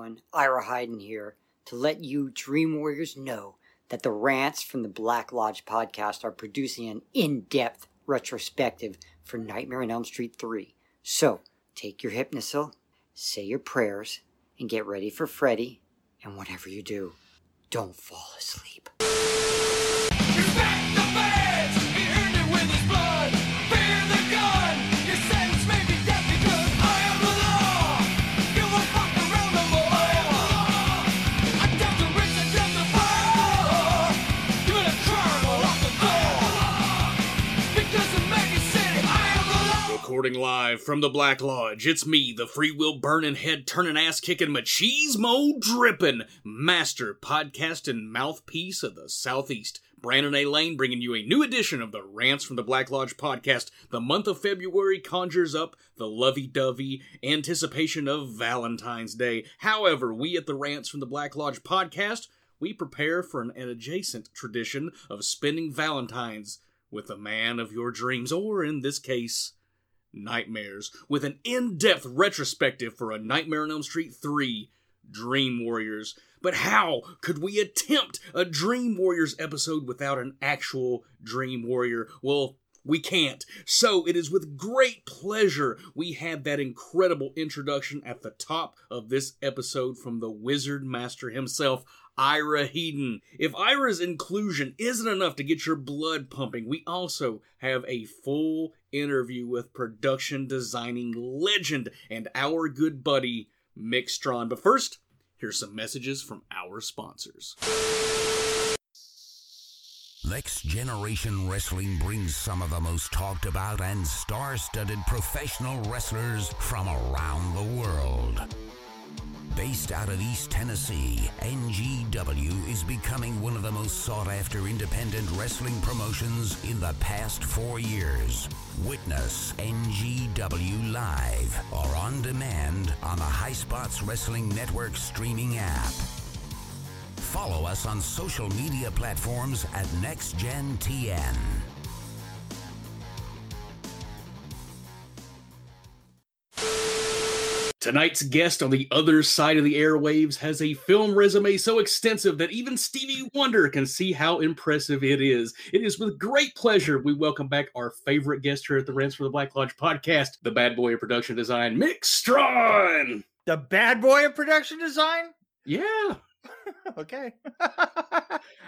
everyone. Ira Heiden here to let you Dream Warriors know that the rants from the Black Lodge podcast are producing an in depth retrospective for Nightmare on Elm Street 3. So, take your Hypnocil, say your prayers, and get ready for Freddy. And whatever you do, don't fall asleep. Recording live from the Black Lodge, it's me, the free will burning, head turning, ass kicking, machismo dripping, master podcast and mouthpiece of the Southeast. Brandon A. Lane bringing you a new edition of the Rants from the Black Lodge podcast. The month of February conjures up the lovey dovey anticipation of Valentine's Day. However, we at the Rants from the Black Lodge podcast, we prepare for an, adjacent tradition of spending Valentine's with the man of your dreams, or in this case, nightmares, with an in depth retrospective for A Nightmare on Elm Street 3 Dream Warriors. But how could we attempt a Dream Warriors episode without an actual Dream Warrior? Well, we can't. So it is with great pleasure we had that incredible introduction at the top of this episode from the Wizard Master himself, Ira Heiden. If Ira's inclusion isn't enough to get your blood pumping, we also have a full interview with production designing legend and our good buddy Mick Strawn. But first, here's some messages from our sponsors. Next Generation Wrestling brings some of the most talked about and star studded professional wrestlers from around the world. Based out of East Tennessee, NGW is becoming one of the most sought after independent wrestling promotions in the past four years. Witness NGW Live or on demand on the Highspots Wrestling Network streaming app. Follow us on social media platforms at NextGenTN. Tonight's guest on the other side of the airwaves has a film resume so extensive that even Stevie Wonder can see how impressive it is. It is with great pleasure we welcome back our favorite guest here at the Rants for the Black Lodge podcast, the bad boy of production design, Mick Strawn. The bad boy of production design? Yeah, okay.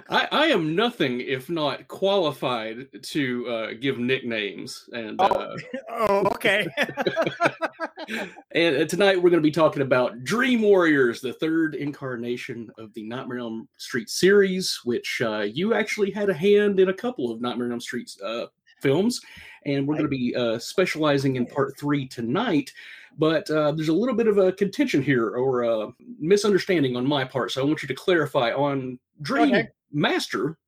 I, I am nothing if not qualified to uh, give nicknames. And Oh. uh, oh, okay. and uh, tonight we're going to be talking about Dream Warriors, the third incarnation of the Nightmare on Elm Street series, which uh, you actually had a hand in a couple of Nightmare on Elm Street uh, films. And we're going to be uh, specializing in part three tonight. But uh, there's a little bit of a contention here or a misunderstanding on my part. So I want you to clarify on Dream Okay. Master,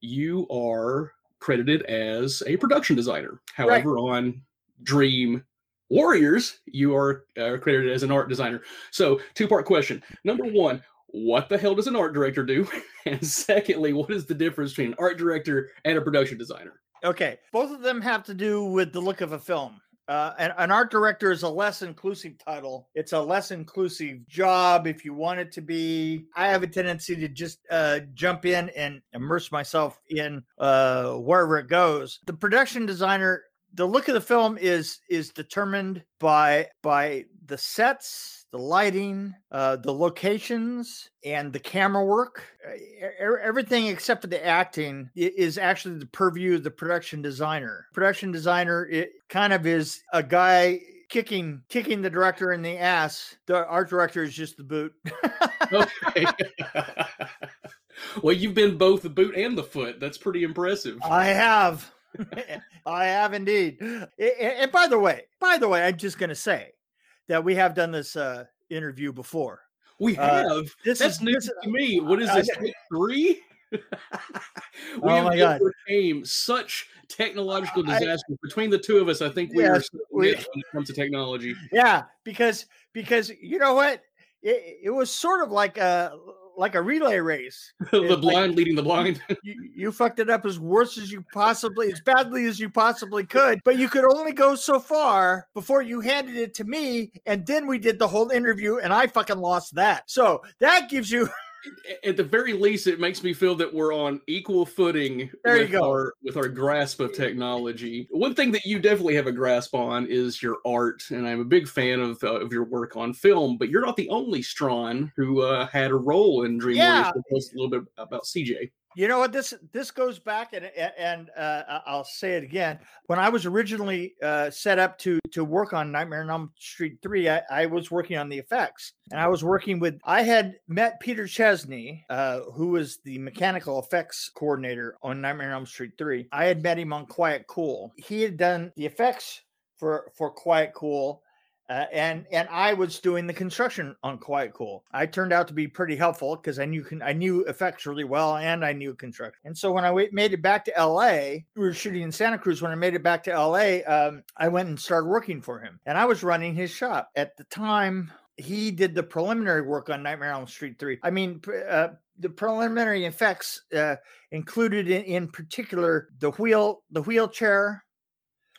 you are credited as a production designer. However, on Dream Warriors, you are uh, credited as an art designer. So, two part question. Number one, what the hell does an art director do? And secondly, what is the difference between an art director and a production designer? okay. Both of them have to do with the look of a film. Uh, an, an art director is a less inclusive title. It's a less inclusive job if you want it to be. I have a tendency to just uh, jump in and immerse myself in uh, wherever it goes. The production designer, the look of the film is is determined by by the sets, the lighting, uh, the locations, and the camera work. Uh, everything except for the acting is actually the purview of the production designer. Production designer it kind of is a guy kicking kicking the director in the ass. The art director is just the boot. Okay. well, you've been both the boot and the foot. That's pretty impressive. I have. I have indeed. And by the way, by the way, I'm just going to say that we have done this uh, interview before. We Uh, have. This That's is news this, to me. What is this? three? we Oh my God. overcame such technological I- between the two of us. I think we are Yes, we- when it comes to technology. yeah, because because you know what, it, it was sort of like uh like a relay race. the like- blind leading the blind. You, you fucked it up as worse as you possibly, as badly as you possibly could. But you could only go so far before you handed it to me, and then we did the whole interview, and I fucking lost that. So that gives you At the very least, it makes me feel that we're on equal footing There you with go. our with our grasp of technology. One thing that you definitely have a grasp on is your art, and I'm a big fan of uh, of your work on film. But you're not the only Strawn who uh, had a role in Dream Warriors. Yeah. Tell us a little bit about CJ. You know what this this goes back and and uh, I'll say it again. When I was originally uh, set up to to work on Nightmare on Elm Street three, I, I was working on the effects, and I was working with. I had met Peter Chesney, uh, who was the mechanical effects coordinator on Nightmare on Elm Street three. I had met him on Quiet Cool. He had done the effects for for Quiet Cool. Uh, and and I was doing the construction on Quiet Cool. I turned out to be pretty helpful because I knew I knew effects really well and I knew construction. And so when I made it back to L.A., we were shooting in Santa Cruz. When I made it back to L.A., um, I went and started working for him, and I was running his shop at the time. He did the preliminary work on Nightmare on Elm Street three. I mean. pr- Uh, the preliminary effects uh, included in, in particular the wheel, the wheelchair,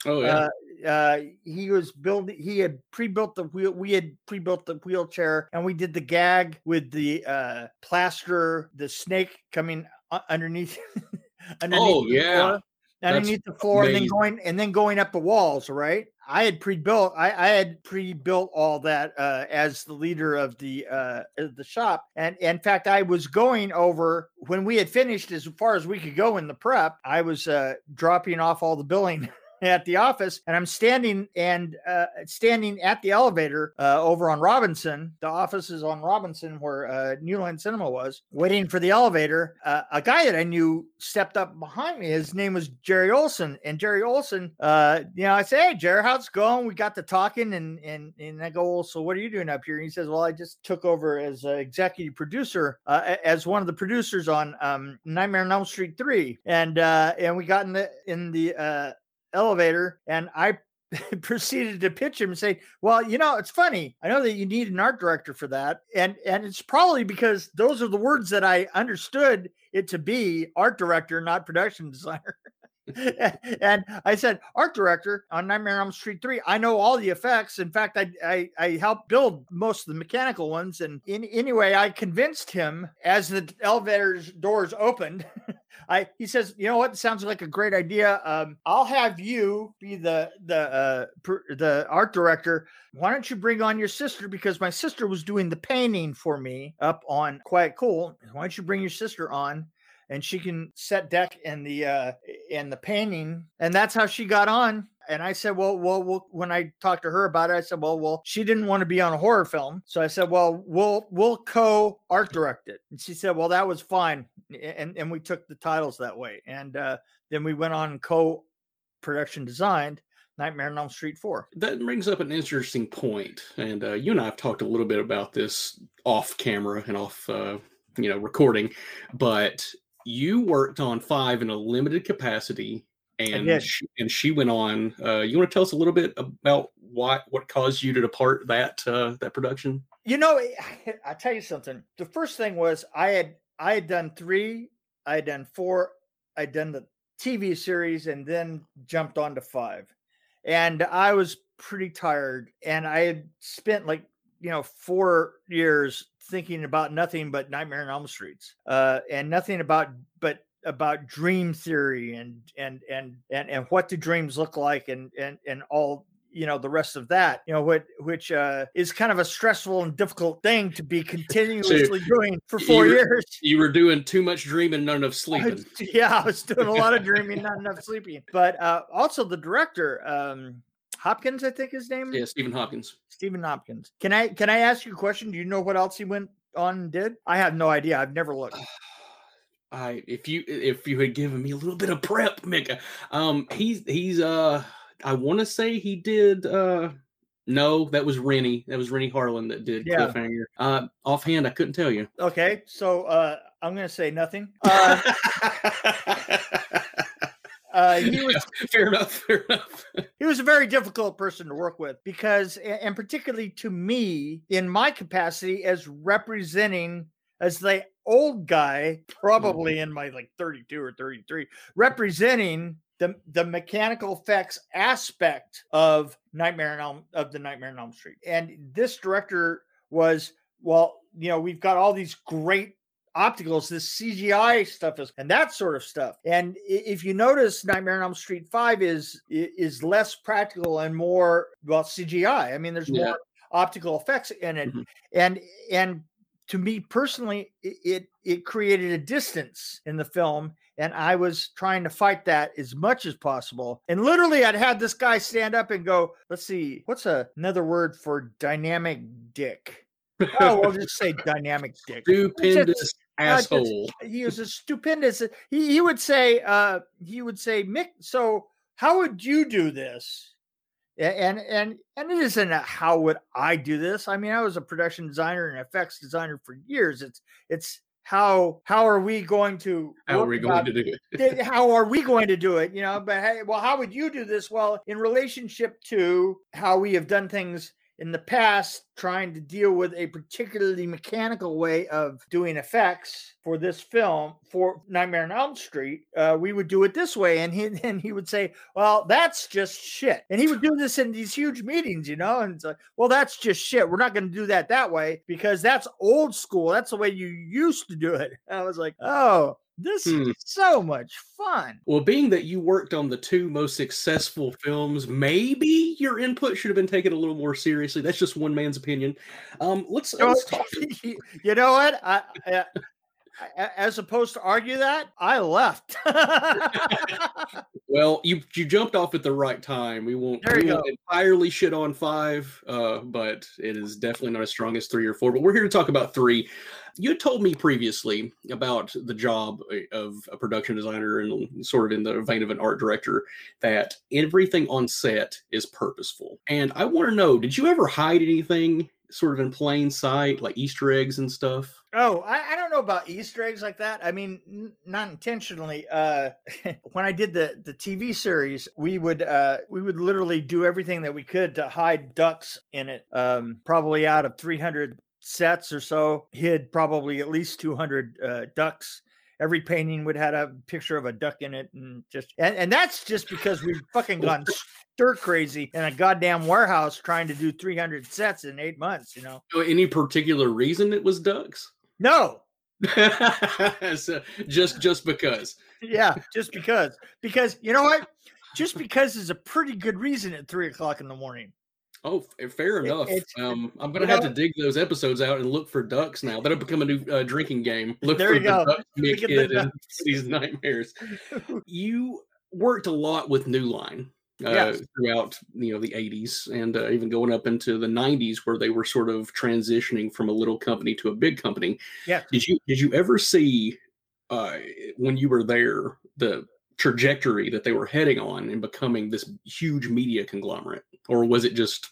Oh yeah, uh, uh, he was building. He had pre-built the wheel. We had pre-built the wheelchair, and we did the gag with the uh, plaster, the snake coming underneath. underneath Oh, the yeah. floor, That's underneath the floor, and then going and then going up the walls. Right. I had pre-built. I, I had pre-built all that uh, as the leader of the uh, of the shop, and in fact, I was going over when we had finished as far as we could go in the prep. I was uh, dropping off all the billing at the office and I'm standing and uh, standing at the elevator uh, over on Robertson. The office is on Robertson where uh, New Line Cinema was, waiting for the elevator. Uh, a guy that I knew stepped up behind me. His name was Jerry Olson. And Jerry Olson, uh, you know, I say, Hey, Jerry, how's it going? We got to talking and, and, and I go, well, so what are you doing up here? And he says, Well, I just took over as executive producer, uh, as one of the producers on um, Nightmare on Elm Street 3. And, uh, and we got in the, in the, uh, elevator and I proceeded to pitch him and say, "Well, you know, it's funny. I know that you need an art director for that, and and it's probably because those are the words that I understood it to be: art director, not production designer." and I said, art director on Nightmare on Elm Street 3. I know all the effects. In fact, I I, I helped build most of the mechanical ones. And in anyway, I convinced him as the elevator's doors opened. I he says, you know what? Sounds like a great idea. Um, I'll have you be the the uh, the art director. Why don't you bring on your sister? Because my sister was doing the painting for me up on Quiet Cool. Why don't you bring your sister on? and she can set deck and the uh and the painting and that's how she got on and I said, well, well, well, when I talked to her about it, I said, well, well, she didn't want to be on a horror film. So I said, well, we'll, we'll co art direct it. And she said, well, that was fine. And, and we took the titles that way. And uh, then we went on co production designed Nightmare on Elm Street 4. that brings up an interesting point, and uh, you and I have talked a little bit about this off camera and off, uh, you know, recording. But you worked on five in a limited capacity, and did. she, and she went on. Uh, you want to tell us a little bit about what what caused you to depart that uh, that production? You know, I, I tell you something. The first thing was I had I had done three, I had done four, I'd done the TV series, and then jumped on to five, and I was pretty tired, and I had spent like you know four years thinking about nothing but Nightmare on Elm Streets, uh, and nothing about but about dream theory and and and and and what do dreams look like and and and all you know the rest of that you know what which uh is kind of a stressful and difficult thing to be continuously doing for 4 you're- years. You were doing too much dreaming, none enough I- sleeping. yeah i was doing a lot of dreaming not enough sleeping. But uh also the director um hopkins i think his name? Yeah, Stephen Hopkins. stephen hopkins. Can i can i ask you a question? Do you know what else he went on and did? I have no idea. I've never looked I if you if you had given me a little bit of prep, Mika. Um he's he's uh I want to say he did uh no, that was Rennie. That was Renny Harlin that did Yeah. Cliffhanger. Uh offhand I couldn't tell you. okay so uh i'm gonna say nothing uh, uh he was fair enough, fair enough. he was a very difficult person to work with because and particularly to me in my capacity as representing as they old guy, probably in my like 32 or 33, representing the the mechanical effects aspect of Nightmare on Elm of the Nightmare on Elm Street. And this director was well, you know, we've got all these great opticals, this CGI stuff is, and that sort of stuff. And if you notice, Nightmare on Elm Street Five is is less practical and more well CGI. I mean, there's Yeah. more optical effects in it, Mhm. and and to me personally, i- it it created a distance in the film. And I was trying to fight that as much as possible. And literally, I'd had this guy stand up and go, "Let's see, what's a, another word for dynamic dick?" Oh, we'll just say dynamic dick. Stupendous I just- asshole. he was a stupendous. He, he would say, uh, he would say, Mick, so how would you do this? And and and it isn't a how would I do this? I mean, I was a production designer and effects designer for years. It's it's how how are we going to How are we going to do it? how are we going to do it you know but hey well how would you do this well in relationship to how we have done things in the past trying to deal with a particularly mechanical way of doing effects for this film for nightmare on elm street uh, we would do it this way and he then he would say well that's just shit. And he would do this in these huge meetings you know and it's like well that's just shit. We're not going to do that that way because that's old school. That's the way you used to do it. I was like oh this Hmm. is so much fun Well, being that you worked on the two most successful films, maybe your input should have been taken a little more seriously. That's just one man's opinion. Um, let's, No, let's talk. you know what? I, I, I- as opposed to argue that, I left. Well, you you jumped off at the right time. We won't, we won't entirely shit on five, uh, but it is definitely not as strong as three or four. But we're here to talk about three. You told me previously about the job uh, of a production designer and sort of in the vein of an art director that everything on set is purposeful. And I want to know, did you ever hide anything sort of in plain sight, like Easter eggs and stuff? oh, I, I don't know about Easter eggs like that. I mean, n- not intentionally. Uh, when I did the the TV series, we would uh, we would literally do everything that we could to hide ducks in it. Um, probably out of three hundred sets or so, hid probably at least two hundred uh, ducks. Every painting would have a picture of a duck in it, and just and, and that's just because we've fucking gone stir crazy in a goddamn warehouse trying to do 300 sets in eight months. You know, Any particular reason it was ducks? no, so just just because. yeah, just because, because you know what, just because is a pretty good reason at three o'clock in the morning. Oh, fair enough. it's- um, I'm gonna have know- to dig those episodes out and look for ducks now. That'll become a new uh, drinking game. Look There for you the go. duck Look Mick at the hid in these nightmares. You worked a lot with New Line. Uh, Yes. throughout you know the 80s and uh, even going up into the 90s where they were sort of transitioning from a little company to a big company Yeah. did you did you ever see uh, when you were there the trajectory that they were heading on and becoming this huge media conglomerate or was it just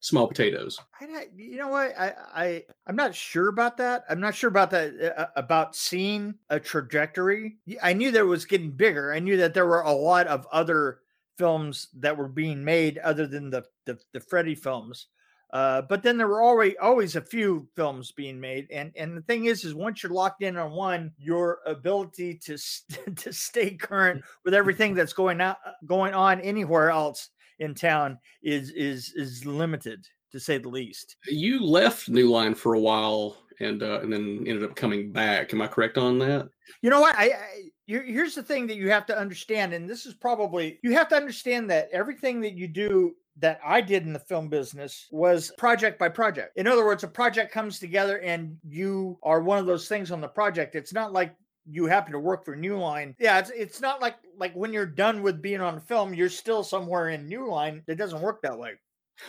small potatoes I, you know what, I, I, I'm not sure about that. I'm not sure about that uh, about seeing a trajectory. I knew that it was getting bigger. I knew that there were a lot of other films that were being made other than the the, the Freddy films. Uh, but then there were always always a few films being made, and and the thing is, is once you're locked in on one, your ability to s- to stay current with everything that's going out going on anywhere else in town is is is limited to say the least. you left new line for a while and uh, and then ended up coming back am i correct on that You know what? I, I here's the thing that you have to understand, and this is probably you have to understand that everything that you do that I did in the film business was project by project. In other words, a project comes together and you are one of those things on the project. It's not like you happen to work for New Line. Yeah, it's it's not like like when you're done with being on a film, you're still somewhere in New Line. It doesn't work that way.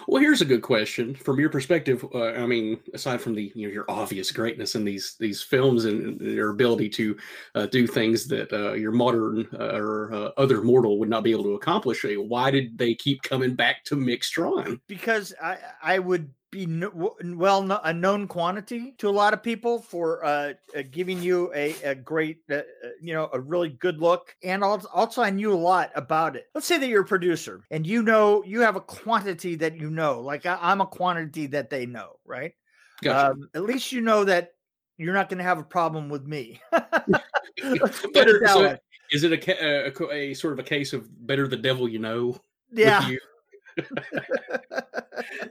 Well, here's a good question from your perspective. Uh, I mean, aside from the you know your obvious greatness in these these films and their ability to uh, do things that uh, your modern uh, or uh, other mortal would not be able to accomplish, uh, why did they keep coming back to Mick Strawn? because I I would be well a known quantity to a lot of people for uh, uh, giving you a, a great uh, uh, you know a really good look and also, I knew a lot about it. Let's say that you're a producer and you know you have a quantity that you know like I, I'm a quantity that they know right. Gotcha. Um, at least you know that you're not going to have a problem with me. Better- it so. Is it a, a, a a sort of a case of better the devil you know? Yeah. you?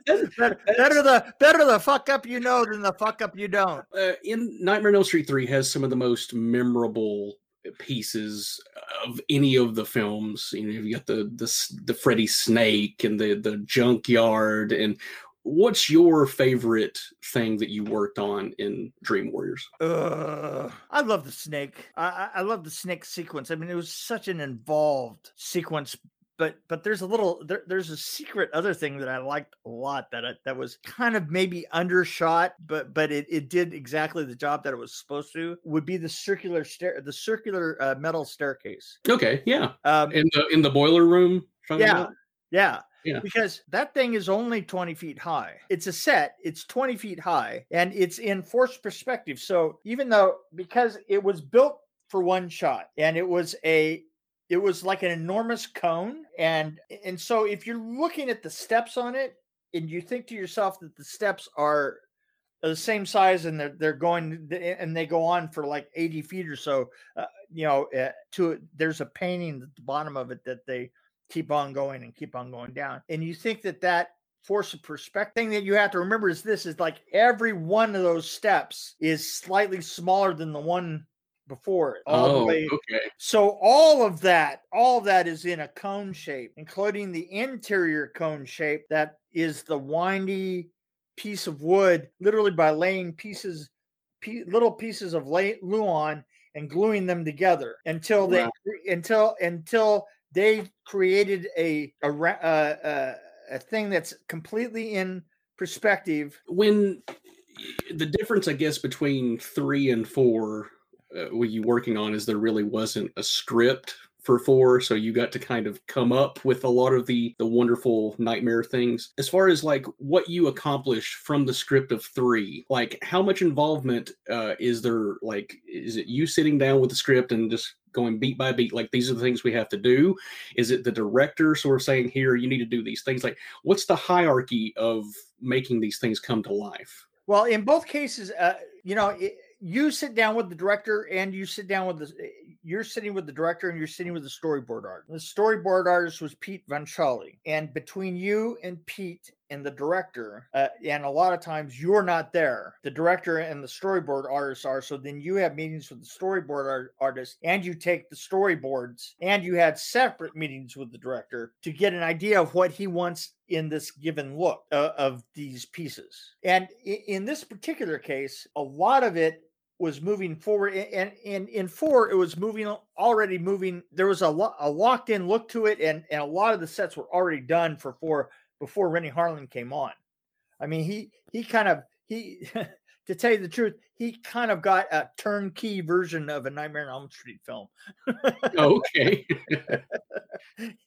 Better, better the better the fuck up you know than the fuck up you don't. uh, in Nightmare on Elm Street 3 has some of the most memorable pieces of any of the films. You know, you've got the the the Freddy Snake and the the junkyard. And what's your favorite thing that you worked on in Dream Warriors? Ugh. I love the snake. I I love the snake sequence. I mean, it was such an involved sequence. But but there's a little there, there's a secret other thing that I liked a lot that I, that was kind of maybe undershot, but but it, it did exactly the job that it was supposed to. Would be the circular stair the circular uh, metal staircase. Okay, yeah, Um, in the in the boiler room. Yeah. Yeah. Yeah. Because that thing is only 20 feet high. It's a set, it's 20 feet high, and it's in forced perspective. So even though, because it was built for one shot and it was a, it was like an enormous cone. And, and so if you're looking at the steps on it and you think to yourself that the steps are the same size and they're, they're going and they go on for like 80 feet or so, uh, you know, uh, to there's a painting at the bottom of it that they, keep on going and keep on going down. And you think that that force of perspective thing that you have to remember is this is like every one of those steps is slightly smaller than the one before it. All the Oh, way. okay. So all of that, all of that is in a cone shape, including the interior cone shape that is the windy piece of wood, literally by laying pieces, pe- little pieces of lay, luan and gluing them together until they Wow. until until they created a a, ra- uh, uh, a thing that's completely in perspective. when the difference i guess between three and four were you working on is there really wasn't a script for four so you got to kind of come up with a lot of the the wonderful nightmare things. As far as like what you accomplished from the script of three like how much involvement uh is there like is it you sitting down with the script and just going beat by beat like these are the things we have to do? Is it the director sort of saying here you need to do these things like what's the hierarchy of making these things come to life? Well, in both cases, uh, you know, it, you sit down with the director and you sit down with the you're sitting with the director and you're sitting with the storyboard art. The storyboard artist was Pete Vanchali, and between you and Pete and the director, uh, and a lot of times you're not there. The director and the storyboard artist are. So then you have meetings with the storyboard art, artist, and you take the storyboards, and you had separate meetings with the director to get an idea of what he wants in this given look uh, of these pieces. And i- in this particular case, a lot of it was moving forward and and in four it was moving already moving there was a, lo- a locked in look to it and and a lot of the sets were already done for four before renny harlin came on. I mean he he kind of he to tell you the truth he kind of got a turnkey version of a nightmare on elm street film. Okay.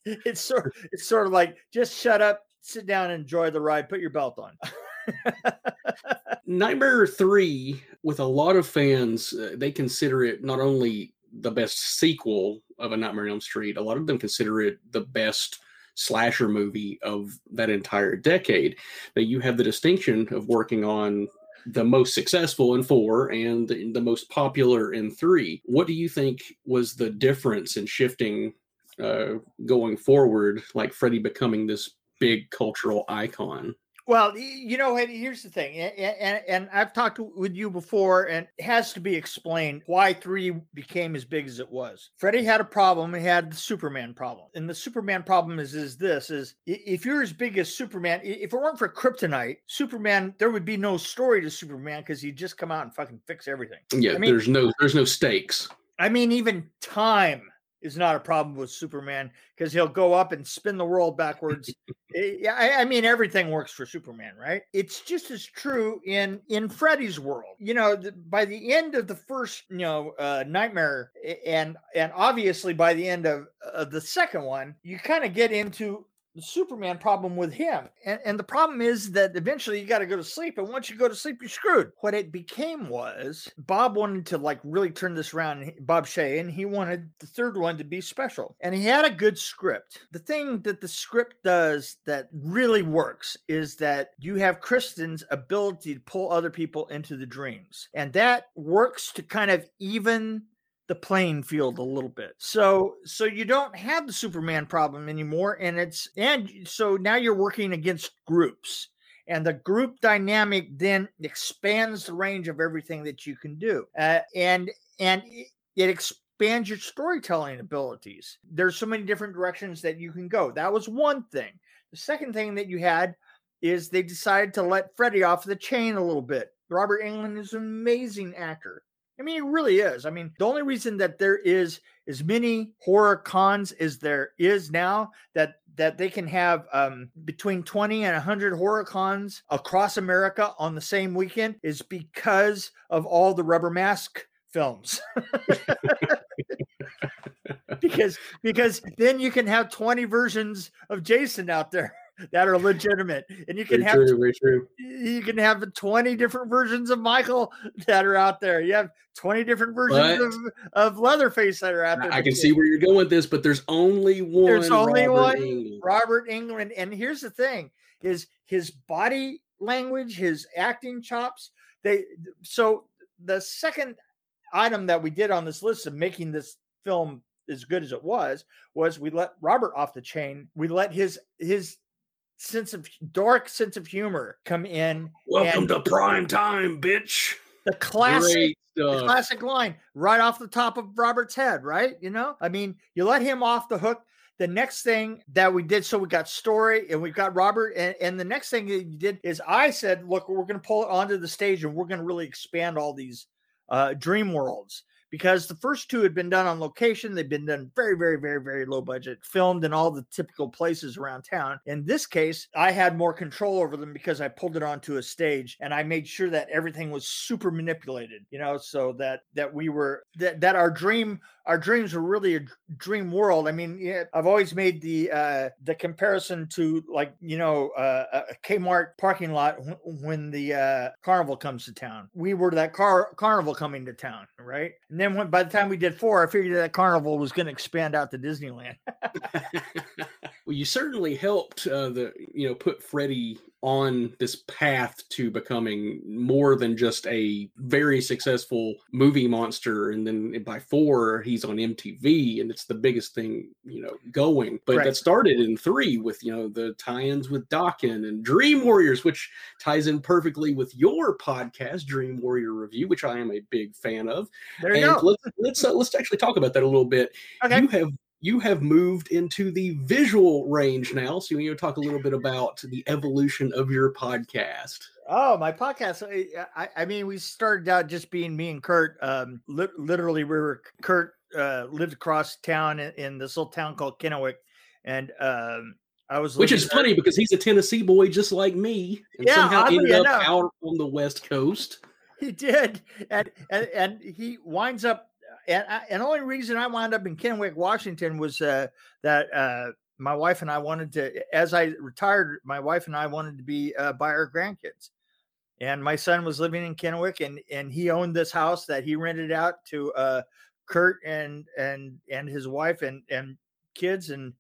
It's sort it's sort of like just shut up sit down and enjoy the ride put your belt on Nightmare 3, with a lot of fans, uh, they consider it not only the best sequel of A Nightmare on Elm Street, a lot of them consider it the best slasher movie of that entire decade. But you have the distinction of working on the most successful in four and the, the most popular in three. What do you think was the difference in shifting uh, going forward, like Freddy becoming this big cultural icon? Well, you know, here's the thing, and, and, and I've talked with you before, and it has to be explained why three became as big as it was. Freddy had a problem; he had the Superman problem, and the Superman problem is is this: is if you're as big as Superman, if it weren't for Kryptonite, Superman, there would be no story to Superman because he'd just come out and fucking fix everything. Yeah, I mean- there's no there's no stakes. I mean, even time is not a problem with Superman because he'll go up and spin the world backwards. Eh, yeah, I, I mean, everything works for Superman, right? It's just as true in in Freddy's world. You know, the, by the end of the first, you know, uh, Nightmare, and and obviously by the end of of the second one, you kind of get into the Superman problem with him. And, and the problem is that eventually you got to go to sleep. And once you go to sleep, you're screwed. What it became was Bob wanted to like really turn this around, Bob Shaye, and he wanted the third one to be special. And he had a good script. The thing that the script does that really works is that you have Kristen's ability to pull other people into the dreams. And that works to kind of even the playing field a little bit. So so you don't have the Superman problem anymore and it's and so now you're working against groups. And the group dynamic then expands the range of everything that you can do. Uh, and and it, expands your storytelling abilities. There's so many different directions that you can go. That was one thing. The second thing that you had is they decided to let Freddy off the chain a little bit. Robert Englund is an amazing actor. I mean, it really is. I mean, the only reason that there is as many horror cons as there is now that that they can have um, between 20 and 100 horror cons across America on the same weekend is because of all the rubber mask films. because because then you can have 20 versions of Jason out there that are legitimate and you can Very have true, true. you can have 20 different versions of Michael that are out there. You have 20 different versions of, of Leatherface that are out there. I can see where you're going with this, but there's only one. There's only Robert one Englund. Robert Englund. And here's the thing is his body language, his acting chops. They so the second item that we did on this list of making this film as good as it was was we let Robert off the chain. We let his his sense of dark sense of humor come in. Welcome to prime time, bitch. the classic the classic line right off the top of Robert's head, right? You know, I mean, you let him off the hook. The next thing that we did, so we got story and we've got Robert, and, and the next thing that you did is I said, look, we're going to pull it onto the stage and we're going to really expand all these uh, dream worlds because the first two had been done on location. They've been done very, very, very, very low budget, filmed in all the typical places around town. In this case, I had more control over them because I pulled it onto a stage and I made sure that everything was super manipulated, you know, so that that we were that that our dream our dreams were really a dream world. I mean, yeah, I've always made the uh the comparison to like you know uh, a Kmart parking lot when the uh carnival comes to town. We were that car carnival coming to town, right? And then when by the time we did four, I figured that carnival was going to expand out to Disneyland. well, you certainly helped uh, the you know put Freddy on this path to becoming more than just a very successful movie monster, and then by four he's on MTV, and it's the biggest thing you know going. But Right. that started in three with you know the tie-ins with Dokken and Dream Warriors, which ties in perfectly with your podcast, Dream Warrior Review, which I am a big fan of. There you and go. let's let's uh, let's actually talk about that a little bit Okay. you have you have moved into the visual range now so you want to talk a little bit about the evolution of your podcast Oh, my podcast. I, I, mean, we started out just being me and Kurt. Um, lit literally, we were Kurt uh, lived across town in, in this little town called Kennewick, and um, I was which is funny because he's a tennessee boy just like me and Yeah, somehow ended up enough. out on the west coast He did, and and, and he winds up. And I, and the only reason I wound up in Kennewick, Washington, was uh, that uh, my wife and I wanted to. As I retired, my wife and I wanted to be uh, by our grandkids, and my son was living in Kennewick, and and he owned this house that he rented out to uh, Kurt and and and his wife and and kids and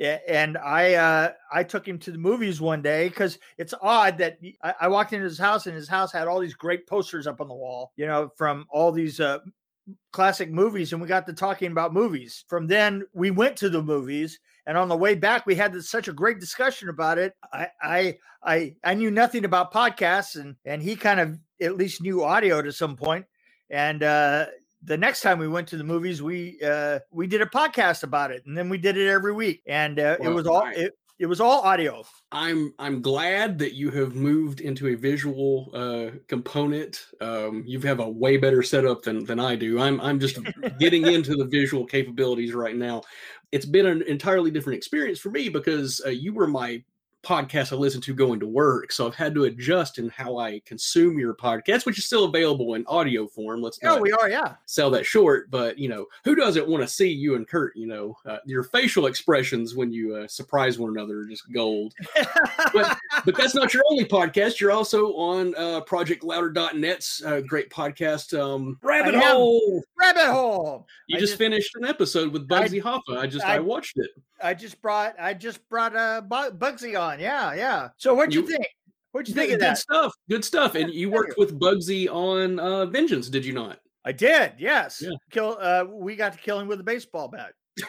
and I uh, I took him to the movies one day because it's odd that I walked into his house and his house had all these great posters up on the wall, you know, from all these uh, classic movies, and we got to talking about movies. From then, we went to the movies, and on the way back, we had this, such a great discussion about it. I I I, I knew nothing about podcasts, and and he kind of at least knew audio to some point. and. uh the next time we went to the movies, we uh, we did a podcast about it, and then we did it every week, and uh, it was all it, it was all audio. i'm i'm glad that you have moved into a visual uh component. Um you have a way better setup than than i do. I'm i'm just getting into the visual capabilities right now. It's been an entirely different experience for me because uh, you were my podcasts I listen to going to work, so I've had to adjust in how I consume your podcast, which is still available in audio form. Let's not we are, yeah. sell that short, but you know, who doesn't want to see you and Kurt? You know, uh, your facial expressions when you uh, surprise one another are just gold. but but that's not your only podcast. You're also on uh, ProjectLouder.net's uh, great podcast, um, Rabbit. Hole. Rabbit hole. You I just, just- finished an episode with I- Bugsy Hoffa. I just I, I- watched it. I just brought I just brought uh Bugsy on. Yeah, yeah. So what'd you, You- think? What'd you Good, think of good that? stuff. Good stuff. And you worked with Bugsy on uh, Vengeance, did you not? I did. Yes. Yeah. Kill. Uh, we got to kill him with a baseball bat.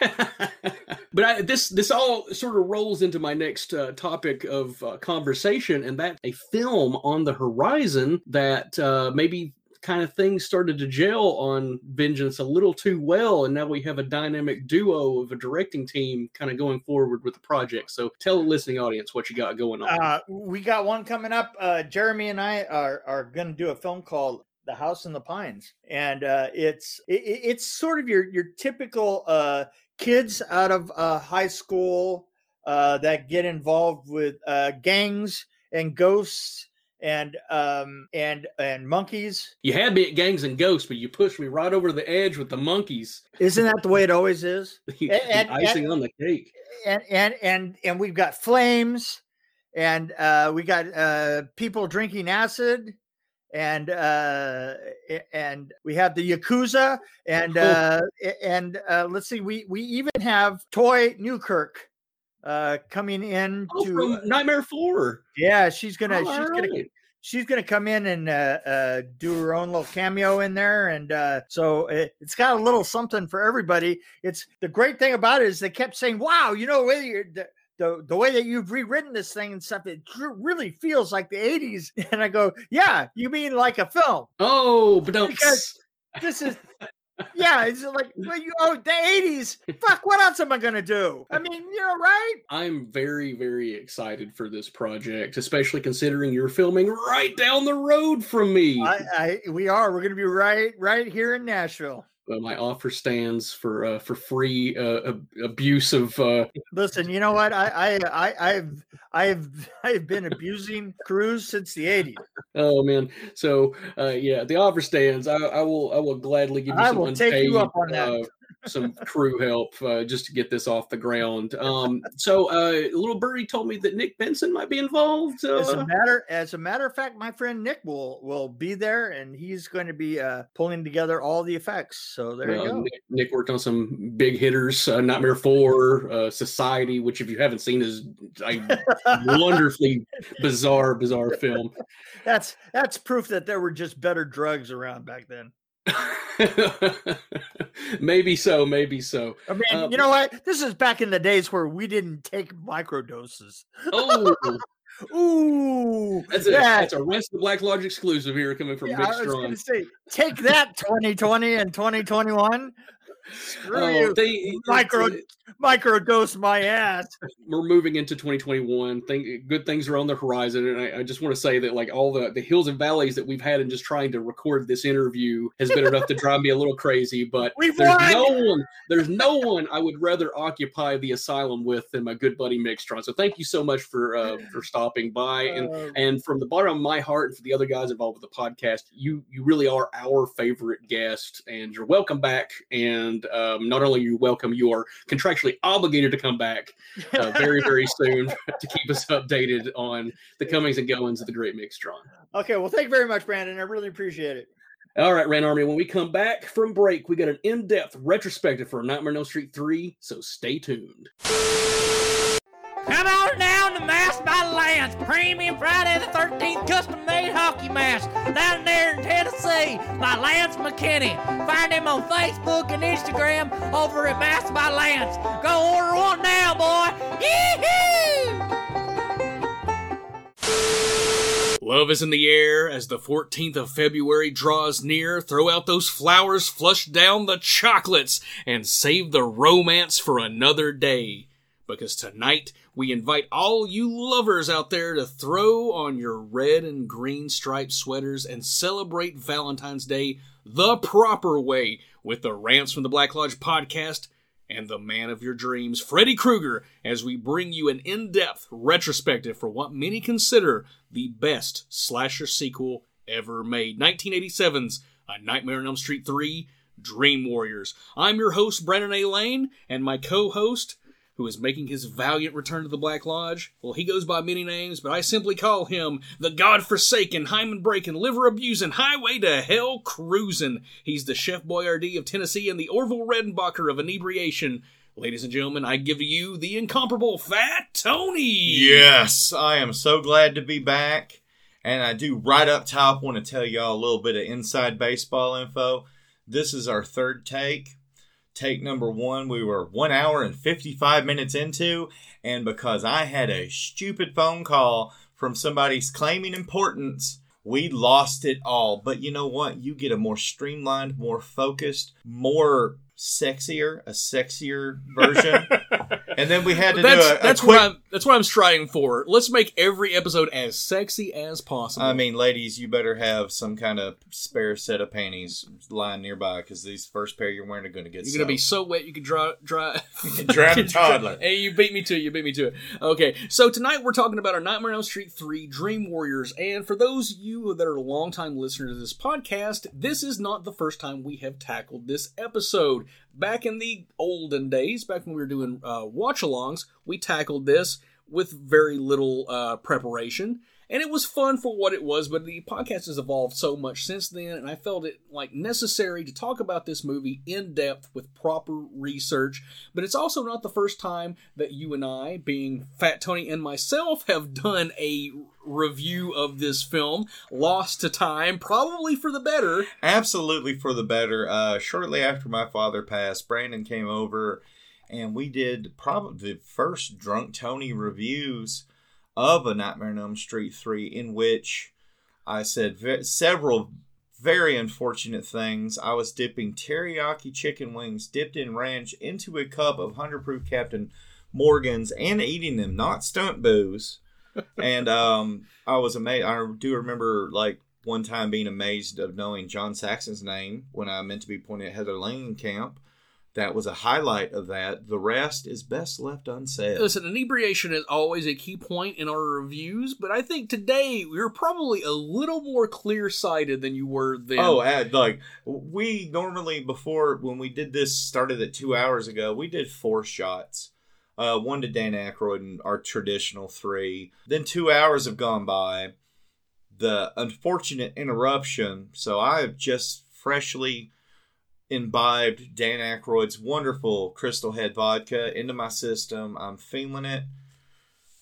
but I, this this all sort of rolls into my next uh, topic of uh, conversation, and that's a film on the horizon that uh, maybe kind of things started to gel on Vengeance a little too well, and now we have a dynamic duo of a directing team kind of going forward with the project. So tell the listening audience what you got going on. Uh, we got one coming up. Uh, Jeremy and I are are going to do a film called The House in the Pines, and uh, it's it, it- it's sort of your your typical uh, kids out of uh, high school uh, that get involved with uh, gangs and ghosts and um and and monkeys. you had me at Gangs and Ghosts, but you pushed me right over the edge with the monkeys. Isn't that the way it always is? The and- icing on the cake. and and and and we've got flames and uh we got uh people drinking acid and uh and we have the yakuza and uh and uh let's see we we even have toy newkirk uh coming in Oh, to from Nightmare Four. yeah she's gonna All she's gonna she's gonna come in and uh, uh, do her own little cameo in there, and uh, so it, it's got a little something for everybody. It's the great thing about it is they kept saying, "Wow, you know, you're, the, the the way that you've rewritten this thing and stuff, it really feels like the '80s." And I go, "Yeah, you mean like a film? Oh, but don't. Because- This is." Yeah, it's like well, you oh the eighties. Fuck, what else am I gonna do? I mean, you're right? I'm very, very excited for this project, especially considering you're filming right down the road from me. I, I we are. We're gonna be right right here in Nashville. Uh, my offer stands for uh, for free uh, abuse of. Uh, Listen, you know what? I I, I I've I've I've been abusing crews since the '80s. oh man, so uh, yeah, the offer stands. I, I will I will gladly give you I some will take you up on that. Uh, some crew help uh, just to get this off the ground. Um, so uh, little birdie told me that Nick Benson might be involved. As a Uh, matter as a matter of fact, my friend Nick will will be there, and he's going to be uh, pulling together all the effects. So there you Uh, go. Nick, Nick worked on some big hitters, uh, Nightmare Four, uh, Society, which if you haven't seen is a wonderfully bizarre, bizarre film. That's that's proof that there were just better drugs around back then. maybe so, maybe so. I mean, Uh, you know what? This is back in the days where we didn't take microdoses. Oh, Ooh, that's a yeah, that's a rest of Black Lodge exclusive here coming from yeah, was Strong. say, take that 2020 and 2021. Screw Oh, you. they- Micro it's- microdose my ass. we're moving into 2021. Think good things are on the horizon, and I, I just want to say that like all the the hills and valleys that we've had in just trying to record this interview has been enough to drive me a little crazy. But We've there's won! no one, there's no one I would rather occupy the asylum with than my good buddy Mick Strawn. So thank you so much for uh, for stopping by and. Uh, And from the bottom of my heart, and for the other guys involved with the podcast, you you really are our favorite guest, and you're welcome back. And um, not only are you welcome, you are contractually obligated to come back uh, very very soon to keep us updated on the comings and goings of the Great Mick Strawn. okay, well, thank you very much, Brandon. I really appreciate it. All right, Ran Army. When we come back from break, we got an in-depth retrospective for Nightmare on Elm Street three. So stay tuned. Come on down to Mask by Lance, Premium Friday the 13th custom made hockey mask down there in Tennessee by Lance McKinney. Find him on Facebook and Instagram over at Mask by Lance. Go order one now, boy. Yee-hoo! Love is in the air as the 14th of February draws near. Throw out those flowers, flush down the chocolates, and save the romance for another day. Because tonight, we invite all you lovers out there to throw on your red and green striped sweaters and celebrate Valentine's Day the proper way with the Rants from the Black Lodge podcast and the man of your dreams, Freddy Krueger, as we bring you an in depth retrospective for what many consider the best slasher sequel ever made 1987's A Nightmare on Elm Street 3 Dream Warriors. I'm your host, Brandon A. Lane, and my co host, who is making his valiant return to the Black Lodge. Well, he goes by many names, but I simply call him the God-forsaken, hymen-breaking, liver-abusing, highway to hell cruising. He's the Chef Boyardee of Tennessee and the Orville Redenbacher of inebriation. Ladies and gentlemen, I give you the incomparable Fat Tony. Yes, I am so glad to be back. And I do right up top want to tell y'all a little bit of inside baseball info. This is our third take. Take number one, we were one hour and 55 minutes into. And because I had a stupid phone call from somebody's claiming importance, we lost it all. But you know what? You get a more streamlined, more focused, more sexier, a sexier version. and then we had to that's do a, a that's quick what I'm that's what I'm striving for. Let's make every episode as sexy as possible. I mean, ladies, you better have some kind of spare set of panties lying nearby because these first pair you're wearing are going to get. You're gonna be so wet you could dry dry Drown a toddler. Hey, you beat me to it. You beat me to it. Okay, so tonight we're talking about our Nightmare on Elm Street 3 Dream Warriors. And for those of you that are a longtime listeners to this podcast, this is not the first time we have tackled this episode. Back in the olden days, back when we were doing uh, watch alongs, we tackled this with very little uh, preparation. And it was fun for what it was, but the podcast has evolved so much since then, and I felt it like necessary to talk about this movie in depth with proper research. But it's also not the first time that you and I, being Fat Tony and myself, have done a review of this film, lost to time, probably for the better. absolutely for the better. Uh, shortly after my father passed, Brandon came over, and we did probably the first Drunk Tony reviews of A Nightmare on Elm Street three, in which I said ve- several very unfortunate things. I was dipping teriyaki chicken wings dipped in ranch into a cup of 100 proof Captain Morgan's and eating them, not stunt booze. And um, I was amazed. I do remember like one time being amazed of knowing John Saxon's name when I meant to be pointing at Heather Langenkamp. That was a highlight of that. The rest is best left unsaid. Listen, inebriation is always a key point in our reviews, but I think today we're probably a little more clear sighted than you were then. Oh, and, like we normally before when we did this started at two hours ago, we did four shots. Uh, one to Dan Aykroyd and our traditional three. Then two hours have gone by. The unfortunate interruption. So I have just freshly imbibed Dan Aykroyd's wonderful Crystal Head vodka into my system. I'm feeling it.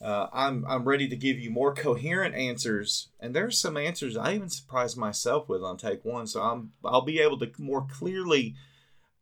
Uh, I'm I'm ready to give you more coherent answers, and there's some answers I even surprised myself with on take one. So I'm I'll be able to more clearly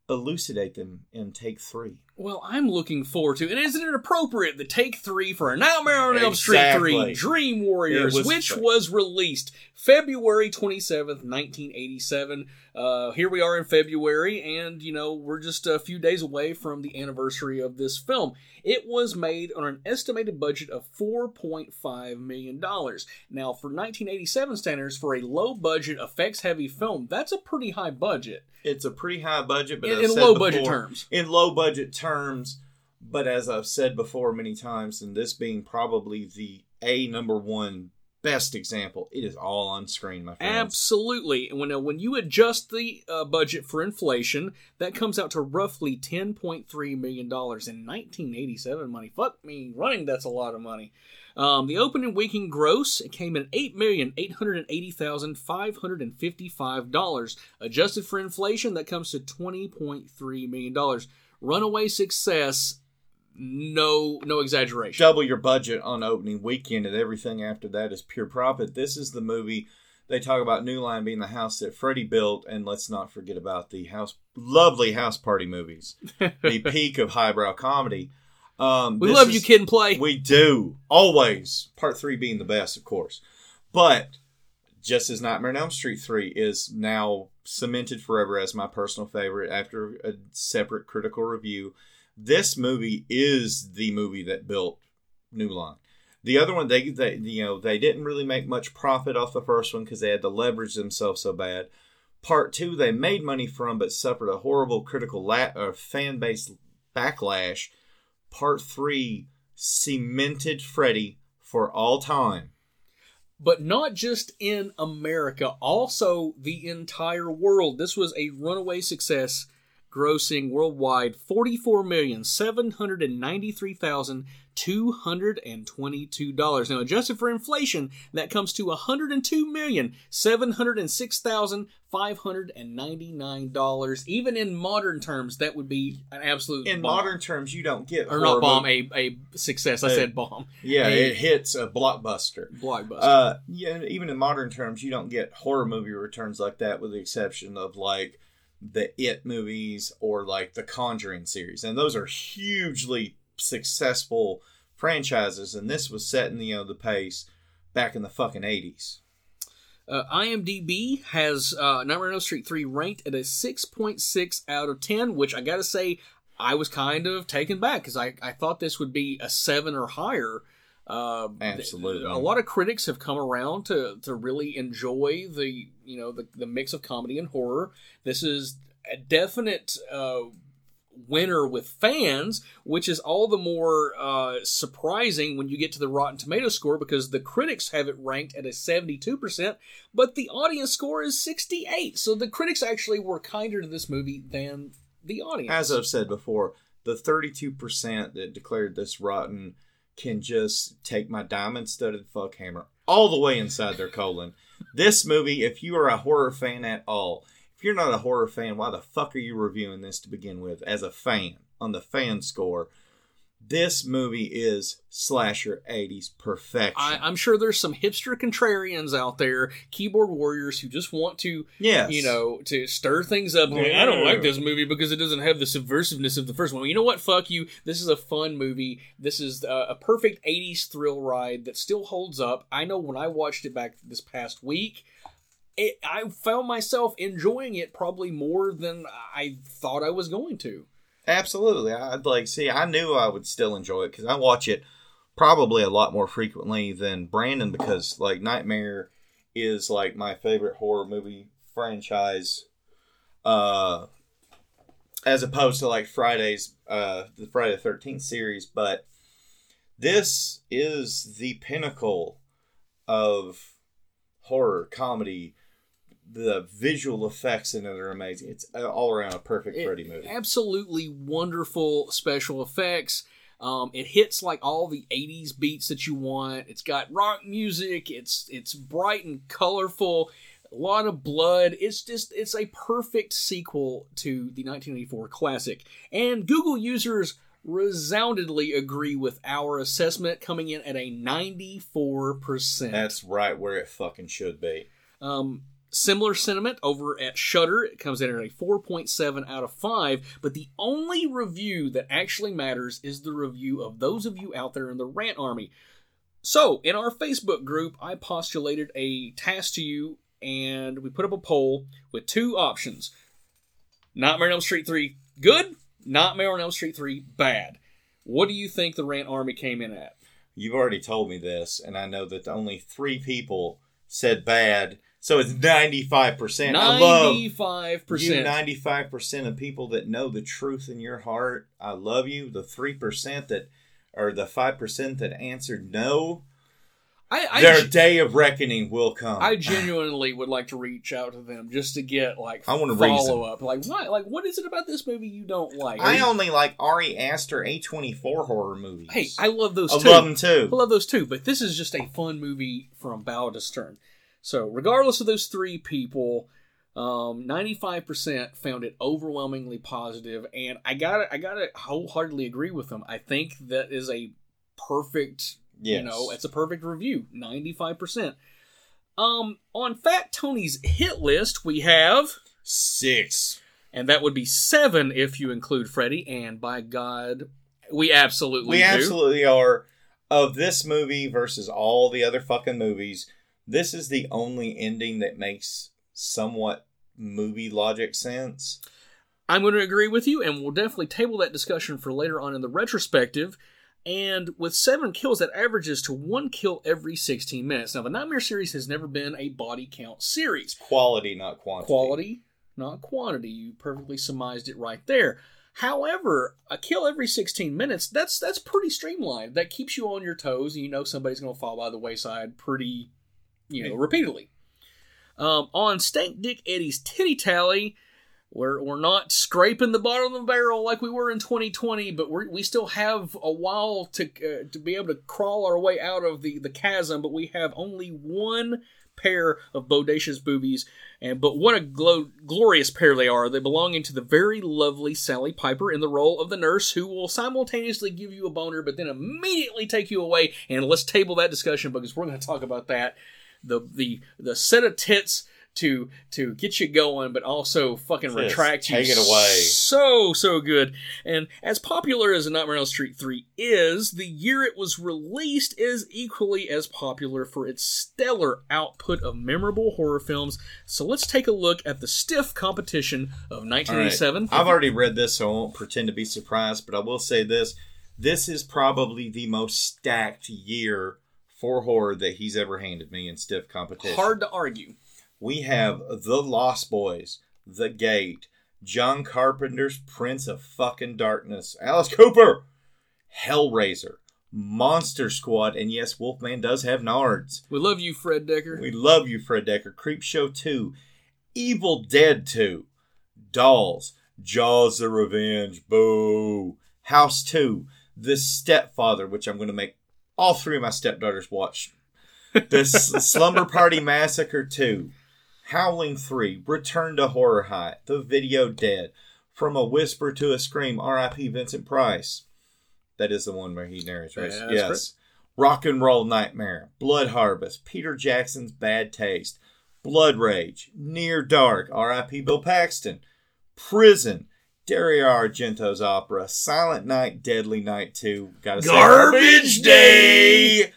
elucidate them in take three. Well, I'm looking forward to, and isn't it appropriate the take three for a Nightmare on Elm Street three Dream Warriors, was- which was released February 27th, 1987. Uh, here we are in February, and you know we're just a few days away from the anniversary of this film. It was made on an estimated budget of 4.5 million dollars. Now, for 1987 standards, for a low budget, effects heavy film, that's a pretty high budget. It's a pretty high budget, but In- in low budget terms. In low budget terms, but as I've said before many times, and this being probably the a number one best example, it is all on screen, my friends. Absolutely. And when uh, when you adjust the uh, budget for inflation, that comes out to roughly ten point three million dollars in nineteen eighty seven money. Fuck me, running that's a lot of money. Um, the opening weekend gross came in eight million eight hundred eighty thousand five hundred and fifty five dollars. Adjusted for inflation, that comes to twenty point three million dollars. Runaway success, no no exaggeration. double your budget on opening weekend and everything after that is pure profit. This is the movie they talk about New Line being the house that Freddy built, and let's not forget about the house lovely house party movies, the peak of highbrow comedy. Um, we love is- you, kid and play. We do always. Part three being the best, of course, but just as Nightmare on Elm Street three is now cemented forever as my personal favorite after a separate critical review. This movie is the movie that built New Line. The other one, they, they you know they didn't really make much profit off the first one because they had to leverage themselves so bad. Part two, they made money from, but suffered a horrible critical la- or fan base Backlash, Part 3 cemented Freddy for all time. but not just in America, also the entire world. This was a runaway success, grossing worldwide forty-four million seven hundred and ninety-three thousand two hundred and twenty-two dollars. Now, adjusted for inflation, that comes to one hundred and two million seven hundred and six thousand five hundred and ninety-nine dollars. Even in modern terms, that would be an absolute In bomb. modern terms, you don't get or not bomb, a a success. I A- said bomb, yeah, a- it hits a blockbuster. blockbuster. Uh, yeah, even in modern terms, you don't get horror movie returns like that, with the exception of like the It movies or like the Conjuring series, and those are hugely successful franchises. And this was setting you know the pace back in the fucking eighties. Uh, IMDb has uh, Nightmare on Elm Street 3 ranked at a 6.6 out of 10, which I gotta say, I was kind of taken back because I, I thought this would be a 7 or higher. Uh, Absolutely. A lot of critics have come around to, to really enjoy the you know the, the mix of comedy and horror. This is a definite uh, winner with fans, which is all the more uh, surprising when you get to the Rotten Tomato score because the critics have it ranked at a 72%, but the audience score is 68. So the critics actually were kinder to this movie than the audience. As I've said before, the thirty-two percent that declared this rotten can just take my diamond-studded fuck hammer all the way inside their colon. This movie, if you are a horror fan at all, if you're not a horror fan, why the fuck are you reviewing this to begin with? As a fan, on the fan score, this movie is slasher 80s perfection. I, I'm sure there's some hipster contrarians out there, keyboard warriors who just want to, yes. you know, to stir things up. I don't like this movie because it doesn't have the subversiveness of the first one. Well, you know what? Fuck you. This is a fun movie. This is uh, a perfect 80s thrill ride that still holds up. I know when I watched it back this past week, it, I found myself enjoying it probably more than I thought I was going to. Absolutely. I'd like see. I knew I would still enjoy it because I watch it probably a lot more frequently than Brandon because like Nightmare is like my favorite horror movie franchise. Uh, as opposed to like Friday's uh the Friday the Thirteenth series, but this is the pinnacle of horror comedy. The visual effects in it are amazing. It's all around a perfect It- Freddy movie. Absolutely wonderful special effects. Um, it hits like all the '80s beats that you want. It's got rock music. It's it's bright and colorful. A lot of blood. It's just it's a perfect sequel to the 1984 classic. And Google users resoundingly agree with our assessment, coming in at a 94 percent. That's right where it fucking should be. Um, similar sentiment over at Shutter. It comes in at a 4.7 out of 5, but the only review that actually matters is the review of those of you out there in the rant army. So, in our Facebook group, I postulated a task to you and we put up a poll with two options. Nightmare on Elm Street 3 good, Nightmare on Elm Street 3 bad. What do you think the rant army came in at? You've already told me this, and I know that only three people said bad, so it's ninety five percent. I love you 95%. ninety five percent of people that know the truth in your heart. I love you. The three percent that, or the five percent that answered no, I, I, their day of reckoning will come. I genuinely would like to reach out to them just to get like I want to follow up. Like what? Like what is it about this movie you don't like? Are I you- only like Ari Aster A twenty four horror movies. hey, I love those I too. love them too. I love those too. But this is just a fun movie from bow to stern. So regardless of those three people, um, ninety-five percent found it overwhelmingly positive, and I gotta, I gotta wholeheartedly agree with them. I think that is a perfect Yes. you know, it's a perfect review, 95%. Um, on Fat Tony's hit list, we have, Six. and that would be seven if you include Freddy, and by God, we absolutely We do. absolutely are. Of this movie versus all the other fucking movies, this is the only ending that makes somewhat movie logic sense. I'm going to agree with you, and we'll definitely table that discussion for later on in the retrospective. And with seven kills, that averages to one kill every 16 minutes. Now, the Nightmare series has never been a body count series. Quality, not quantity. quality, not quantity. You perfectly surmised it right there. However, a kill every 16 minutes, that's that's pretty streamlined. That keeps you on your toes and you know somebody's going to fall by the wayside pretty, you know, repeatedly. Um, on Stank Dick Eddie's titty tally, we're, we're not scraping the bottom of the barrel like we were in 2020, but we we still have a while to uh, to be able to crawl our way out of the, the chasm, but we have only one pair of bodacious boobies, and but what a glo- glorious pair they are. They belonging to the very lovely Sally Piper in the role of the nurse, who will simultaneously give you a boner, but then immediately take you away. And let's table that discussion because we're going to talk about that. The the the set of tits to to get you going, but also fucking Just retract you. take it away. So so good. And as popular as A Nightmare on Street three is, the year it was released is equally as popular for its stellar output of memorable horror films. So let's take a look at the stiff competition of All right. 1987. I've already read this, so I won't pretend to be surprised, but I will say this. This is probably the most stacked year for horror that he's ever handed me in stiff competition. Hard to argue. We have The Lost Boys, The Gate, John Carpenter's Prince of Fucking Darkness, Alice Cooper, Hellraiser, Monster Squad, and yes, Wolfman does have nards. We love you, Fred Dekker. We love you, Fred Dekker. Creep Show 2, Evil Dead 2, Dolls, Jaws the Revenge, boo, House 2, The Stepfather, which I'm going to make all three of my stepdaughters watch. this Slumber Party Massacre 2, Howling 3, Return to Horror High, The Video Dead, From a Whisper to a Scream, R.I.P. Vincent Price. That is the one where he narrates, right? Yeah, yes. correct. Rock and Roll Nightmare, Blood Harvest, Peter Jackson's Bad Taste, Blood Rage, Near Dark, R.I.P. Bill Paxton, Prison, Dario Argento's opera, Silent Night, Deadly Night 2, gotta Garbage Day!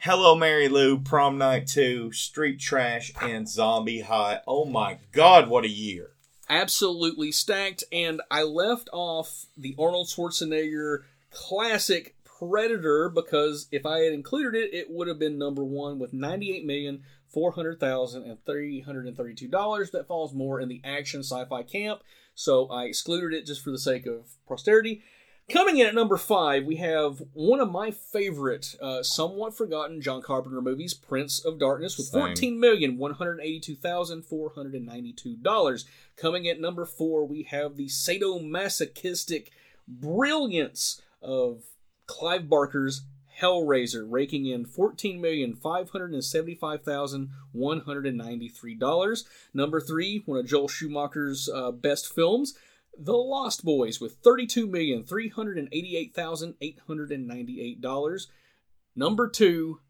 Hello Mary Lou, Prom Night 2, Street Trash, and Zombie High. Oh my god, what a year. absolutely stacked. And I left off the Arnold Schwarzenegger classic Predator because if I had included it, it would have been number one with ninety-eight million four hundred thousand and three hundred and thirty-two dollars. That falls more in the action sci-fi camp, so I excluded it just for the sake of posterity. Coming in at number five, we have one of my favorite, uh, somewhat forgotten John Carpenter movies, Prince of Darkness, with fourteen million one hundred eighty-two thousand four hundred and ninety-two dollars. Coming at number four, we have the sadomasochistic brilliance of Clive Barker's Hellraiser, raking in fourteen million five hundred and seventy-five thousand one hundred and ninety-three dollars. Number three, one of Joel Schumacher's uh, best films, The Lost Boys, with thirty-two million three hundred and eighty-eight thousand eight hundred and ninety-eight dollars. Number two,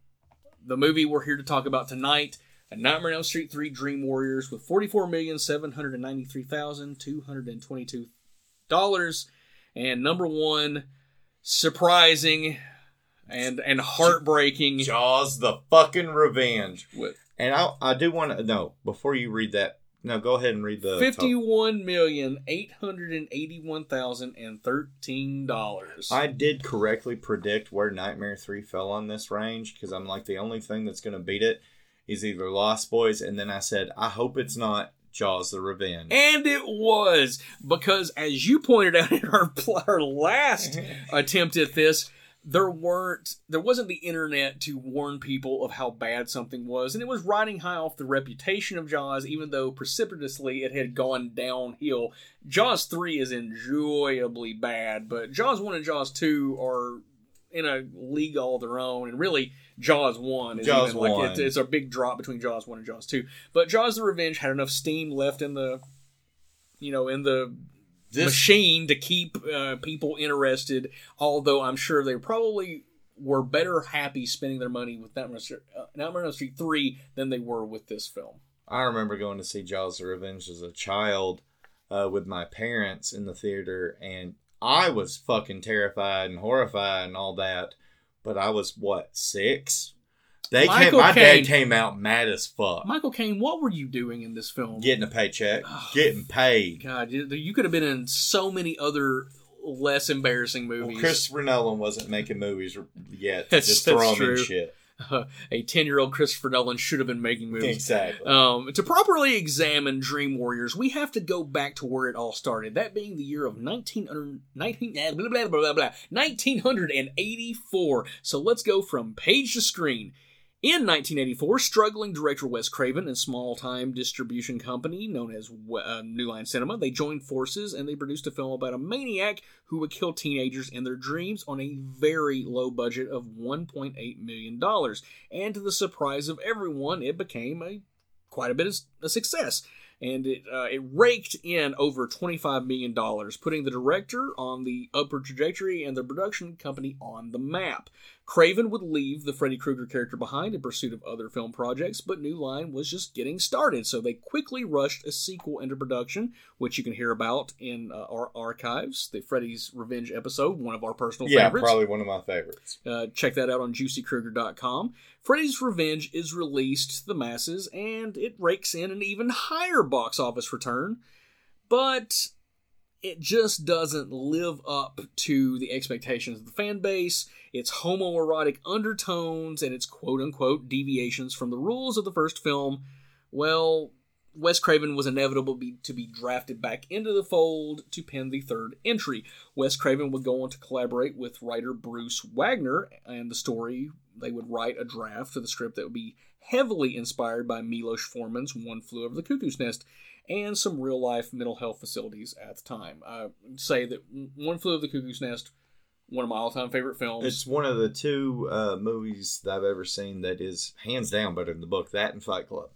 the movie we're here to talk about tonight, A Nightmare on Elm Street 3 Dream Warriors with $44,793,222. And number one, surprising and and heartbreaking Jaws the fucking revenge. with And I, I do want to no before you read that. No, go ahead and read the fifty-one million eight hundred and eighty-one thousand and thirteen dollars. I did correctly predict where Nightmare 3 fell on this range because I'm like the only thing that's going to beat it is either Lost Boys and then I said I hope it's not Jaws the Revenge. And it was because, as you pointed out in our, our last attempt at this, there weren't there wasn't the internet to warn people of how bad something was, and it was riding high off the reputation of Jaws, even though precipitously it had gone downhill. Jaws three is enjoyably bad, but Jaws one and Jaws two are in a league all their own, and really Jaws one is Jaws even like 1. it's, it's a big drop between Jaws one and Jaws two. But Jaws the Revenge had enough steam left in the you know in the This machine to keep uh, people interested. Although I'm sure they probably were better happy spending their money with Nightmare on Street, uh, Nightmare on Street three than they were with this film. I remember going to see Jaws the Revenge as a child uh, with my parents in the theater, and I was fucking terrified and horrified and all that. But I was what six? They came. My Caine. dad came out mad as fuck, Michael Caine, what were you doing in this film? getting a paycheck, getting paid. God, you could have been in so many other less embarrassing Well, movies. Christopher Nolan wasn't making movies yet. That's- just that's true. shit. a 10 year old Christopher Nolan should have been making movies. Exactly. Um, to properly examine Dream Warriors, we have to go back to where it all started. That being the year of 1900, 19, eh, blah, blah, blah, blah, blah, 1984. So let's go from page to screen. In 1984, struggling director Wes Craven and small-time distribution company known as uh, New Line Cinema, they joined forces and they produced a film about a maniac who would kill teenagers in their dreams on a very low budget of 1.8 million dollars. And to the surprise of everyone, it became a quite a bit of a success. And it uh, it raked in over $25 million, putting the director on the upward trajectory and the production company on the map. Craven would leave the Freddy Krueger character behind in pursuit of other film projects, but New Line was just getting started, so they quickly rushed a sequel into production, which you can hear about in uh, our archives, the Freddy's Revenge episode, one of our personal yeah, favorites. probably one of my favorites. Uh, check that out on juicykrieger.com. Freddy's Revenge is released to the masses and it rakes in an even higher box office return, but it just doesn't live up to the expectations of the fan base. Its homoerotic undertones and its quote unquote deviations from the rules of the first film, well, Wes Craven was inevitable be, to be drafted back into the fold to pen the third entry. Wes Craven would go on to collaborate with writer Bruce Wagner, and the story they would write a draft for the script that would be heavily inspired by Milos Forman's One Flew Over the Cuckoo's Nest and some real life mental health facilities at the time. I say that One Flew Over the Cuckoo's Nest, one of my all time favorite films. It's one of the two uh, movies that I've ever seen that is hands down better than the book. That and Fight Club.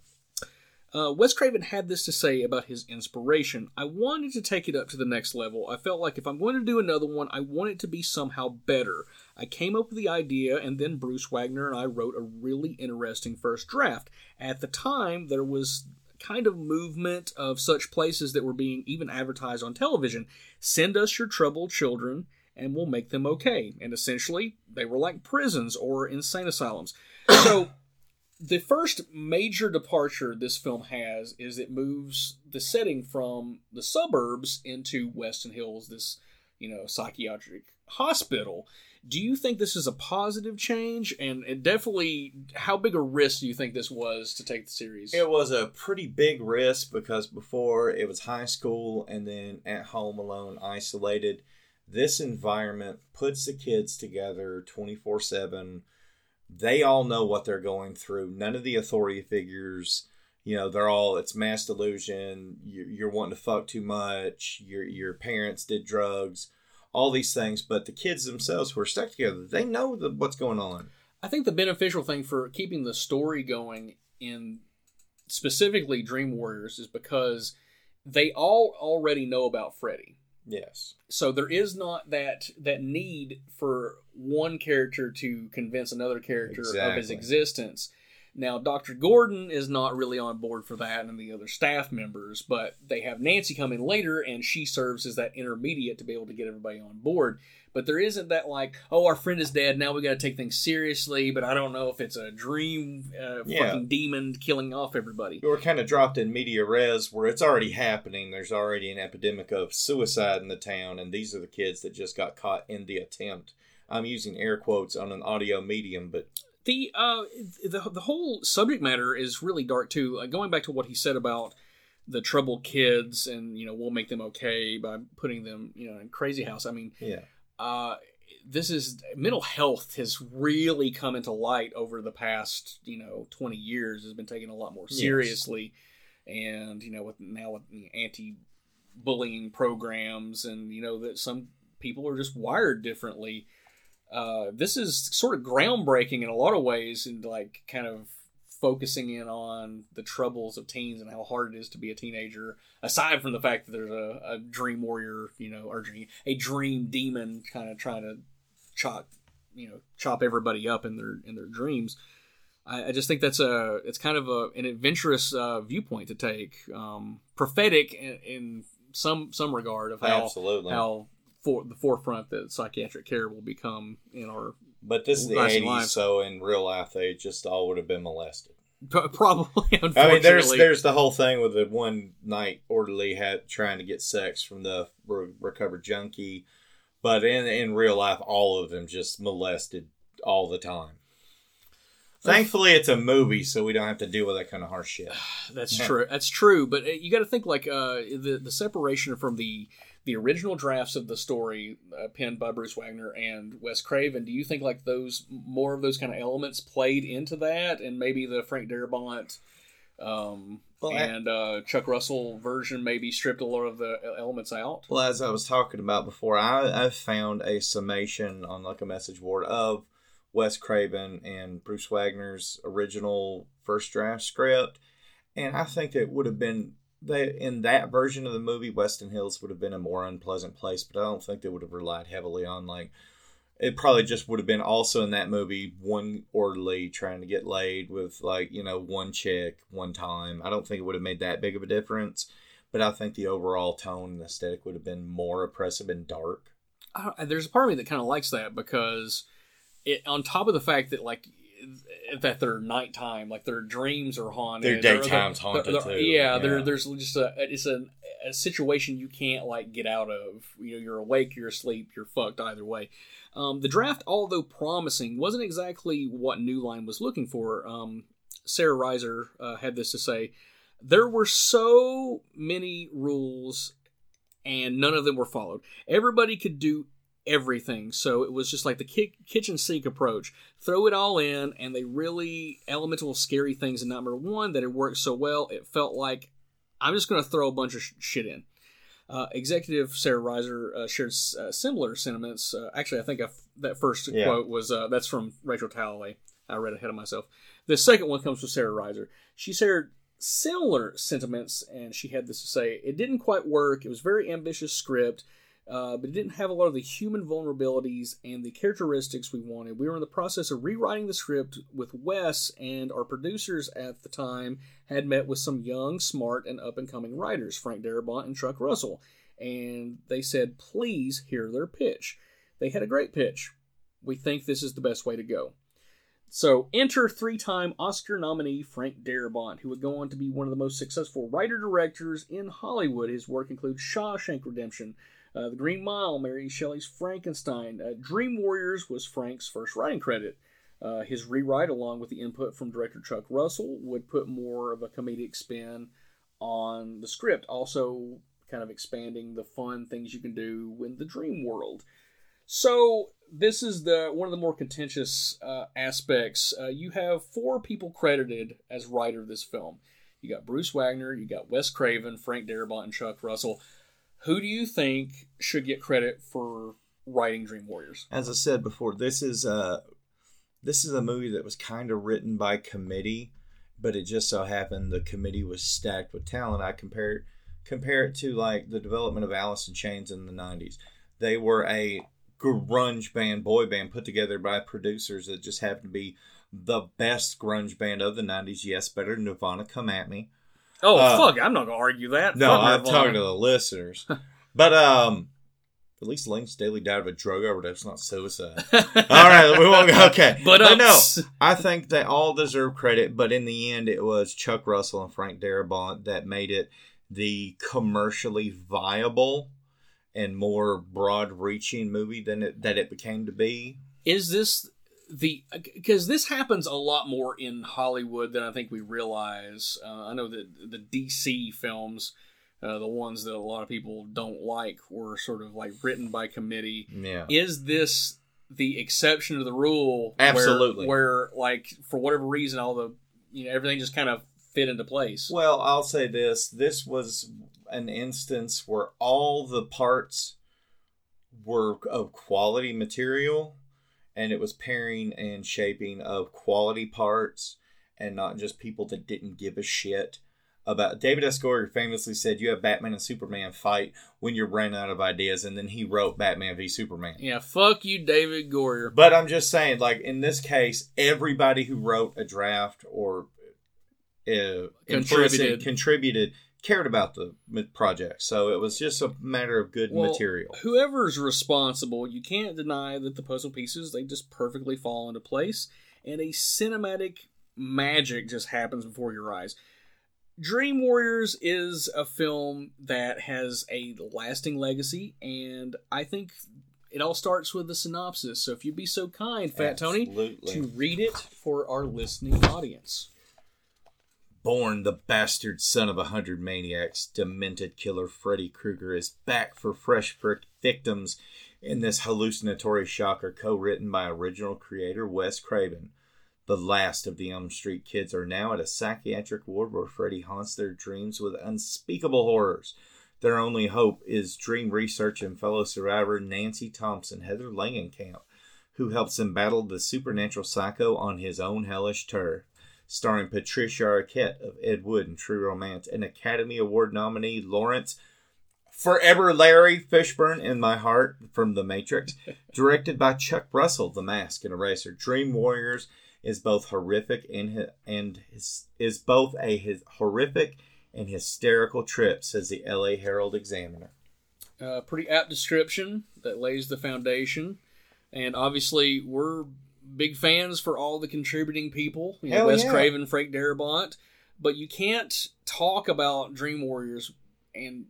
Uh, Wes Craven had this to say about his inspiration. I wanted to take it up to the next level. I felt like if I'm going to do another one, I want it to be somehow better. I came up with the idea, and then Bruce Wagner and I wrote a really interesting first draft. At the time, there was kind of movement of such places that were being even advertised on television. Send us your troubled children, and we'll make them okay. And essentially, they were like prisons or insane asylums. So the first major departure this film has is it moves the setting from the suburbs into Westin Hills, this you know psychiatric hospital. Do you think this is a positive change? And it definitely, how big a risk do you think this was to take the series? It was a pretty big risk because before it was high school and then at home alone, isolated. This environment puts the kids together 24 7. They all know what they're going through. None of the authority figures, you know, they're all, it's mass delusion. You're, you're wanting to fuck too much. Your, your parents did drugs, all these things. But the kids themselves who are stuck together, they know the, what's going on. I think the beneficial thing for keeping the story going in specifically Dream Warriors is because they all already know about Freddy. Yes. So there is not that that need for one character to convince another character of his existence. Now, Dr. Gordon is not really on board for that and the other staff members, but they have Nancy come in later and she serves as that intermediate to be able to get everybody on board. But there isn't that, like, oh, our friend is dead, now we got to take things seriously, but I don't know if it's a dream uh, Yeah. fucking demon killing off everybody. We're kind of dropped in media res where it's already happening. There's already an epidemic of suicide in the town, and these are the kids that just got caught in the attempt. I'm using air quotes on an audio medium, but the uh the, the whole subject matter is really dark too uh, going back to what he said about the troubled kids and you know we'll make them okay by putting them you know in crazy house i mean yeah. uh this is mental health has really come into light over the past you know 20 years has been taken a lot more Yes. seriously and you know with now with the anti-bullying programs and you know that some people are just wired differently uh, this is sort of groundbreaking in a lot of ways and like kind of focusing in on the troubles of teens and how hard it is to be a teenager aside from the fact that there's a, a dream warrior you know or a dream demon kind of trying to chop you know chop everybody up in their in their dreams I, I just think that's a it's kind of a, an adventurous uh, viewpoint to take um, prophetic in, in some some regard of how Absolutely. how for the forefront that psychiatric care will become in our But this is the Lives and 80s, lives. so in real life, they just all would have been molested. P- probably unfortunately I mean, there's there's the whole thing with the one night orderly had trying to get sex from the re- recovered junkie, but in in real life, all of them just molested all the time. Thankfully, it's a movie, so we don't have to deal with that kind of harsh shit. That's true. That's true. But uh, you got to think like uh, the the separation from the the original drafts of the story uh, penned by Bruce Wagner and Wes Craven. Do you think like those more of those kind of elements played into that, and maybe the Frank Darabont um, Well, and uh, Chuck Russell version maybe stripped a lot of the elements out? Well, as I was talking about before, I, I found a summation on like a message board of Wes Craven and Bruce Wagner's original first draft script, and I think it would have been they in that version of the movie, Westin Hills would have been a more unpleasant place, but I don't think they would have relied heavily on like. It probably just would have been also in that movie one orderly trying to get laid with like you know one chick one time. I don't think it would have made that big of a difference but I think the overall tone and aesthetic would have been more oppressive and dark. There's a part of me that kind of likes that because it on top of the fact that like that their nighttime like their dreams are haunted Their daytime's they're- haunted, they're- too. yeah, Yeah. there's just a it's a, a situation you can't like get out of you know you're awake you're asleep you're fucked either way um, the draft although promising wasn't exactly what new line was looking for um, Sara Risher uh, had this to say there were so many rules and none of them were followed. Everybody could do everything, so it was just like the ki- kitchen sink approach. Throw it all in, and they really elemental scary things in number one that it worked so well. It felt like I'm just going to throw a bunch of sh- shit in. Uh, executive Sara Risher uh, shared uh, similar sentiments. Uh, actually, I think I f- that first Yeah. quote was uh, that's from Rachel Talalay. I read ahead of myself. The second one comes from Sara Risher. She shared similar sentiments, and she had this to say: "It didn't quite work. It was very ambitious script, uh, but it didn't have a lot of the human vulnerabilities and the characteristics we wanted. We were in the process of rewriting the script with Wes, and our producers at the time had met with some young, smart, and up and coming writers, Frank Darabont and Chuck Russell, and they said, please hear their pitch. They had a great pitch. We think this is the best way to go. So enter three-time Oscar nominee Frank Darabont, who would go on to be one of the most successful writer-directors in Hollywood. His work includes Shawshank Redemption, uh, The Green Mile, Mary Shelley's Frankenstein. Uh, Dream Warriors was Frank's first writing credit. Uh, his rewrite, along with the input from director Chuck Russell, would put more of a comedic spin on the script, also kind of expanding the fun things you can do in the dream world. So this is the one of the more contentious uh, aspects. Uh, you have four people credited as writer of this film. You got Bruce Wagner, you got Wes Craven, Frank Darabont, and Chuck Russell. Who do you think should get credit for writing Dream Warriors? As I said before, this is a this is a movie that was kind of written by committee, but it just so happened the committee was stacked with talent. I compare compare it to like the development of Alice in Chains in the '90s. They were a grunge band, boy band put together by producers that just happened to be the best grunge band of the '90s. Yes, better than Nirvana. Come at me. Oh Uh, fuck! I'm not gonna argue that. No, Fuck I'm Nirvana. talking to the listeners. but um, at least Layne Staley died of a drug overdose, not suicide. all right, we won't. Okay, But, but no. I think they all deserve credit. But in the end, it was Chuck Russell and Frank Darabont that made it the commercially viable and more broad-reaching movie than it that it became to be. is this the because this happens a lot more in Hollywood than I think we realize. Uh, I know that the DC films, uh, the ones that a lot of people don't like, were sort of like written by committee. Yeah. Is this the exception to the rule? where- Absolutely. Where, like for whatever reason, all the you know everything just kind of fit into place. Well, I'll say this: this was an instance where all the parts were of quality material, and it was pairing and shaping of quality parts, and not just people that didn't give a shit about. David S. Goyer famously said, "You have Batman and Superman fight when you're running out of ideas," and then he wrote Batman v Superman. yeah, fuck you, David Goyer. But I'm just saying, like in this case, everybody who wrote a draft or uh, Contributed. contributed cared about the project. So it was just a matter of good Well, material. Whoever's responsible, you can't deny that the puzzle pieces they just perfectly fall into place, and a cinematic magic just happens before your eyes. Dream Warriors is a film that has a lasting legacy, and I think it all starts with the synopsis. So if you'd be so kind, Fat Tony, to read it for our listening audience. Born the bastard son of a hundred maniacs, demented killer Freddy Krueger is back for fresh victims in this hallucinatory shocker co-written by original creator Wes Craven. The last of the Elm Street kids are now at a psychiatric ward where Freddy haunts their dreams with unspeakable horrors. Their only hope is dream research and fellow survivor Nancy Thompson, Heather Langenkamp, who helps him battle the supernatural psycho on his own hellish turf. Starring Patricia Arquette of Ed Wood and True Romance and Academy Award nominee Lawrence Forever Larry Fishburne in My Heart from The Matrix, directed by Chuck Russell, The Mask and Eraser. Dream Warriors is both horrific and and is both a his horrific and hysterical trip, says the L.A. Herald Examiner. Uh, pretty apt description that lays the foundation. And obviously, we're big fans for all the contributing people. You know, Hell Wes yeah. Craven, Frank Darabont. But you can't talk about Dream Warriors and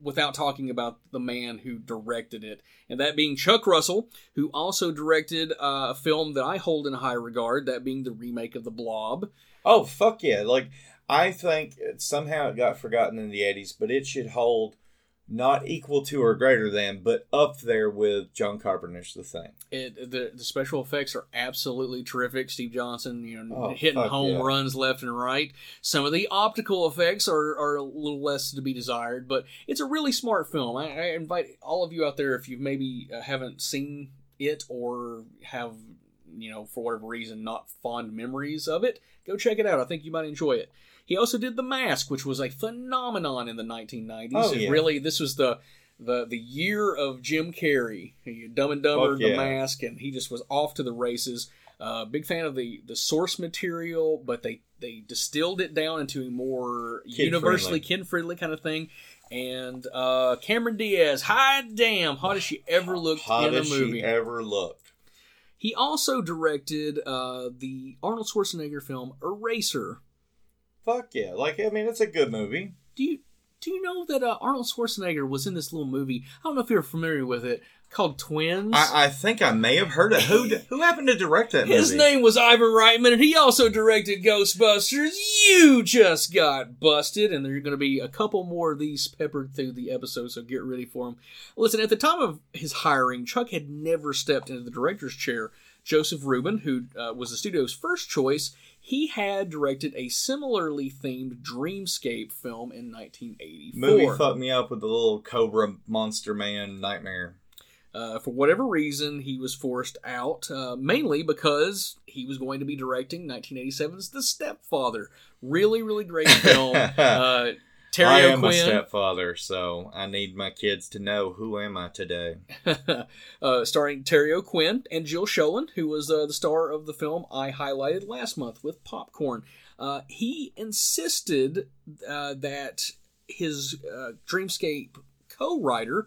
without talking about the man who directed it, and that being Chuck Russell, who also directed uh, a film that I hold in high regard, that being the remake of The Blob. Oh fuck yeah! Like I think it, somehow it got forgotten in the eighties, but it should hold not equal to or greater than, but up there with John Carpenter's The Thing. It, the the special effects are absolutely terrific. Steve Johnson, you know, Oh, hitting home yeah. runs left and right. Some of the optical effects are, are a little less to be desired, but it's a really smart film. I, I invite all of you out there if you maybe uh, haven't seen it or have you know for whatever reason not fond memories of it, go check it out. I think you might enjoy it. He also did The Mask, which was a phenomenon in the 1990s. Oh, yeah. really, this was the the the year of Jim Carrey, Dumb and Dumber, Fuck The yeah. Mask, and he just was off to the races. Uh, big fan of the the source material, but they they distilled it down into a more Kid-friendly. universally kid friendly kind of thing. And uh, Cameron Diaz, high damn, hottest she ever looked in a movie. she ever looked. He also directed uh, the Arnold Schwarzenegger film Eraser. Fuck yeah! Like I mean, it's a good movie. Do you do you know that uh, Arnold Schwarzenegger was in this little movie? I don't know if you're familiar with it called Twins. I, I think I may have heard of it. Who who happened to direct that movie? His movie? name was Ivan Reitman, and he also directed Ghostbusters. You just got busted, and there are going to be a couple more of these peppered through the episode, so get ready for them. Listen, at the time of his hiring, Chuck had never stepped into the director's chair. Joseph Ruben, who uh, was the studio's first choice, he had directed a similarly themed dreamscape film in 1984. Movie fucked me up with the little Cobra Monster Man nightmare. Uh, for whatever reason, he was forced out, uh, mainly because he was going to be directing 1987's The Stepfather. Really, really great film. uh, Terry I am a stepfather, so I need my kids to know who am I today. uh, starring Terry O'Quinn and Jill Schoelen, who was uh, the star of the film I highlighted last month with Popcorn. Uh, he insisted uh, that his uh, Dreamscape co-writer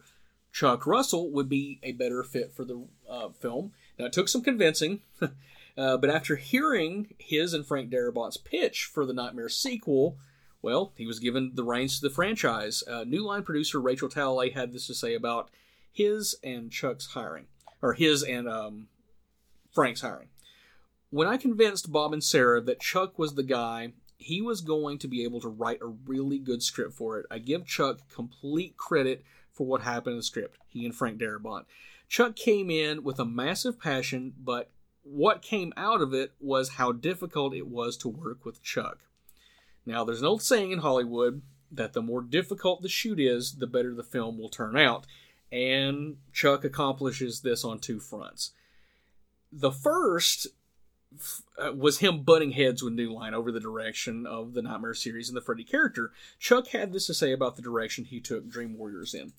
Chuck Russell would be a better fit for the uh, film. Now it took some convincing, uh, but after hearing his and Frank Darabont's pitch for the Nightmare sequel, well, he was given the reins to the franchise. Uh, New Line producer Rachel Talalay had this to say about his and Chuck's hiring, or his and um, Frank's hiring. When I convinced Bob and Sarah that Chuck was the guy, he was going to be able to write a really good script for it. I give Chuck complete credit for what happened in the script, he and Frank Darabont. Chuck came in with a massive passion, but what came out of it was how difficult it was to work with Chuck. Now, there's an old saying in Hollywood that the more difficult the shoot is, the better the film will turn out. And Chuck accomplishes this on two fronts. The first uh, was him butting heads with New Line over the direction of the Nightmare series and the Freddy character. Chuck had this to say about the direction he took Dream Warriors in.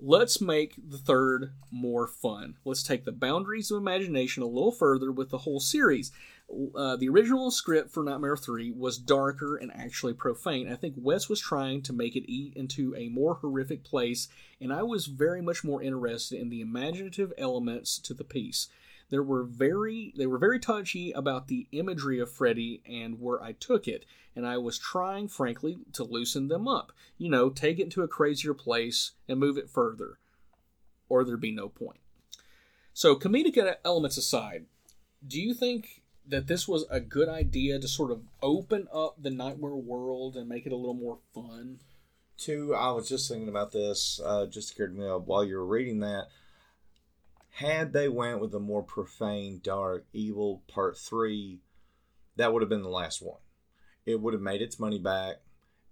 Let's make the third more fun. Let's take the boundaries of imagination a little further with the whole series. Uh, the original script for Nightmare 3 was darker and actually profane. I think Wes was trying to make it eat into a more horrific place, and I was very much more interested in the imaginative elements to the piece. There were very they were very touchy about the imagery of Freddy and where I took it, and I was trying, frankly, to loosen them up. You know, take it to a crazier place and move it further, or there'd be no point. So, comedic elements aside, do you think that this was a good idea to sort of open up the nightmare world and make it a little more fun? Two, I was just thinking about this. Uh, just occurred to me while you were reading that. Had they went with a more profane, dark, evil part three, that would have been the last one. It would have made its money back,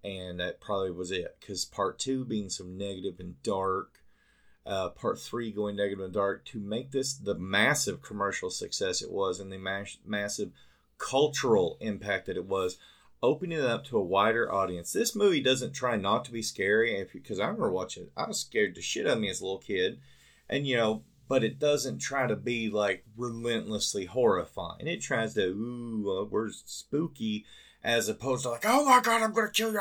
and that probably was it. Because part two being so negative and dark, uh, part three going negative and dark, to make this the massive commercial success it was, and the mas- massive cultural impact that it was, opening it up to a wider audience. This movie doesn't try not to be scary, because I remember watching it, I was scared to shit out of me as a little kid, and you know, but it doesn't try to be like relentlessly horrifying. It tries to ooh, uh, we're spooky, as opposed to like, oh my god, I'm gonna kill ya.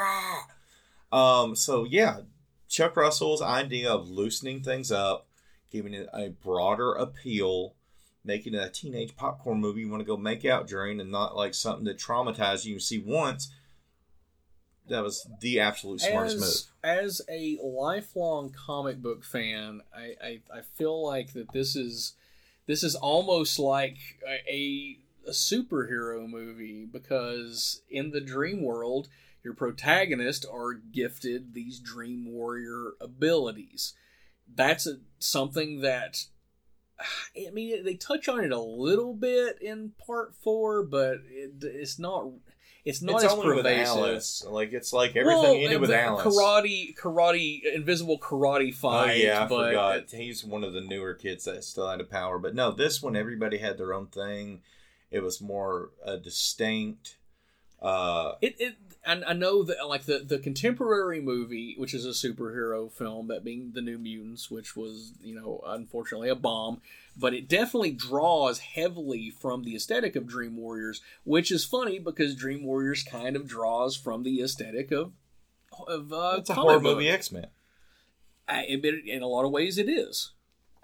Um, so yeah, Chuck Russell's idea of loosening things up, giving it a broader appeal, making it a teenage popcorn movie you want to go make out during and not like something that traumatizes you and see once. That was the absolute smartest move. as, as a lifelong comic book fan, I, I, I feel like that this is this is almost like a, a superhero movie because in the dream world, your protagonist are gifted these dream warrior abilities. That's a, something that I mean they touch on it a little bit in part four, but it, it's not. It's not it's as only with pervasive. Alice. Like it's like everything Well, ended with Alice. Karate, karate, invisible karate fight. Oh yeah, I but forgot. He's one of the newer kids that still had a power. But no, this one everybody had their own thing. It was more uh, distinct. Uh, It, it, and I know that like the the contemporary movie, which is a superhero film, that being the New Mutants, which was you know unfortunately a bomb, but it definitely draws heavily from the aesthetic of Dream Warriors, which is funny because Dream Warriors kind of draws from the aesthetic of of uh, it's a horror book. movie X Men. I admit in a lot of ways it is.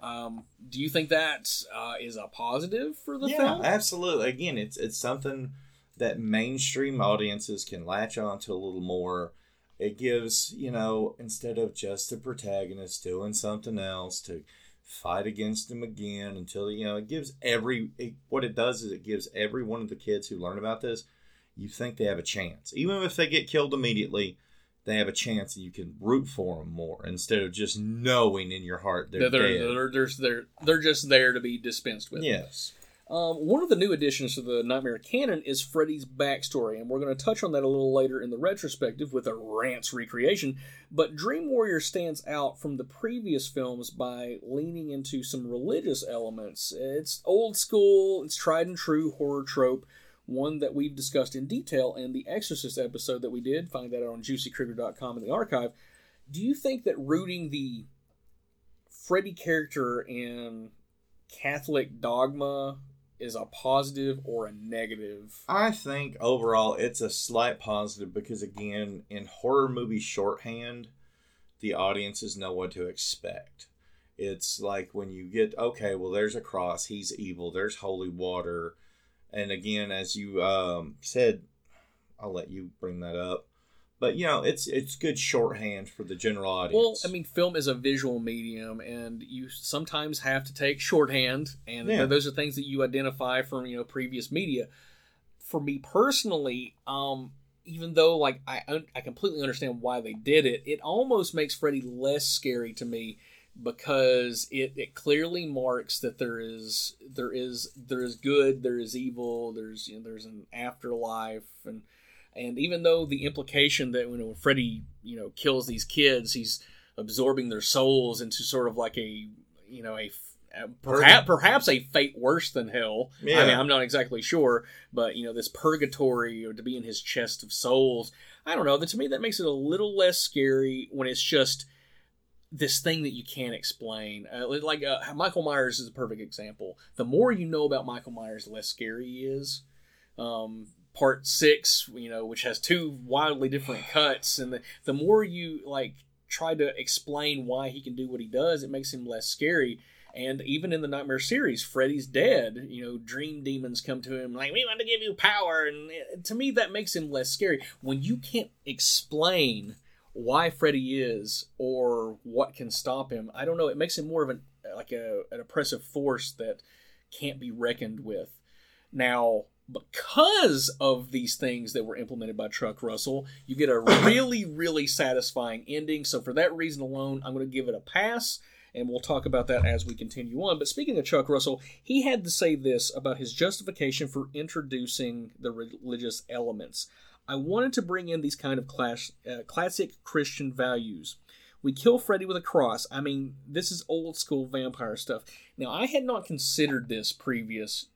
Um, do you think that uh, is a positive for the Yeah, film? absolutely. Again, it's it's something that mainstream audiences can latch on to a little more. It gives, you know, instead of just the protagonist doing something else to fight against him again until, you know, it gives every, it, what it does is it gives every one of the kids who learn about this, you think they have a chance. Even if they get killed immediately, they have a chance and you can root for them more instead of just knowing in your heart they're, They're, they're, they're, they're, they're just there to be dispensed with. yes. Um, one of the new additions to the Nightmare canon is Freddy's backstory, and we're going to touch on that a little later in the retrospective with a Rants recreation. But Dream Warrior stands out from the previous films by leaning into some religious elements. It's old school, it's tried and true horror trope, one that we've discussed in detail in the Exorcist episode that we did. Find that out on juicycritter.com in the archive. Do you think that rooting the Freddy character in Catholic dogma is a positive or a negative? I think overall it's a slight positive because again, in horror movie shorthand, the audiences know what to expect. It's like when you get okay, well, there's a cross, he's evil. There's holy water, and again, as you um, said, I'll let you bring that up. But you know, it's it's good shorthand for the general audience. Well. I mean, film is a visual medium, and you sometimes have to take shorthand, and Yeah. those are things that you identify from you know previous media. For me personally, um, even though like I I completely understand why they did it, it almost makes Freddy less scary to me because it, it clearly marks that there is there is there is good, there is evil, there's you know, there's an afterlife, and and even though the implication that you know, when Freddy you know kills these kids, he's absorbing their souls into sort of like a you know a perhaps perhaps a fate worse than hell. I mean, I'm not exactly sure, but you know this purgatory or to be in his chest of souls. I don't know. That to me that makes it a little less scary when it's just this thing that you can't explain. Uh, like uh, Michael Myers is a perfect example. The more you know about Michael Myers, the less scary he is. Um, part six, you know, which has two wildly different cuts, and the, the more you like try to explain why he can do what he does, it makes him less scary. And even in the Nightmare series, Freddy's dead. You know, dream demons come to him like, "We want to give you power," and uh, to me, that makes him less scary. When you can't explain why Freddy is or what can stop him, I don't know. It makes him more of an like a an oppressive force that can't be reckoned with. Now, because of these things that were implemented by Chuck Russell, you get a really, really satisfying ending. So, for that reason alone, I'm going to give it a pass, and we'll talk about that as we continue on. But speaking of Chuck Russell, he had to say this about his justification for introducing the religious elements. I wanted to bring in these kind of class, uh, classic Christian values. We kill Freddy with a cross. I mean, this is old school vampire stuff. Now, I had not considered this previous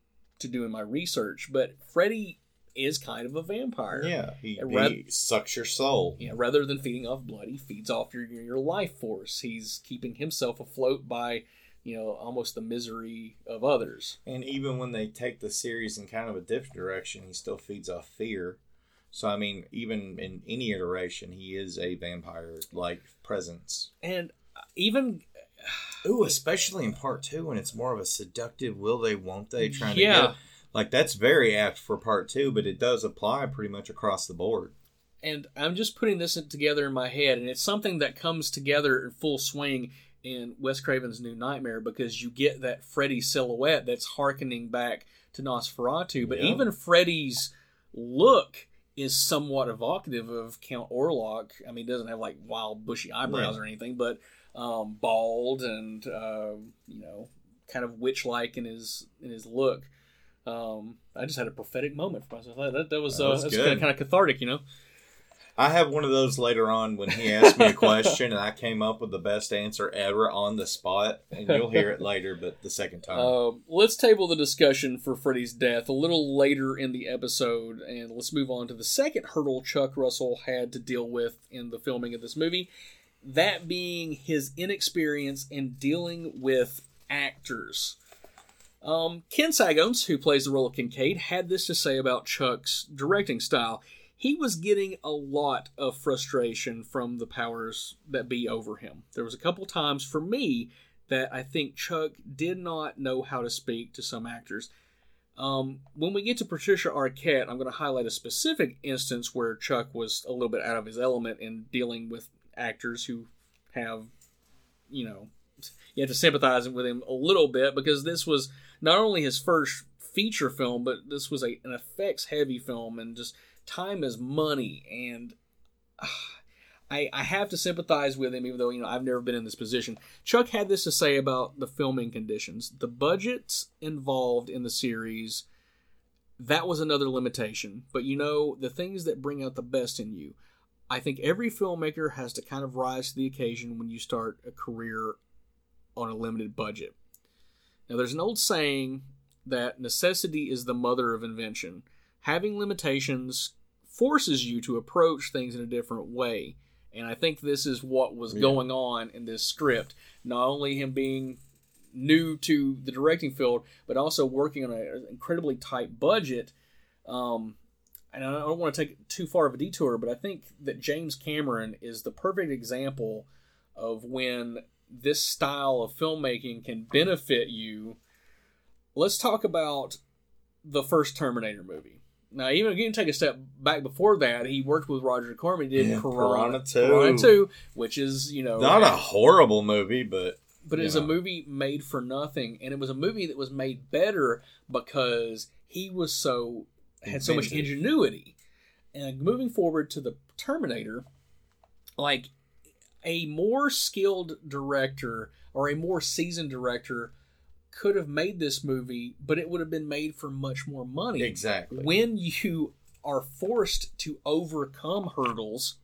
to doing my research, but Freddy is kind of a vampire. Yeah, he, And he sucks your soul. Yeah, rather than feeding off blood, he feeds off your your life force. He's keeping himself afloat by, you know, almost the misery of others. And even when they take the series in kind of a different direction, he still feeds off fear. So I mean, even in any iteration, he is a vampire-like presence. And even Ooh, especially in part two, when it's more of a seductive will they, won't they, trying Yeah. to get like that's very apt for part two, but it does apply pretty much across the board. and I'm just putting this together in my head, and it's something that comes together in full swing in Wes Craven's New Nightmare because you get that Freddy silhouette that's harkening back to Nosferatu, but Yeah. even Freddy's look is somewhat evocative of Count Orlok. I mean, he doesn't have like wild bushy eyebrows Yeah. or anything, but um, bald and uh, you know, kind of witch-like in his in his look. Um, I just had a prophetic moment for myself. That, that was, That uh, was that's kind of, kind of cathartic, you know. I have one of those later on when he asked me a question and I came up with the best answer ever on the spot, and you'll hear it later, but the second time. Uh, let's table the discussion for Freddy's death a little later in the episode, and let's move on to the second hurdle Chuck Russell had to deal with in the filming of this movie. That being his inexperience in dealing with actors. Um, Ken Sagoes, who plays the role of Kincaid, had this to say about Chuck's directing style. He was getting a lot of frustration from the powers that be over him. There was a couple times for me that I think Chuck did not know how to speak to some actors. Um, when we get to Patricia Arquette, I'm going to highlight a specific instance where Chuck was a little bit out of his element in dealing with actors who have, you know, you have to sympathize with him a little bit because this was not only his first feature film, but this was a, an effects heavy film and just time is money. And ah, I, I have to sympathize with him, even though, you know, I've never been in this position. Chuck had this to say about the filming conditions. The budgets involved in the series, that was another limitation. But, you know, the things that bring out the best in you. I think every filmmaker has to kind of rise to the occasion when you start a career on a limited budget. Now, there's an old saying that necessity is the mother of invention. Having limitations forces you to approach things in a different way. And I think this is what was going on in this script. Not only him being new to the directing field, but also working on an incredibly tight budget. Um, and I don't want to take too far of a detour, but I think that James Cameron is the perfect example of when this style of filmmaking can benefit you. Let's talk about the first Terminator movie. Now, even if you can take a step back before that, he worked with Roger Corman. He did Yeah, Piranha, Piranha 2. Piranha 2, which is, you know, Not a horrible movie, but but it is Yeah. a movie made for nothing, and it was a movie that was made better because he was so had so much ingenuity. And moving forward to the Terminator, like a more skilled director or a more seasoned director could have made this movie, but it would have been made for much more money. exactly. When you are forced to overcome hurdles,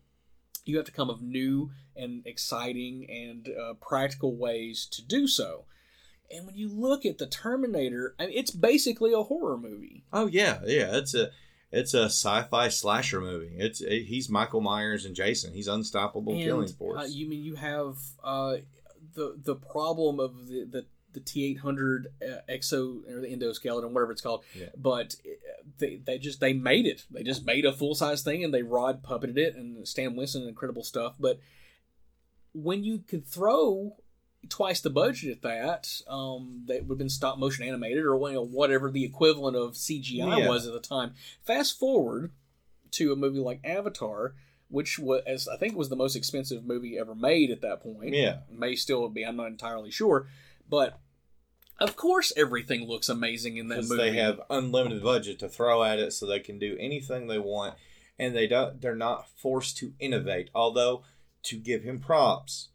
you have to come of new and exciting and uh, practical ways to do so. And when you look at the Terminator, I mean, it's basically a horror movie. Oh yeah, yeah. It's a it's a sci-fi slasher movie. It's it, he's Michael Myers and Jason. He's unstoppable killing force. Uh, you mean you have uh, the the problem of the the, the T eight hundred uh, exo or the endoskeleton, whatever it's called. Yeah. But uh, they they just they made it. They just made a full size thing and they rod puppeted it and Stan Winston incredible stuff. But when you could throw twice the budget at that, um, that would have been stop motion animated or you know, whatever the equivalent of CGI Yeah. was at the time. Fast forward to a movie like Avatar, which was I think was the most expensive movie ever made at that point. Yeah. may still be. I'm not entirely sure, But of course, everything looks amazing in that movie. they have unlimited budget to throw at it, so they can do anything they want, and they don't. They're not forced to innovate. Although, to give him props,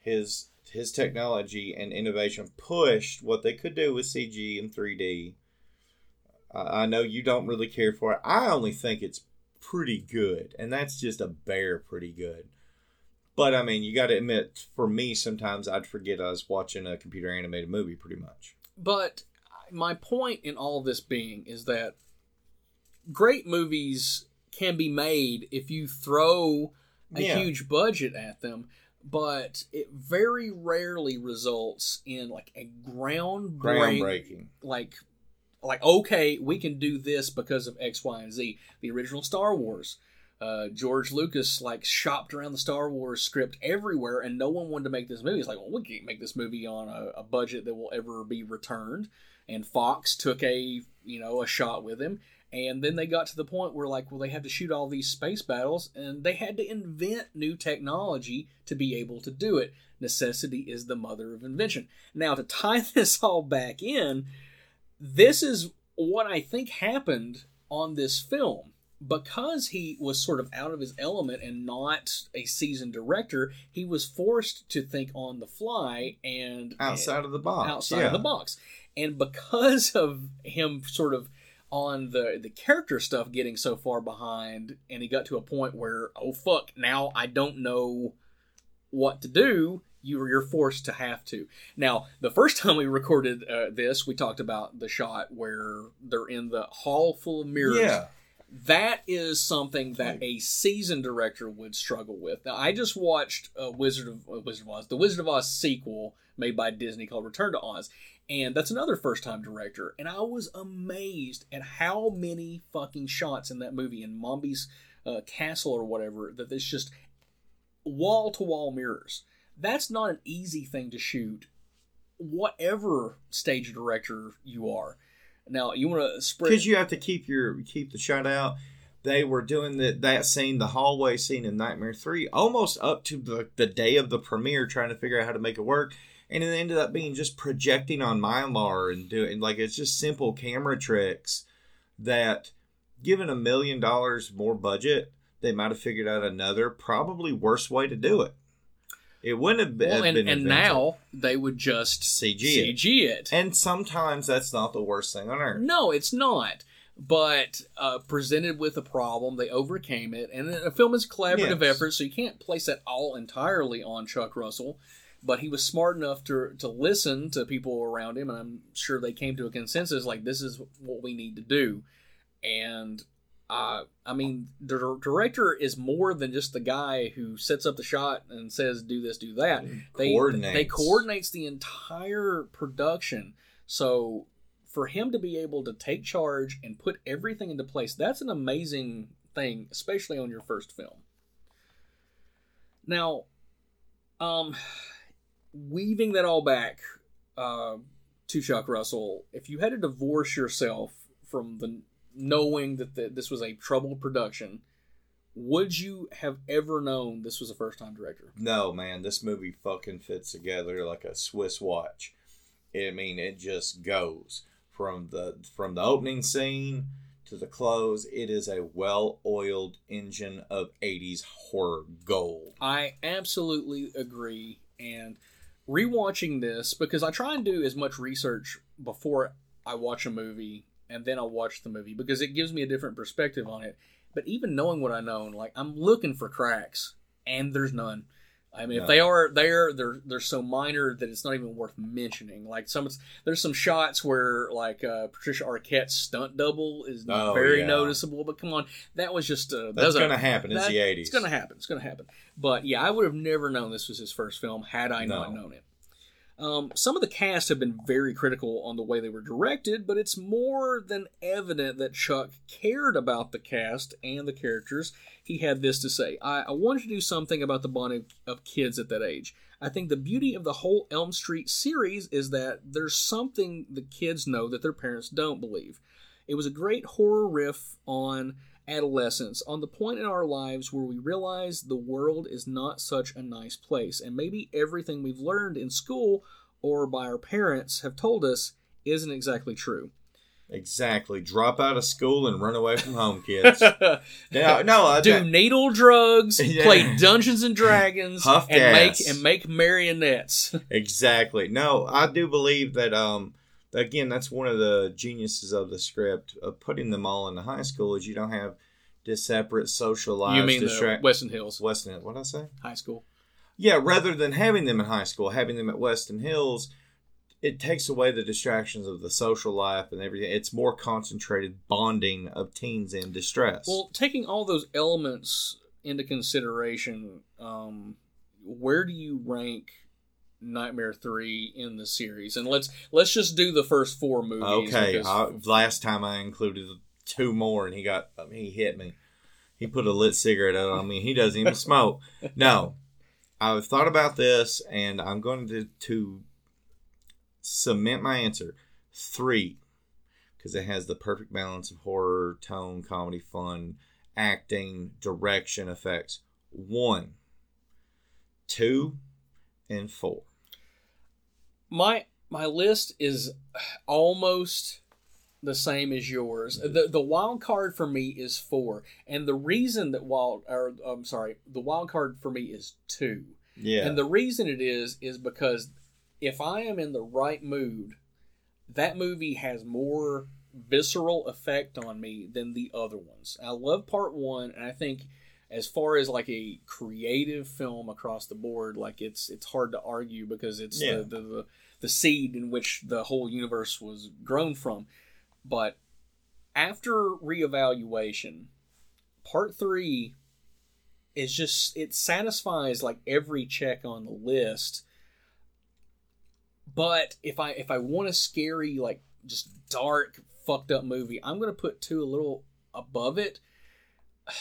his his technology and innovation pushed what they could do with CG and 3D. I I know you don't really care for it. I only think it's pretty good, and that's just a bare pretty good. But I mean, you got to admit, for me, sometimes I'd forget I was watching a computer animated movie. Pretty much. But my point in all this being is that great movies can be made if you throw a Yeah. huge budget at them, but it very rarely results in like a groundbreaking, Groundbreaking. like like okay, we can do this because of X, Y, and Z. The original Star Wars. Uh, George Lucas like shopped around the Star Wars script everywhere, and no one wanted to make this movie. It's like, well, we can't make this movie on a, a budget that will ever be returned. And Fox took a you know a shot with him, and then they got to the point where like, well, they had to shoot all these space battles, and they had to invent new technology to be able to do it. Necessity is the mother of invention. Now to tie this all back in, this is what I think happened on this film. Because he was sort of out of his element and not a seasoned director, he was forced to think on the fly and Outside of the box. outside yeah. of the box. And because of him sort of on the the character stuff getting so far behind and he got to a point where oh fuck, now I don't know what to do, you you're forced to have to. Now, the first time we recorded uh, this, we talked about the shot where they're in the hall full of mirrors Yeah. that is something that a seasoned director would struggle with. Now, I just watched uh, Wizard of uh, Wizard of Oz, the Wizard of Oz sequel made by Disney called Return to Oz, and that's another first-time director. And I was amazed at how many fucking shots in that movie in Mombi's uh, castle or whatever that there's just wall-to-wall mirrors. That's not an easy thing to shoot, whatever stage director you are. Now, you want to spread because you have to keep your keep the shot out. They were doing that that scene, the hallway scene in Nightmare Three, almost up to the, the day of the premiere, trying to figure out how to make it work, and it ended up being just projecting on Mylar and doing like it's just simple camera tricks that, given a million dollars more budget, they might have figured out another probably worse way to do it. It wouldn't have been. well, and, been and now they would just CG it. CG it. and sometimes that's not the worst thing on earth. No, it's not. But uh, presented with a problem, they overcame it. And a film is a collaborative Yes. effort, so you can't place that all entirely on Chuck Russell. But he was smart enough to to listen to people around him, and I'm sure they came to a consensus like this is what we need to do. And uh, I mean, the director is more than just the guy who sets up the shot and says do this, do that. They Coordinates. they coordinates the entire production. So for him to be able to take charge and put everything into place, that's an amazing thing, especially on your first film. Now, um, weaving that all back uh, to Chuck Russell, if you had to divorce yourself from the knowing that the, this was a troubled production, would you have ever known this was a first time director? No, man, this movie fucking fits together like a Swiss watch. I mean, it just goes from the from the opening scene to the close. It is a well-oiled engine of '80s horror gold. I absolutely agree. And rewatching this, because I try and do as much research before I watch a movie and then I'll watch the movie because it gives me a different perspective on it. But even knowing what I know, like I'm looking for cracks, and there's none. I mean, if they are there, they're they're so minor that it's not even worth mentioning. Like some, there's some shots where like uh, Patricia Arquette's stunt double is Oh, very yeah. noticeable. But come on, that was just uh, That's was gonna happen. It's that- the It's gonna happen. It's gonna happen. But yeah, I would have never known this was his first film had I not known it. Um, some of the cast have been very critical on the way they were directed, but it's more than evident that Chuck cared about the cast and the characters. He had this to say I, I wanted to do something about the bonding of kids at that age. I think the beauty of the whole Elm Street series is that there's something the kids know that their parents don't believe. It was a great horror riff on adolescence, on the point in our lives where we realize the world is not such a nice place, and maybe everything we've learned in school or by our parents have told us isn't exactly true. Exactly. Drop out of school and run away from home, kids. no, no, I, Do needle drugs, Yeah. play Dungeons and Dragons, Huff and gas. make and make marionettes. Exactly. No, I do believe that. Um, again, that's one of the geniuses of the script of putting them all in the high school is you don't have this separate social lives. you mean the distract- Westin Hills Westin? What did I say? High School? Yeah, rather than having them in high school, having them at Westin Hills, it takes away the distractions of the social life and everything. It's more concentrated bonding of teens in distress. Well, taking all those elements into consideration, um, where do you rank Nightmare Three in the series? And let's let's just do the first four movies. okay, because- I, last time I included two more, and he got I mean, he hit me. He put a lit cigarette out on me. He doesn't even smoke. No, I've thought about this, and I'm going to to cement my answer three because it has the perfect balance of horror, tone, comedy, fun, acting, direction, effects. One, two, and four. My my list is almost the same as yours. Mm-hmm. The the wild card for me is four, and the reason that wild or I'm sorry, the wild card for me is two. Yeah, And the reason it is is because if I am in the right mood, that movie has more visceral effect on me than the other ones. I love part one, and I think as far as like a creative film across the board, like it's it's hard to argue because it's Yeah. the, the, the the seed in which the whole universe was grown from. But after reevaluation, part three is just it satisfies like every check on the list. But if I if I want a scary like just dark fucked up movie, I'm gonna put two a little above it.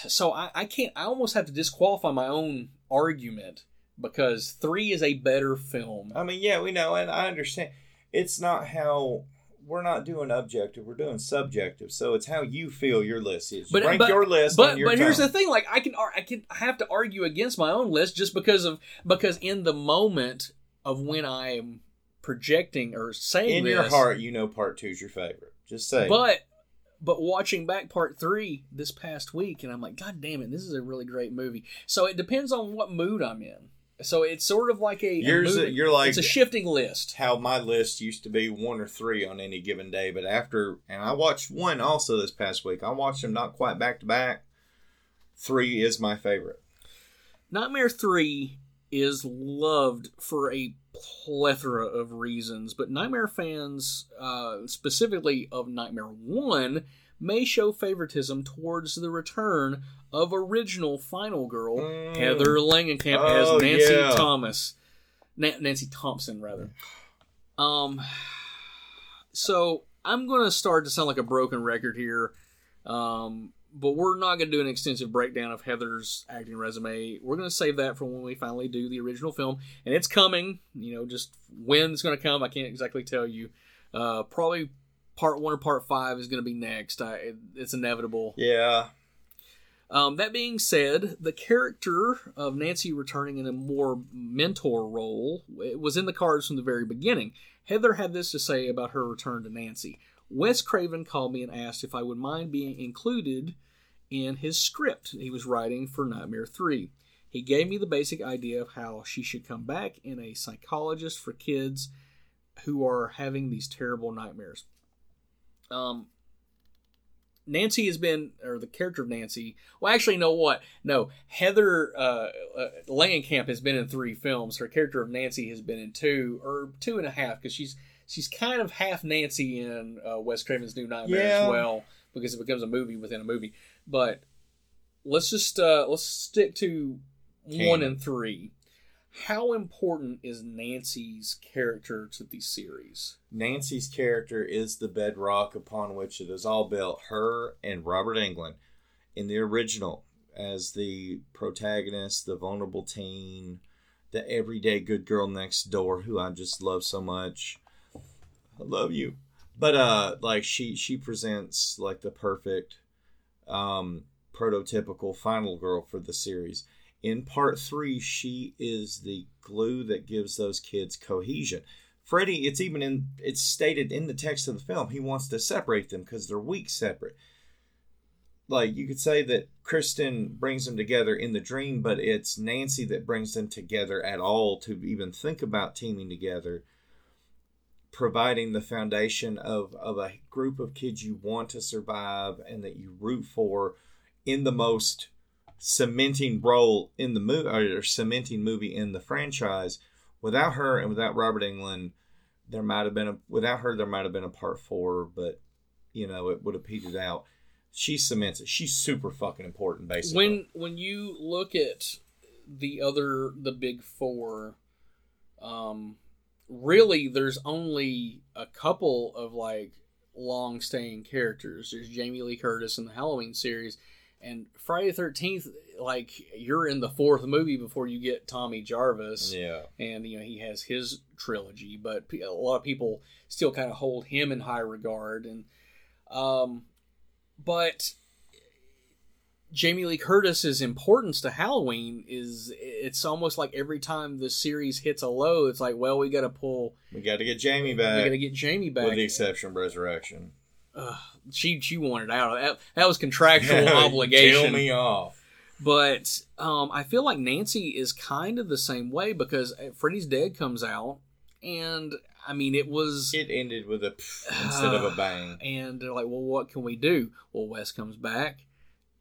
So I, I can't I almost have to disqualify my own argument because three is a better film. I mean, yeah, we know, and I understand. It's not how we're not doing objective; we're doing subjective. So it's how you feel your list is. You But- rank but- your list. But your but here's the thing: like I can I can I have to argue against my own list just because of because in the moment of when I am projecting or saying in your heart, you know part two is your favorite. Just say, But but watching back part three this past week, and I'm like, God damn it, this is a really great movie. So it depends on what mood I'm in. So it's sort of like a, a Yours- you're like- it's a shifting list. how my list used to be one or three on any given day. But after, and I watched one also this past week. I watched them not quite back to back. Three is my favorite. Nightmare 3 is loved for a plethora of reasons, but Nightmare fans, uh, specifically of Nightmare 1, may show favoritism towards the return of original Final Girl, Mm. Heather Langenkamp, Oh, as Nancy yeah. Thomas. Na- Nancy Thompson, rather. Um, so I'm going to start to sound like a broken record here. Um, but we're not going to do an extensive breakdown of Heather's acting resume. We're going to save that for when we finally do the original film, and it's coming. You know, just when it's going to come, I can't exactly tell you. Uh, probably part one or part five is going to be next. I, it- it's inevitable. Yeah. Um, that being said, the character of Nancy returning in a more mentor role it was in the cards from the very beginning. Heather had this to say about her return to Nancy. Wes Craven called me and asked if I would mind being included in his script he was writing for Nightmare 3. He gave me the basic idea of how she should come back in a psychologist for kids who are having these terrible nightmares. Um, Nancy has been, or the character of Nancy. Well, actually, know what? No, Heather uh, uh, Langenkamp has been in three films. Her character of Nancy has been in two or two and a half because she's she's kind of half Nancy in uh, Wes Craven's New Nightmare Yeah. as well because it becomes a movie within a movie. But let's just uh, let's stick to one and three. How important is Nancy's character to the series? Nancy's character is the bedrock upon which it is all built. Her and Robert Englund in the original as the protagonist, the vulnerable teen, the everyday good girl next door who I just love so much. I love you. But uh like she she presents like the perfect um prototypical final girl for the series. In part 3 she is the glue that gives those kids cohesion Freddy, it's even in it's stated in the text of the film. He wants to separate them because they're weak separate. Like you could say that Kristen brings them together in the dream, but it's Nancy that brings them together at all to even think about teaming together, providing the foundation of, of a group of kids you want to survive and that you root for in the most cementing role in the movie or cementing movie in the franchise. Without her and without Robert Englund, there might have been a without her there might have been a part four, but you know it would have petered out. She cements it. She's super fucking important, basically. when when you look at the other the big four um really there's only a couple of like long staying characters. There's jamie lee curtis in the halloween series and friday the 13th like you're in the fourth movie before you get tommy jarvis. Yeah, and you know he has his trilogy but a lot of people still kind of hold him in high regard and um but Jamie Lee Curtis's importance to Halloween is it's almost like every time the series hits a low, it's like, well, we got to pull, we got to get Jamie back, we got to get Jamie back. with the exception of Resurrection. she she wanted out. That that was contractual obligation. Kill me off. But um, I feel like Nancy is kind of the same way because uh, Freddy's Dead comes out, and I mean it was, It ended with a pff instead of a bang. and they're like, well, what can we do? Well, Wes comes back,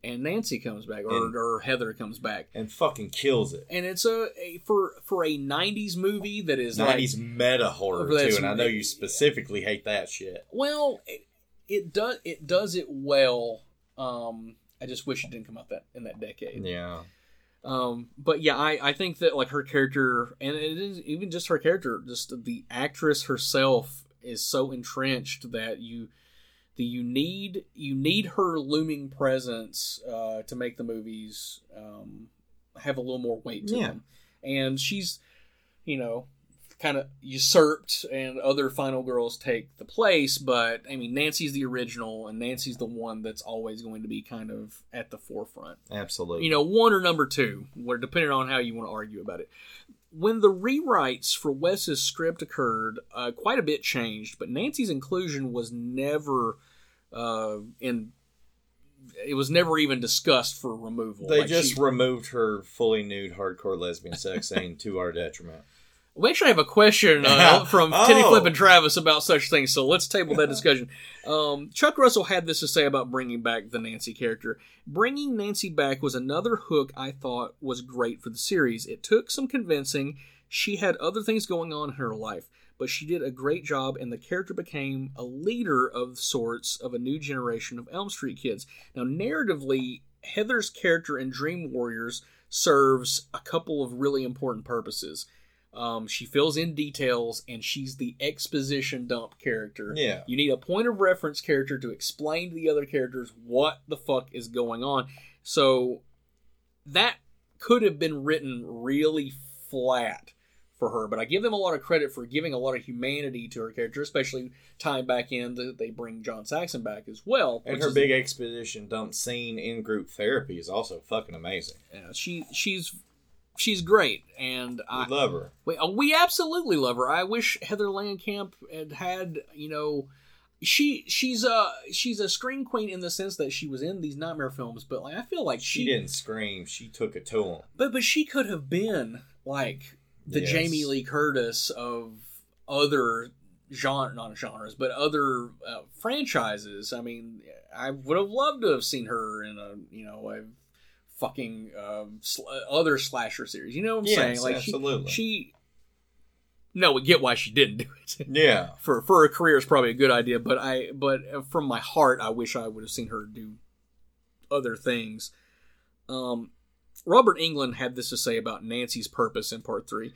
and Nancy comes back, or, And- or Heather comes back. and fucking kills it. and it's a, a for for a '90s movie that is like 90s meta horror too, and I know you specifically hate that shit. well, it, it does it does it well. Um, I just wish it didn't come out that in that decade. Yeah, Um, but yeah, I, I think that like her character, and it is even just her character, just the actress herself is so entrenched that you, the you need you need her looming presence uh, to make the movies um, have a little more weight to Yeah. them, and she's, you know, kind of usurped, and other final girls take the place. But I mean, Nancy's the original, and Nancy's the one that's always going to be kind of at the forefront absolutely. you know, one or number two, where depending on how you want to argue about it. When the rewrites for Wes's script occurred, uh, quite a bit changed, but Nancy's inclusion was never uh, in. It was never even discussed for removal. they Like, just she- removed her fully nude hardcore lesbian sex scene to our detriment. We actually have a question uh, from Oh. Flip and Travis about such things, so let's table that discussion. Um, Chuck Russell had this to say about bringing back the Nancy character. Bringing Nancy back was another hook I thought was great for the series. It took some convincing. She had other things going on in her life, but she did a great job, and the character became a leader of sorts of a new generation of Elm Street kids. Now, narratively, Heather's character in Dream Warriors serves a couple of really important purposes. Um, she fills in details, and she's the exposition dump character. Yeah. You need a point of reference character to explain to the other characters what the fuck is going on. So that could have been written really flat for her, but I give them a lot of credit for giving a lot of humanity to her character, especially tying back in that they bring John Saxon back as well. And her big exposition dump scene in group therapy is also fucking amazing. yeah, she she's she's great, and I love her. We, uh, we absolutely love her. I wish Heather Langenkamp had had, you know, she she's a she's a scream queen in the sense that she was in these nightmare films, but like I feel like She, she, didn't scream. She took it to him. but but she could have been like the Yes. Jamie Lee Curtis of other genre not genres, but other uh, franchises. I mean, I would have loved to have seen her in a you know a fucking um, sl- other slasher series. You know what I'm Yes, saying? Like she- absolutely. she no, we get why she didn't do it. Yeah. for for a career is probably a good idea, but I but from my heart, I wish I would have seen her do other things. Um, Robert Englund had this to say about Nancy's purpose in part three.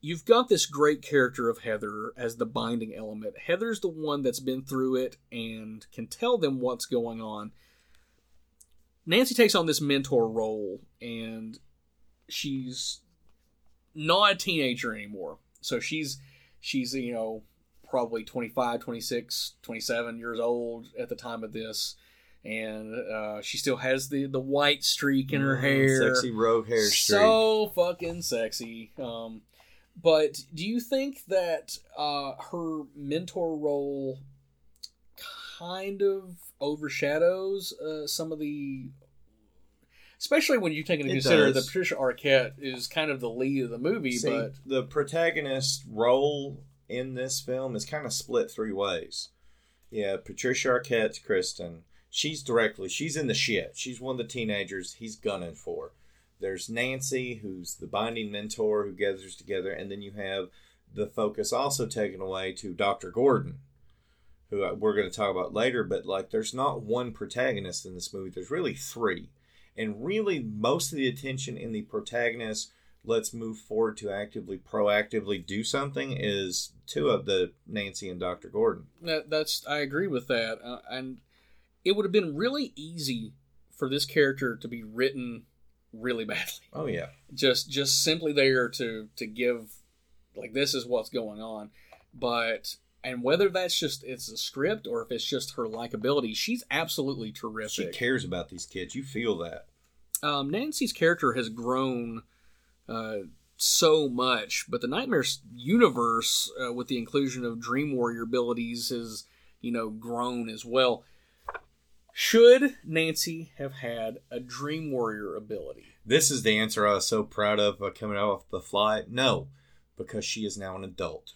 You've got this great character of Heather as the binding element. Heather's the one that's been through it and can tell them what's going on. Nancy takes on this mentor role, and she's not a teenager anymore. So she's she's you know probably 25 26 27 years old at the time of this and uh, she still has the the white streak in her Mm, hair Sexy rogue hair streak. so fucking sexy um But do you think that uh, her mentor role kind of overshadows uh, some of the, especially when you take into It consider does. that Patricia Arquette is kind of the lead of the movie, See, but the protagonist role in this film is kind of split three ways. Yeah, Patricia Arquette's Kristen. She's directly, she's in the shit. She's one of the teenagers he's gunning for. There's Nancy, who's the binding mentor who gathers together, and then you have the focus also taken away to Dr. Gordon, who uh, we're going to talk about later. But like, there's not one protagonist in this movie. There's really three, and really most of the attention in the protagonist. Let's move forward to actively, proactively do something. Is two of the Nancy and Dr. Gordon. that, that's I agree with that, uh, and it would have been really easy for this character to be written really badly. Oh yeah, just just simply there to to give like this is what's going on but and whether that's just it's a script or if it's just her likability she's absolutely terrific. she cares about these kids. You feel that. um, nancy's character has grown uh, so much but the nightmares universe uh, with the inclusion of dream warrior abilities has you know grown as well should nancy have had a dream warrior ability This is the answer I was so proud of uh, coming off the flight. No, because she is now an adult.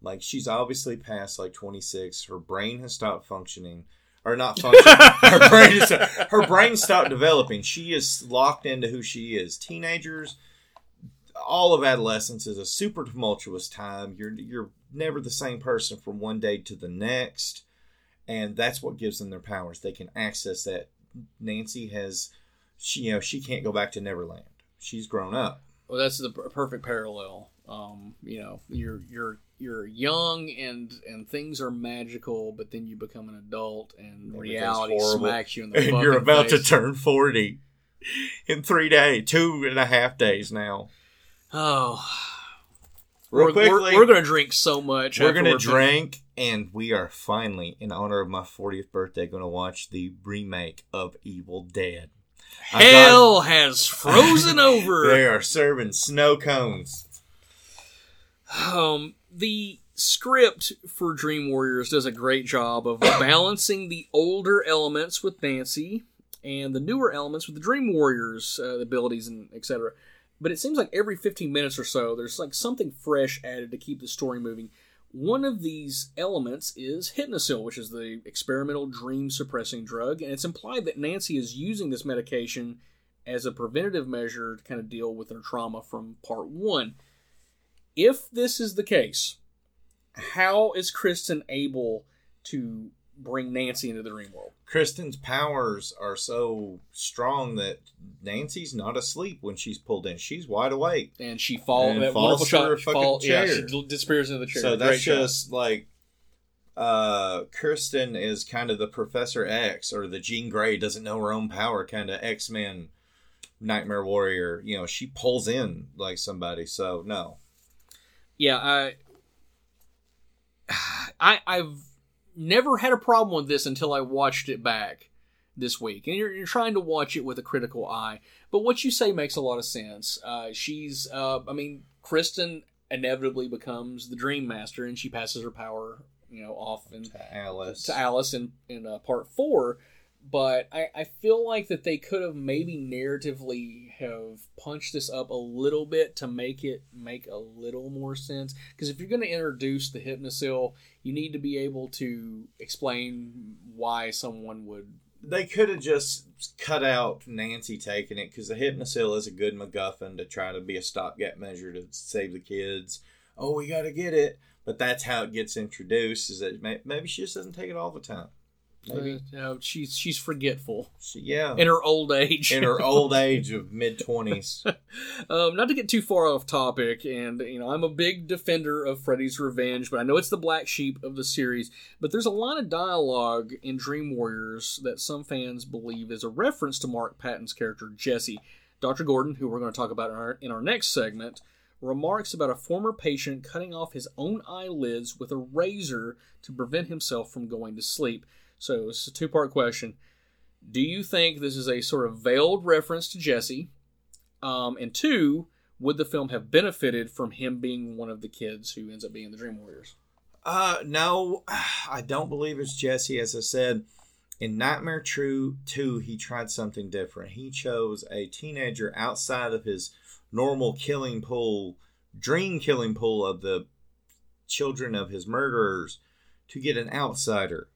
Like she's obviously past like 26. Her brain has stopped functioning, or not functioning. her brain is, her brain stopped developing. She is locked into who she is. Teenagers, all of adolescence is a super tumultuous time. You're you're never the same person from one day to the next, and that's what gives them their powers. They can access that. Nancy has she you know she can't go back to Neverland. She's grown up. Well, that's the perfect parallel. Um, you know, you're you're you're young and and things are magical, but then you become an adult and Everything's reality horrible. smacks you in the face. And you're about to turn forty in three days, two and a half days now. Oh, Real we're, quickly, we're, we're gonna drink so much. we're gonna drink, and we are finally, in honor of my 40th birthday, gonna watch the remake of Evil Dead. I got- Hell has frozen over. They are serving snow cones. Um, the script for Dream Warriors does a great job of balancing the older elements with Nancy and the newer elements with the Dream Warriors uh, abilities and etc. But it seems like every 15 minutes or so, there's like something fresh added to keep the story moving. One of these elements is Hypnocil, which is the experimental dream suppressing drug, and it's implied that Nancy is using this medication as a preventative measure to kind of deal with her trauma from part one if this is the case, how is Kristen able to bring Nancy into the dream world? Kristen's powers are so strong that Nancy's not asleep when she's pulled in. She's wide awake. And she falls. And that falls shot. her fucking fall, yeah, chair. she disappears into the chair. So Great that's shot. just like uh Kristen is kind of the Professor X or the Jean Grey doesn't know her own power kind of X Men Nightmare Warrior. You know, she pulls in like somebody. So no, yeah. I, I, I've never had a problem with this until I watched it back this week, and you're, you're trying to watch it with a critical eye. But what you say makes a lot of sense. Uh, she's, uh, I mean, Kristen inevitably becomes the Dream Master, and she passes her power, you know, off and Alice. to Alice in in uh, part four, but I, I feel like that they could have maybe narratively have punched this up a little bit to make it make a little more sense. Because if you're going to introduce the Hypnocil, you need to be able to explain why someone would. They could have just cut out Nancy taking it because the Hypnocil is a good MacGuffin to try to be a stopgap measure to save the kids. Oh, we got to get it. But that's how it gets introduced. Is that maybe she just doesn't take it all the time. Maybe you know, she's she's forgetful she, yeah. in her old age. in her old age of mid twenties. um, not to get too far off topic, and you know, I'm a big defender of Freddy's Revenge, but I know it's the black sheep of the series. But there's a lot of dialogue in Dream Warriors that some fans believe is a reference to Mark Patton's character Jesse. Dr. Gordon, who we're going to talk about in our, in our next segment, remarks about a former patient cutting off his own eyelids with a razor to prevent himself from going to sleep. So it's a two part question. Do you think this is a sort of veiled reference to Jesse? Um, and two, would the film have benefited from him being one of the kids who ends up being the Dream Warriors? Uh, no, I don't believe it's Jesse. As I said, in Nightmare True 2, he tried something different. He chose a teenager outside of his normal killing pool, dream killing pool of the children of his murderers to get an outsider.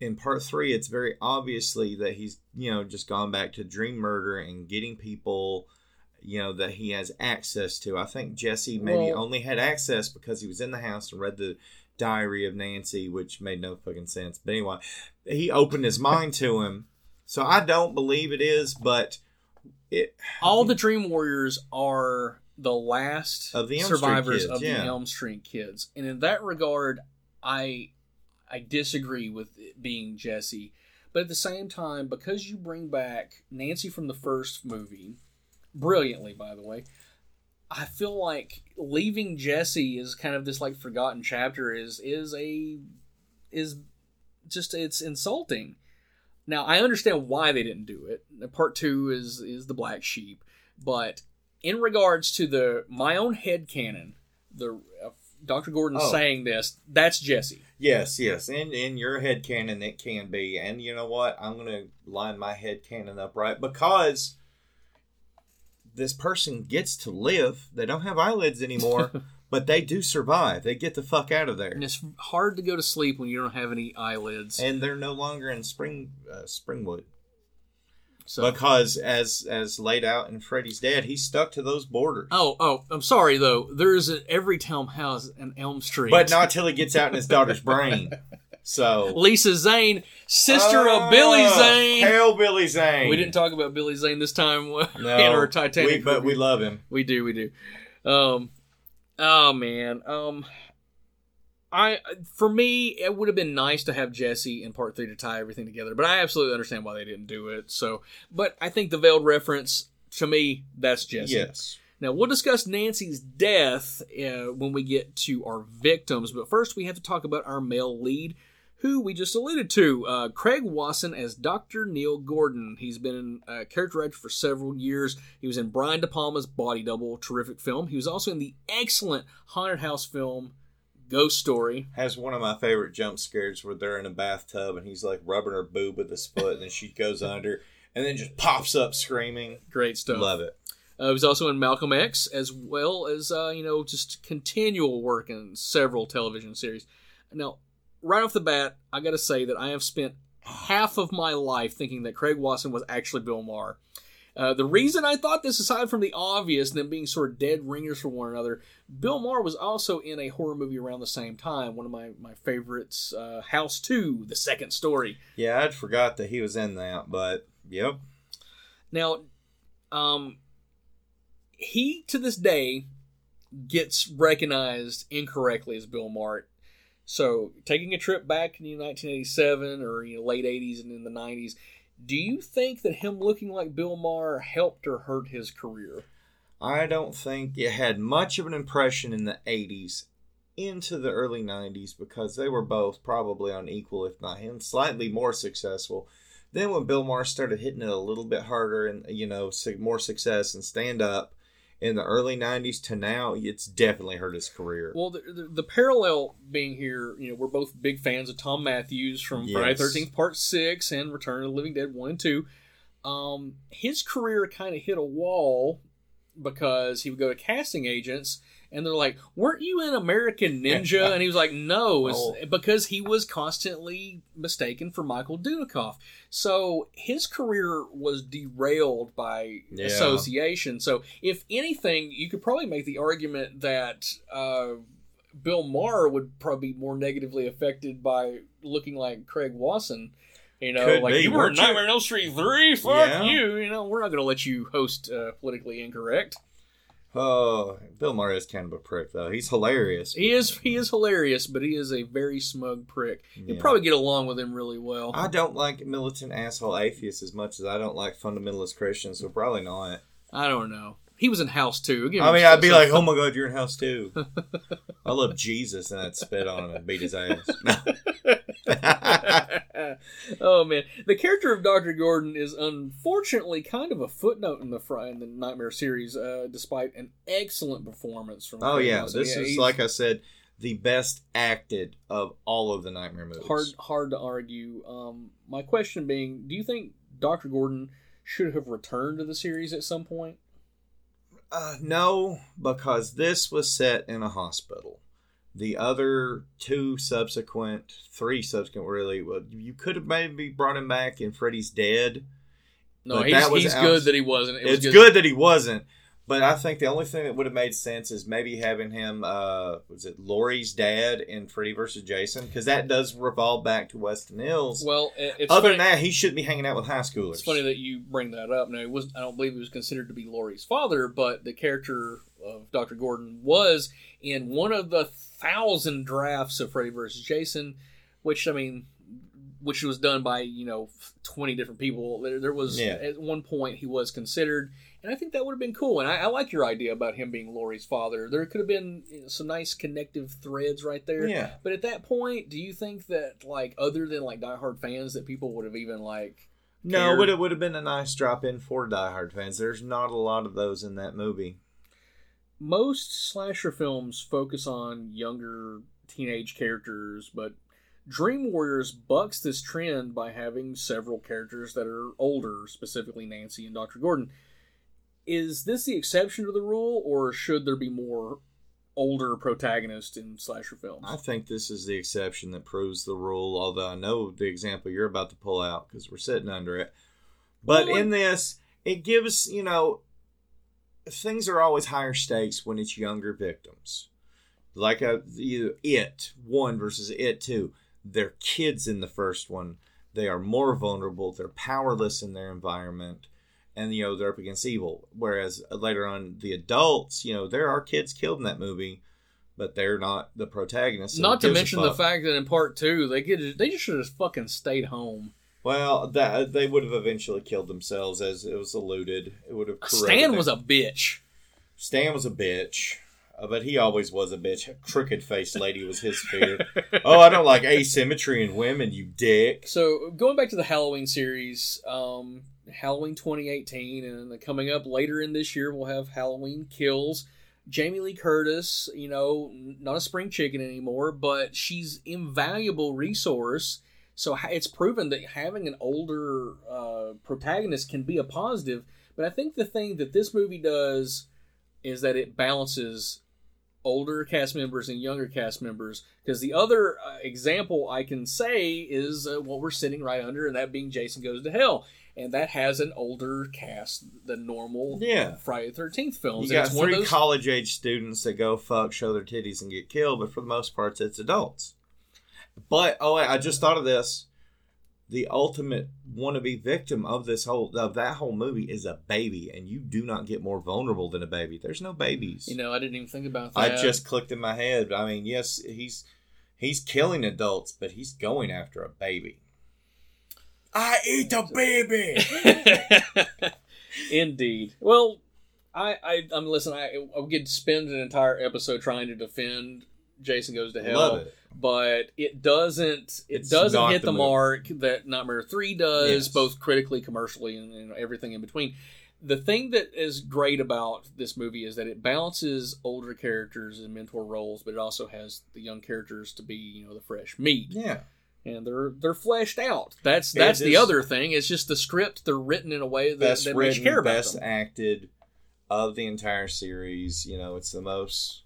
In part three, it's very obviously that he's, you know, just gone back to dream murder and getting people, you know, that he has access to. I think Jesse maybe Well- only had access because he was in the house and read the diary of Nancy, which made no fucking sense. But anyway, he opened his mind to him. So I don't believe it is, but it All the Dream Warriors are the last Of the Elm survivors kids, of yeah. the Elm Street kids, and in that regard, I I disagree with it being Jesse. But at the same time, because you bring back Nancy from the first movie, brilliantly, by the way, I feel like leaving Jesse is kind of this like forgotten chapter is is a is just it's insulting. Now I understand why they didn't do it. Part two is is the black sheep, but in regards to the my own head canon, the uh, Dr. Gordon Oh. saying this, that's Jesse. Yes, yes. In in your head canon it can be. And you know what? I'm gonna line my head canon up right because this person gets to live. They don't have eyelids anymore, but they do survive. They get the fuck out of there. And it's hard to go to sleep when you don't have any eyelids. And they're no longer in spring uh, Springwood. So, Because as as laid out in Freddy's Dead, he stuck to those borders. oh, oh, I'm sorry though. There is a every town house in Elm Street, But not till he gets out in his daughter's brain. So Lisa Zane, sister of Billy Oh, Zane. Hail Billy Zane. We didn't talk about Billy Zane this time no, in our Titanic, we, but we love him. We do, we do. Um, oh man, um, I for me it would have been nice to have Jesse in part three to tie everything together, but I absolutely understand why they didn't do it. So, but I think the veiled reference to me that's Jesse. Yes. Now we'll discuss Nancy's death uh, when we get to our victims, but first we have to talk about our male lead, who we just alluded to, uh, Craig Wasson as Dr. Neil Gordon. He's been in uh, character actor for several years. He was in Brian De Palma's Body Double, terrific film. He was also in the excellent haunted house film Ghost Story. Has one of my favorite jump scares where they're in a bathtub and he's like rubbing her boob with his foot and then she goes under and then just pops up screaming. Great stuff. Love it. Uh, he was also in Malcolm X, as well as uh, you know just continual work in several television series. Now, right off the bat, I got to say that I have spent half of my life thinking that Craig Wasson was actually Bill Maher. Uh, the reason I thought this, aside from the obvious, them being sort of dead ringers for one another, Bill Maher was also in a horror movie around the same time. One of my my favorites, uh, House Two: The Second Story. Yeah, I'd forgot that he was in that, but yep. Now, um, he to this day gets recognized incorrectly as Bill Maher. So, taking a trip back in 1987 or you know, late 80s and in the 90s, do you think that him looking like Bill Maher helped or hurt his career? I don't think it had much of an impression in the 80s into the early 90s because they were both probably on equal, if not him, slightly more successful. Then when Bill Maher started hitting it a little bit harder and, you know, more success and stand up in the early 90s to now, it's definitely hurt his career. Well, the, the, the parallel being here, you know, we're both big fans of Thom Mathews from Friday Yes. Thirteenth Part Six and Return of the Living Dead One and Two. Um, his career kind of hit a wall because he would go to casting agents and they're like, "Weren't you an American Ninja?" and he was like, "No," Oh. because he was constantly mistaken for Michael Dudikoff. So his career was derailed by Yeah. association. So if anything, you could probably make the argument that uh, Bill Maher would probably be more negatively affected by looking like Craig Wasson. You know, Could like be, you were? Nightmare on Elm Street three. Fuck Yeah. you. You know, we're not going to let you host uh, politically incorrect. Oh, Bill Maher is kind of a prick, though. He's hilarious. He is he is hilarious, but he is a very smug prick. You'd probably get along with him really well. I don't like militant asshole atheists as much as I don't like fundamentalist Christians, so probably not. I don't know. He was in House too. I mean, I'd be like, oh my god, you're in house too. I love Jesus, and I'd spit on him and beat his ass. Oh man, the character of Doctor Gordon is unfortunately kind of a footnote in the fr- in the Nightmare series, uh, despite an excellent performance from. oh yeah, this is he's like I said, the best acted of all of the Nightmare movies. hard hard to argue. Um, my question being, do you think Doctor Gordon should have returned to the series at some point? Uh, no, because this was set in a hospital. The other two subsequent, three subsequent, really, well, you could have maybe brought him back in Freddy's Dead. No, he's, he's out- good that he wasn't. It was it's good that he wasn't, but I think the only thing that would have made sense is maybe having him, uh, was it Laurie's dad in Freddy versus Jason? Because that does revolve back to Westin Hills. Well, Other funny, than that, he shouldn't be hanging out with high schoolers. It's funny that you bring that up. Now, it was I don't believe he was considered to be Laurie's father, but the character of Dr. Gordon was in one of the thousand drafts of Freddy versus Jason, which I mean, which was done by you know twenty different people. There, there was Yeah. at one point he was considered, and I think that would have been cool. And I, I like your idea about him being Laurie's father. There could have been some nice connective threads right there. Yeah. But at that point, do you think that like other than like diehard fans, that people would have even like No, cared? but it would have been a nice drop in for diehard fans. There's not a lot of those in that movie. most slasher films focus on younger teenage characters, but Dream Warriors bucks this trend by having several characters that are older, specifically Nancy and Dr. Gordon. Is this the exception to the rule, or should there be more older protagonists in slasher films? I think this is the exception that proves the rule, although I know the example you're about to pull out because we're sitting under it. But Well, in this, it gives, you know, things are always higher stakes when it's younger victims. Like uh, a, you, It 1 versus It 2. They're kids in the first one. They are more vulnerable. They're powerless in their environment. And, you know, they're up against evil. Whereas later on, the adults, you know, there are kids killed in that movie, but they're not the protagonists. Not to who gives a mention the fact that in part two, they get they just should have fucking stayed home. Well, that they would have eventually killed themselves, as it was alluded. It would have. Stan was a bitch. Stan was a bitch, uh, but he always was a bitch. Crooked faced lady was his fear. oh, I don't like asymmetry in women, you dick. So going back to the Halloween series, um, Halloween 2018, and coming up later in this year, we'll have Halloween Kills. Jamie Lee Curtis, you know, not a spring chicken anymore, but she's invaluable resource. So it's proven that having an older uh, protagonist can be a positive. But I think the thing that this movie does is that it balances older cast members and younger cast members. Because the other uh, example I can say is uh, what we're sitting right under, and that being Jason Goes to Hell. And that has an older cast than normal Yeah. Friday the Thirteenth films. You And got it's three those- college age students that go fuck, show their titties, and get killed, but for the most part, it's adults. But oh, I just thought of this. The ultimate wannabe victim of this whole of that whole movie is a baby, and you do not get more vulnerable than a baby. There's no babies. You know, I didn't even think about that. I just clicked in my head. I mean, yes, he's he's killing adults, but he's going after a baby. I eat a baby. Indeed. Well, I, I, I'm listen. I, I could spend an entire episode trying to defend Jason Goes to Hell, Love it. But it doesn't. It It's doesn't hit the the, mark that Nightmare Three does, Yes. both critically, commercially, and, and everything in between. The thing that is great about this movie is that it balances older characters and mentor roles, but it also has the young characters to be, you know, the fresh meat Yeah. and they're they're fleshed out. That's that's the other thing. It's just the script. They're written in a way that, best that makes written, you care about best them. acted of the entire series. You know, it's the most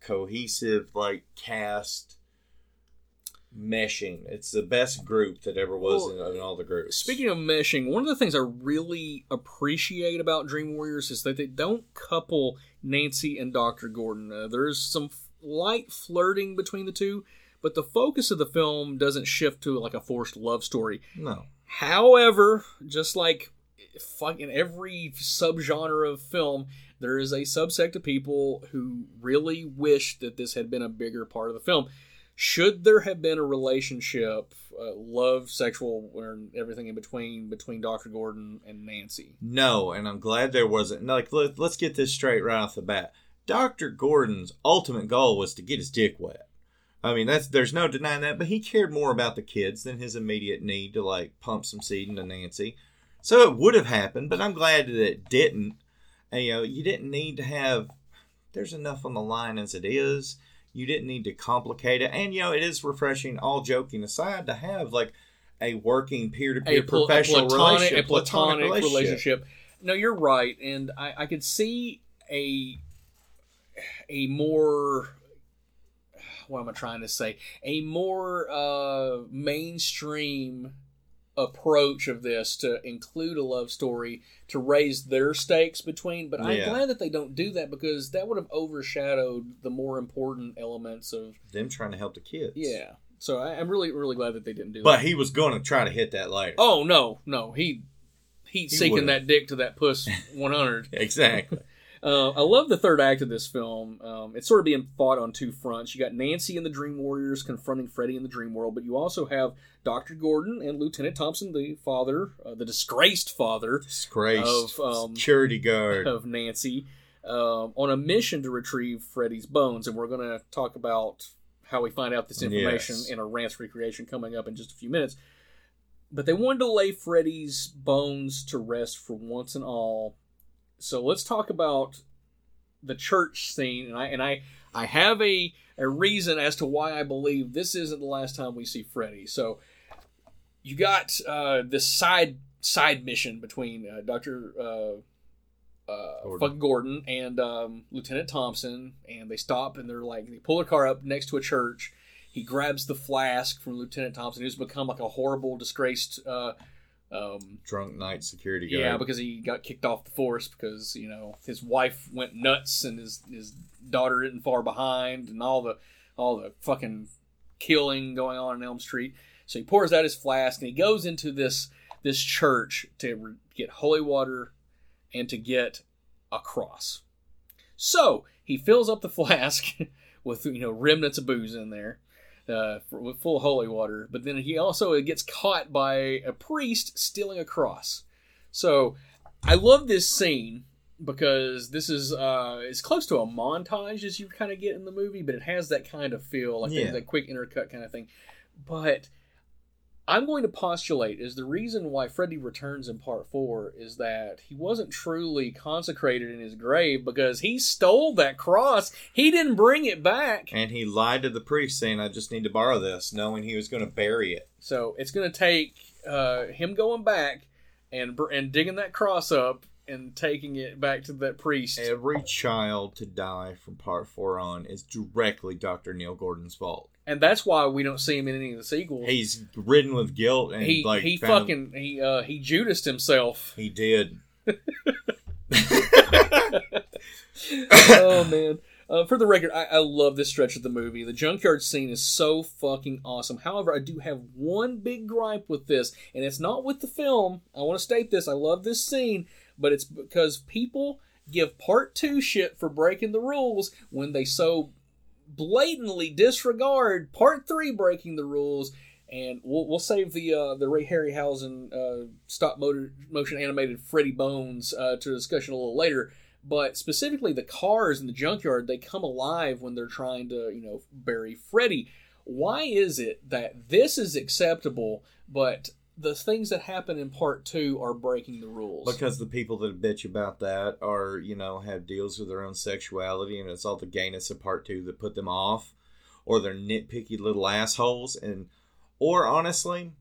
cohesive, like cast meshing. It's the best group that ever was Well, in, in all the groups. Speaking of meshing, one of the things I really appreciate about Dream Warriors is that they don't couple Nancy and Doctor Gordon. Uh, there's some f- light flirting between the two, but the focus of the film doesn't shift to like a forced love story. no, However, just like fucking every subgenre of film, there is a subsect of people who really wish that this had been a bigger part of the film. Should there have been a relationship, uh, love, sexual, or everything in between, between Dr. Gordon and Nancy? no, and I'm glad there wasn't. Like, let, let's get this straight right off the bat. Doctor Gordon's ultimate goal was to get his dick wet. I mean, that's there's no denying that. But he cared more about the kids than his immediate need to like pump some seed into Nancy. So it would have happened, but I'm glad that it didn't. And, you know, you didn't need to have. There's enough on the line as it is. You didn't need to complicate it, and you know, it is refreshing. All joking aside, to have like a working peer-to-peer a, pl- a professional platonic, relationship, a platonic relationship. No, you're right, and I, I could see a a more what am I trying to say? A more uh, mainstream approach of this to include a love story to raise their stakes between. But I'm Yeah. glad that they don't do that because that would have overshadowed the more important elements of Them trying to help the kids. yeah. So I, I'm really really glad that they didn't do But that. But he was going to try to hit that later. Oh no, no, he he's He sinking would've. that dick to that puss 100. Exactly. Uh, I love the third act of this film. Um, it's sort of being fought on two fronts. You got Nancy and the Dream Warriors confronting Freddy in the Dream World, but you also have Doctor Gordon and Lieutenant Thompson, the father, uh, the disgraced father Disgrace. Of, um, security guard. of Nancy, um, on a mission to retrieve Freddy's bones, and we're going to talk about how we find out this information Yes. in a rants recreation coming up in just a few minutes. But they wanted to lay Freddy's bones to rest for once and all. So let's talk about the church scene, and I and I I have a a reason as to why I believe this isn't the last time we see Freddy. So you got uh, this side side mission between uh, Doctor uh, uh, Gordon. Gordon and um, Lieutenant Thompson, and they stop and they're like they pull a car up next to a church. He grabs the flask from Lieutenant Thompson, who's become like a horrible, disgraced. Um, Drunk night security guard. yeah, because he got kicked off the force because you know his wife went nuts and his his daughter isn't far behind and all the all the fucking killing going on in Elm Street. So he pours out his flask and he goes into this this church to re- get holy water and to get a cross. So he fills up the flask with you know remnants of booze in there, uh, for, with full holy water. But then he also gets caught by a priest stealing a cross. So I love this scene because this is uh, as close to a montage as you kind of get in the movie, but it has that kind of feel, like Yeah. that, that quick intercut kind of thing. But I'm going to postulate is the reason why Freddy returns in part four is that he wasn't truly consecrated in his grave because he stole that cross. He didn't bring it back. and he lied to the priest saying, I just need to borrow this, knowing he was going to bury it. So it's going to take uh, him going back and and digging that cross up and taking it back to that priest. Every child to die from part four on is directly Dr. Neil Gordon's fault. And that's why we don't see him in any of the sequels. He's ridden with guilt and he like he found- fucking he uh he Judased himself. he did. oh man. Uh, for the record, I, I love this stretch of the movie. The junkyard scene is so fucking awesome. However, I do have one big gripe with this, and it's not with the film. I want to state this. I love this scene, but it's because people give part two shit for breaking the rules when they so blatantly disregard part three breaking the rules. And we'll, we'll save the uh, the Ray Harryhausen uh, stop motor, motion animated Freddy Bones uh, to discussion a little later but specifically the cars in the junkyard they come alive when they're trying to you know bury freddy why is it that this is acceptable but the things that happen in part two are breaking the rules Because the people that bitch about that are, you know, have deals with their own sexuality, and it's all the gayness of part two that put them off, or they're nitpicky little assholes, and or honestly,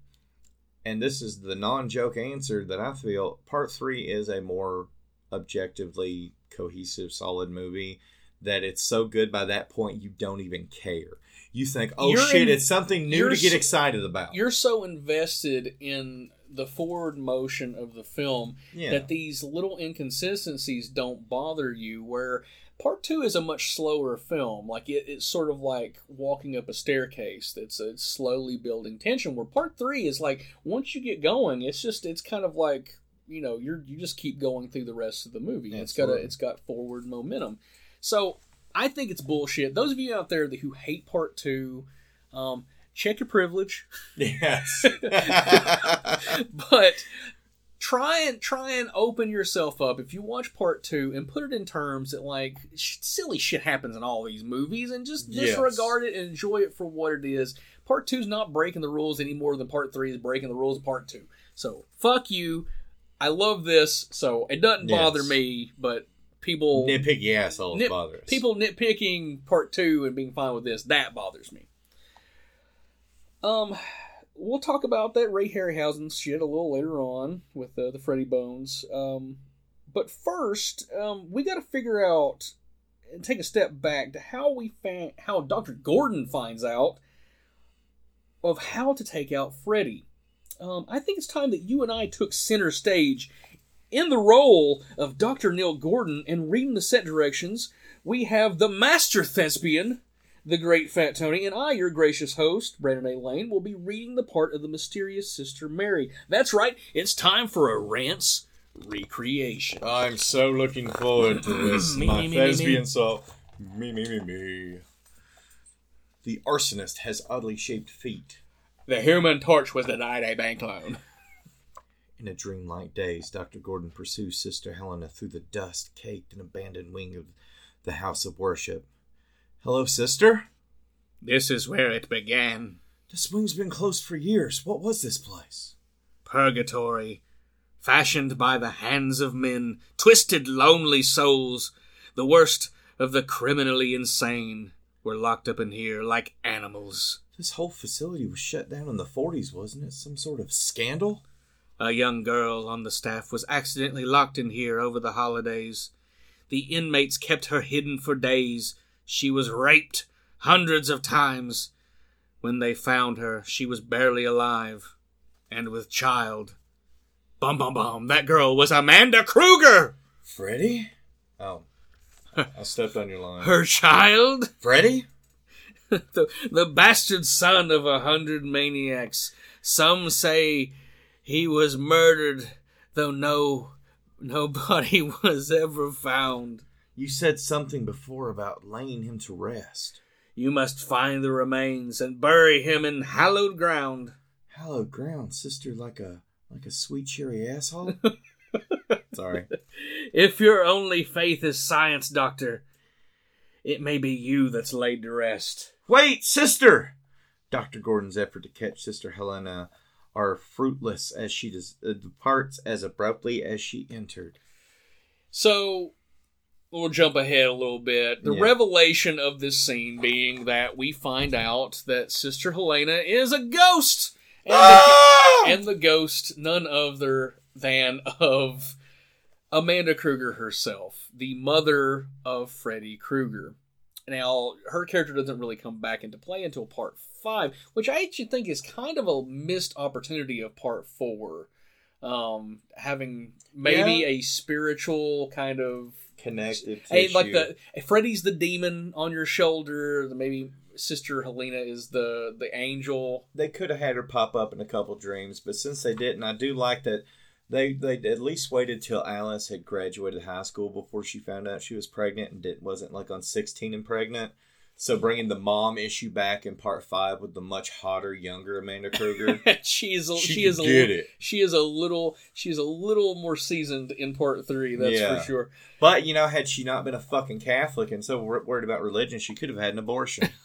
and this is the non-joke answer that I feel, part three is a more objectively cohesive, solid movie. That it's so good by that point you don't even care. You think, oh You're shit, in- it's something new to get excited about. you're so invested in the forward motion of the film Yeah. that these little inconsistencies don't bother you where part two is a much slower film like it, it's sort of like walking up a staircase that's uh, it's slowly building tension where part three is like once you get going it's just it's kind of like you know you're you just keep going through the rest of the movie it's got a it's got forward momentum so i think it's bullshit those of you out there who hate part two um, check your privilege yes. but try and try and open yourself up if you watch part two and put it in terms that like sh- silly shit happens in all these movies and just Yes. disregard it and enjoy it for what it is. Part two's not breaking the rules any more than part three is breaking the rules of part two. So fuck you. I love this, so it doesn't Yes. bother me, but people Nitpicky assholes nit- bother us. people nitpicking part two and being fine with this that bothers me. Um, we'll talk about that Ray Harryhausen shit a little later on with uh, the Freddy Bones. Um, but first, um, we got to figure out and take a step back to how we found how Doctor Gordon finds out of how to take out Freddy. Um, I think it's time that you and I took center stage in the role of Dr. Neil Gordon and reading the set directions. We have the master thespian, the great Fat Tony, and I, your gracious host, Brandon A. Lane, will be reading the part of the mysterious Sister Mary. That's right, it's time for a rants recreation. I'm so looking forward to this. Me, my me, thespian me. self. Me, me, me, me. The arsonist has oddly shaped feet. The Human Torch was denied a bank loan. In a dreamlike daze, Dr. Gordon pursues Sister Helena through the dust caked and abandoned wing of the house of worship. Hello, sister? This is where it began. This wing's been closed for years. What was this place? Purgatory, fashioned by the hands of men, twisted, lonely souls, the worst of the criminally insane, were locked up in here like animals. This whole facility was shut down in the 40s, wasn't it? Some sort of scandal? A young girl on the staff was accidentally locked in here over the holidays. The inmates kept her hidden for days. She was raped hundreds of times. When they found her, she was barely alive and with child. Bum bum bum, that girl was Amanda Krueger! Freddy? Oh. I stepped on your line. Her child? Freddy? the, the bastard son of a hundred maniacs. Some say he was murdered, though no nobody was ever found. You said something before about laying him to rest. You must find the remains and bury him in hallowed ground. Hallowed ground, sister, like a like a sweet cherry asshole. Sorry. If your only faith is science, Doctor, it may be you that's laid to rest. Wait, sister! Dr. Gordon's effort to catch Sister Helena are fruitless as she des- uh, departs as abruptly as she entered. So we'll jump ahead a little bit. The Yeah. revelation of this scene being that we find out that Sister Helena is a ghost. And, Ah! the, and the ghost, none other than of Amanda Krueger herself, the mother of Freddy Krueger. Now, her character doesn't really come back into play until part five, which I actually think is kind of a missed opportunity of part four. Um, having maybe Yeah. a spiritual kind of Connected Hey, like the Freddy's the demon on your shoulder. the- Maybe Sister Helena is the the angel. they could have had her pop up in a couple dreams, but since they didn't, I do like that they they at least waited till Alice had graduated high school before she found out she was pregnant and did, wasn't like on sixteen and pregnant. So bringing the mom issue back in part five with the much hotter, younger Amanda Krueger, she is a, She she, is a could get li- it. she is a little she is a little more seasoned in part three. That's Yeah. for sure. but you know, had she not been a fucking Catholic and so worried about religion, she could have had an abortion.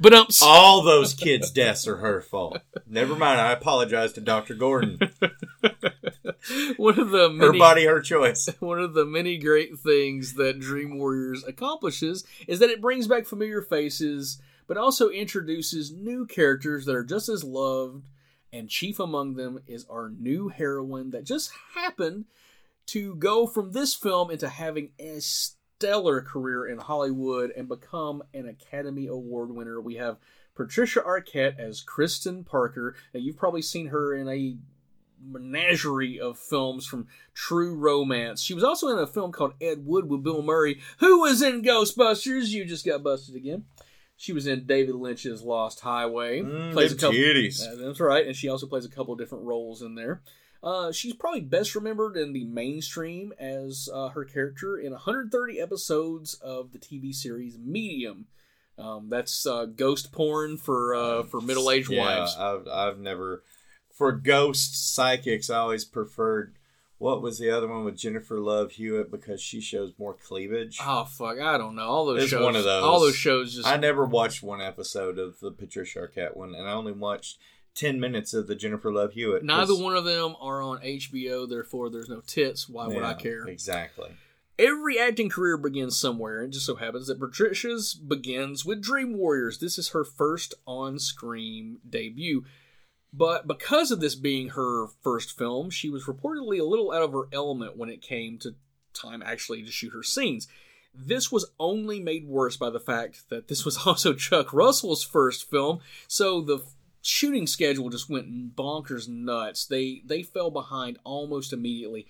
But um, All those kids' deaths are her fault. Never mind. I apologize to Doctor Gordon. one of the Her body, her choice. one of the many great things that Dream Warriors accomplishes is that it brings back familiar faces, but also introduces new characters that are just as loved. And chief among them is our new heroine that just happened to go from this film into having a stellar career in Hollywood and become an Academy Award winner. We have Patricia Arquette as Kristen Parker. Now, you've probably seen her in a menagerie of films from True Romance. She was also in a film called Ed Wood with Bill Murray, who was in Ghostbusters. You just got busted again. She was in David Lynch's Lost Highway. Mm, plays a couple. titties. That's right, and she also plays a couple different roles in there. Uh, she's probably best remembered in the mainstream as uh, her character in 130 episodes of the TV series Medium. Um, that's uh, ghost porn for uh, for middle aged yeah, wives. I've, I've never, for ghost psychics, I always preferred What was the other one with Jennifer Love Hewitt because she shows more cleavage? Oh fuck, I don't know. All those It's shows, one of those. all those shows just I never watched one episode of the Patricia Arquette one, and I only watched ten minutes of the Jennifer Love Hewitt. neither one of them are on HBO. Therefore, there's no tits. Why would I care? Exactly. Every acting career begins somewhere. It just so happens that Patricia's begins with Dream Warriors. This is her first on screen debut. But because of this being her first film, she was reportedly a little out of her element when it came to time actually to shoot her scenes. This was only made worse by the fact that this was also Chuck Russell's first film, so the shooting schedule just went bonkers nuts. They they fell behind almost immediately.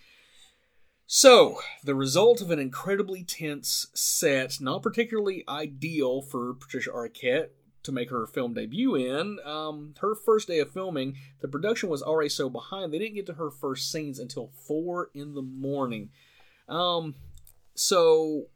So, the result of an incredibly tense set, not particularly ideal for Patricia Arquette to make her film debut in. Um, her first day of filming, the production was already so behind, they didn't get to her first scenes until 4 in the morning. Um, so,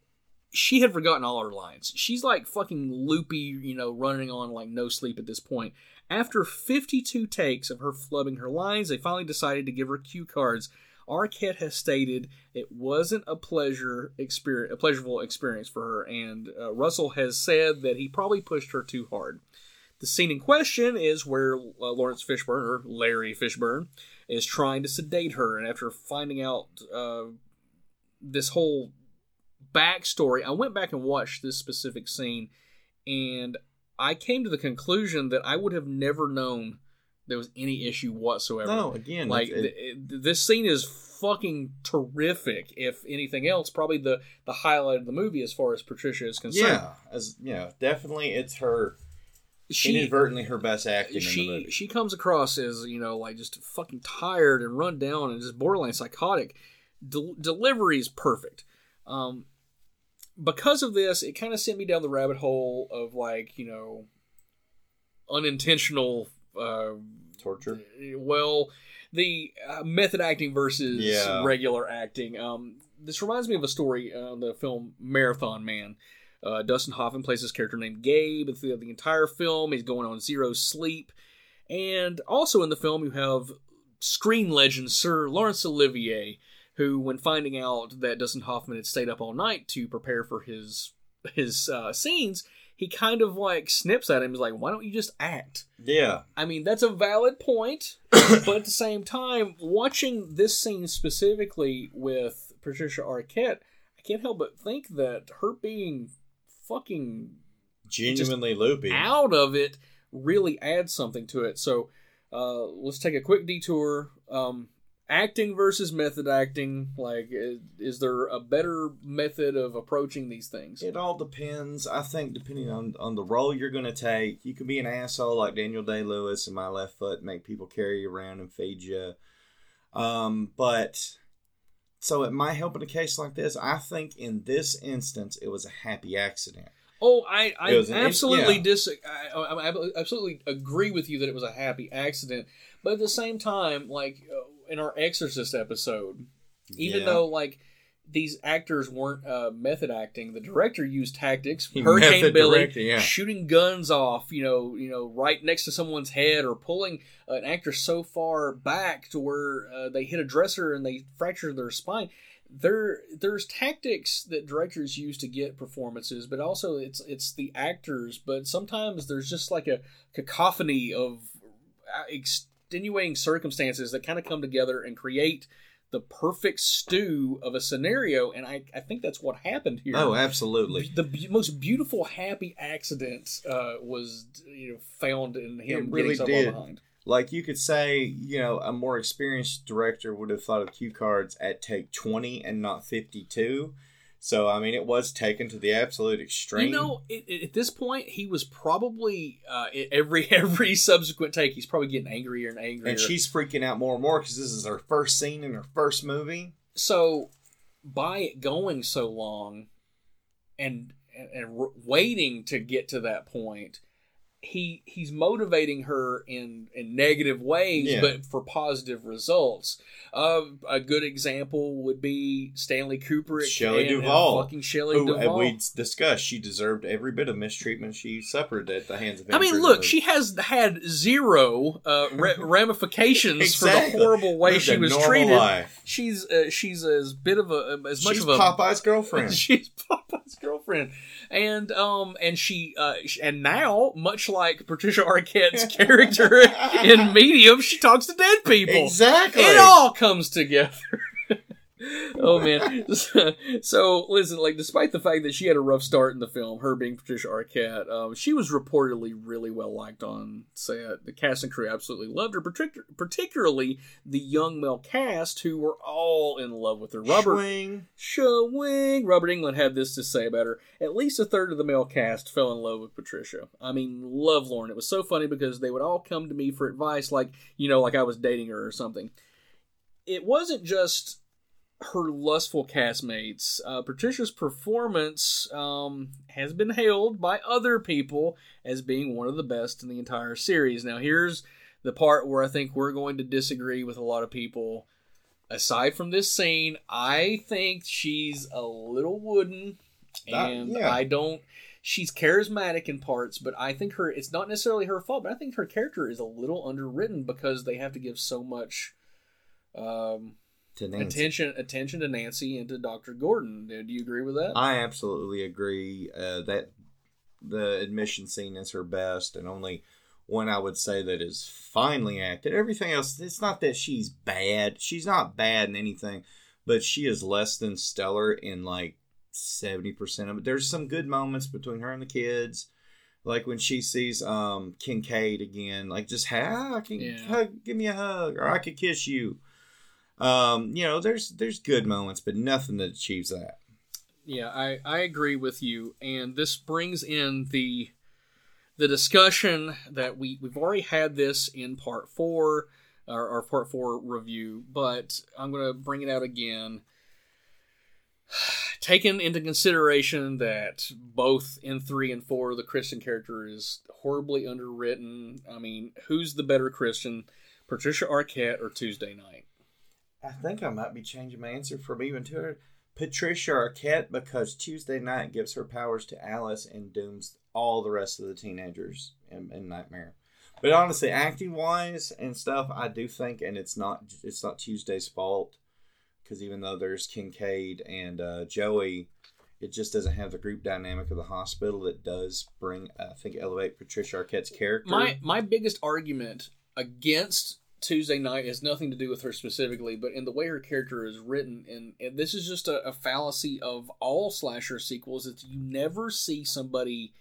she had forgotten all her lines. She's like fucking loopy, you know, running on like no sleep at this point. After 52 takes of her flubbing her lines, they finally decided to give her cue cards. Arquette has stated it wasn't a pleasure experience, a pleasurable experience for her, and uh, Russell has said that he probably pushed her too hard. The scene in question is where uh, Laurence Fishburne, or Larry Fishburne, is trying to sedate her, and after finding out uh, this whole backstory, I went back and watched this specific scene, and I came to the conclusion that I would have never known there was any issue whatsoever. No, again, like it- th- it- this scene is fucking terrific. If anything else, probably the the highlight of the movie as far as Patricia is concerned. Yeah, as yeah, definitely, it's her she inadvertently her best acting in the she movie. she comes across as you know like just fucking tired and run down and just borderline psychotic. Del- delivery is perfect. Um, because of this, it kind of sent me down the rabbit hole of like you know unintentional. Uh, Torture. well, the uh, method acting versus Yeah. regular acting. Um, this reminds me of a story, uh, the film Marathon Man. Uh, Dustin Hoffman plays this character named Gabe, and throughout the entire film, he's going on zero sleep. And also in the film, you have screen legend Sir Laurence Olivier, who, when finding out that Dustin Hoffman had stayed up all night to prepare for his his uh, scenes, he kind of like snips at him. He's like, "Why don't you just act?" Yeah, I mean, that's a valid point, but at the same time, watching this scene specifically with Patricia Arquette, I can't help but think that her being fucking genuinely loopy. out of it really adds something to it. So uh, let's take a quick detour. Um, acting versus method acting. Like, is, is there a better method of approaching these things? It all depends. I think depending on on the role you're going to take, you can be an asshole like Daniel Day Lewis in My Left Foot, make people carry you around and feed you. Um, but so it might help in a case like this. I think in this instance, it was a happy accident. Oh, I, I an- absolutely yeah. dis. I, I, absolutely agree with you that it was a happy accident, but at the same time, like in our Exorcist episode, even Yeah. though like these actors weren't uh, method acting, the director used tactics. He Hurricane Billy directed, yeah. shooting guns off, you know, you know, right next to someone's head, or pulling an actor so far back to where uh, they hit a dresser and they fracture their spine there there's tactics that directors use to get performances but also it's it's the actors but sometimes there's just like a cacophony of uh, extenuating circumstances that kind of come together and create the perfect stew of a scenario and i i think that's what happened here Oh, absolutely. the be- most beautiful happy accident uh, was you know found in him It really did. Like you could say, you know, a more experienced director would have thought of cue cards at take 20 and not 52. So, I mean, it was taken to the absolute extreme. You know, it, it- at this point, he was probably uh, every every subsequent take, he's probably getting angrier and angrier. and she's freaking out more and more because this is her first scene in her first movie. so by it going so long, and and, and waiting to get to that point, he he's motivating her in in negative ways, Yeah. but for positive results. Uh, a good example would be Stanley Kubrick, Shelley and, and Duvall, fucking Shelley Who, Duvall. we discussed, she deserved every bit of mistreatment she suffered at the hands of. I mean, look, she has had zero uh, ra- ramifications for the horrible way Lived she was treated. life. She's uh, she's as bit of a as much She's of a Popeye's girlfriend. she's Popeye's girlfriend, and um and she uh and now much like Patricia Arquette's character in Medium, she talks to dead people. Exactly. It all comes together. Oh man. So, listen, like despite the fact that she had a rough start in the film, her being Patricia Arquette, um, she was reportedly really well liked on set. The cast and crew absolutely loved her, partic- particularly the young male cast who were all in love with her. Robert Swing. Showing. Robert Englund had this to say about her. At least a third of the male cast fell in love with Patricia. I mean, love Lauren. It was so funny because they would all come to me for advice, like, you know, like I was dating her or something. It wasn't just her lustful castmates. Uh, Patricia's performance um, has been hailed by other people as being one of the best in the entire series. Now, here's the part where I think we're going to disagree with a lot of people aside from this scene, I think she's a little wooden, That- and yeah. I don't. She's charismatic in parts, but I think her. It's not necessarily her fault, but I think her character is a little underwritten because they have to give so much um, To Nancy. attention attention to Nancy and to Doctor Gordon. Do you agree with that? I absolutely agree uh, that the admission scene is her best, and only one I would say that is finely acted. Everything else, it's not that she's bad. She's not bad in anything, but she is less than stellar in like seventy percent of it. There's some good moments between her and the kids. Like when she sees um Kincaid again, like just I can Yeah. hug, give me a hug, or I could kiss you. Um, you know, there's there's good moments, but nothing that achieves that. Yeah, I, I agree with you, and this brings in the the discussion that we we've already had this in part four, our, our part four review, but I'm gonna bring it out again. Taking into consideration that both in three and four the Kristen character is horribly underwritten. I mean, who's the better Kristen, Patricia Arquette or Tuesday Knight? I think I might be changing my answer from even to her. Patricia Arquette because Tuesday Knight gives her powers to Alice and dooms all the rest of the teenagers in, in Nightmare. But honestly, acting wise and stuff, I do think, and it's not it's not Tuesday's fault because even though there's Kincaid and uh, Joey, it just doesn't have the group dynamic of the hospital that does bring I think elevate Patricia Arquette's character. My my biggest argument against Tuesday Knight has nothing to do with her specifically, but in the way her character is written, and, and this is just a, a fallacy of all slasher sequels. Is you never see somebody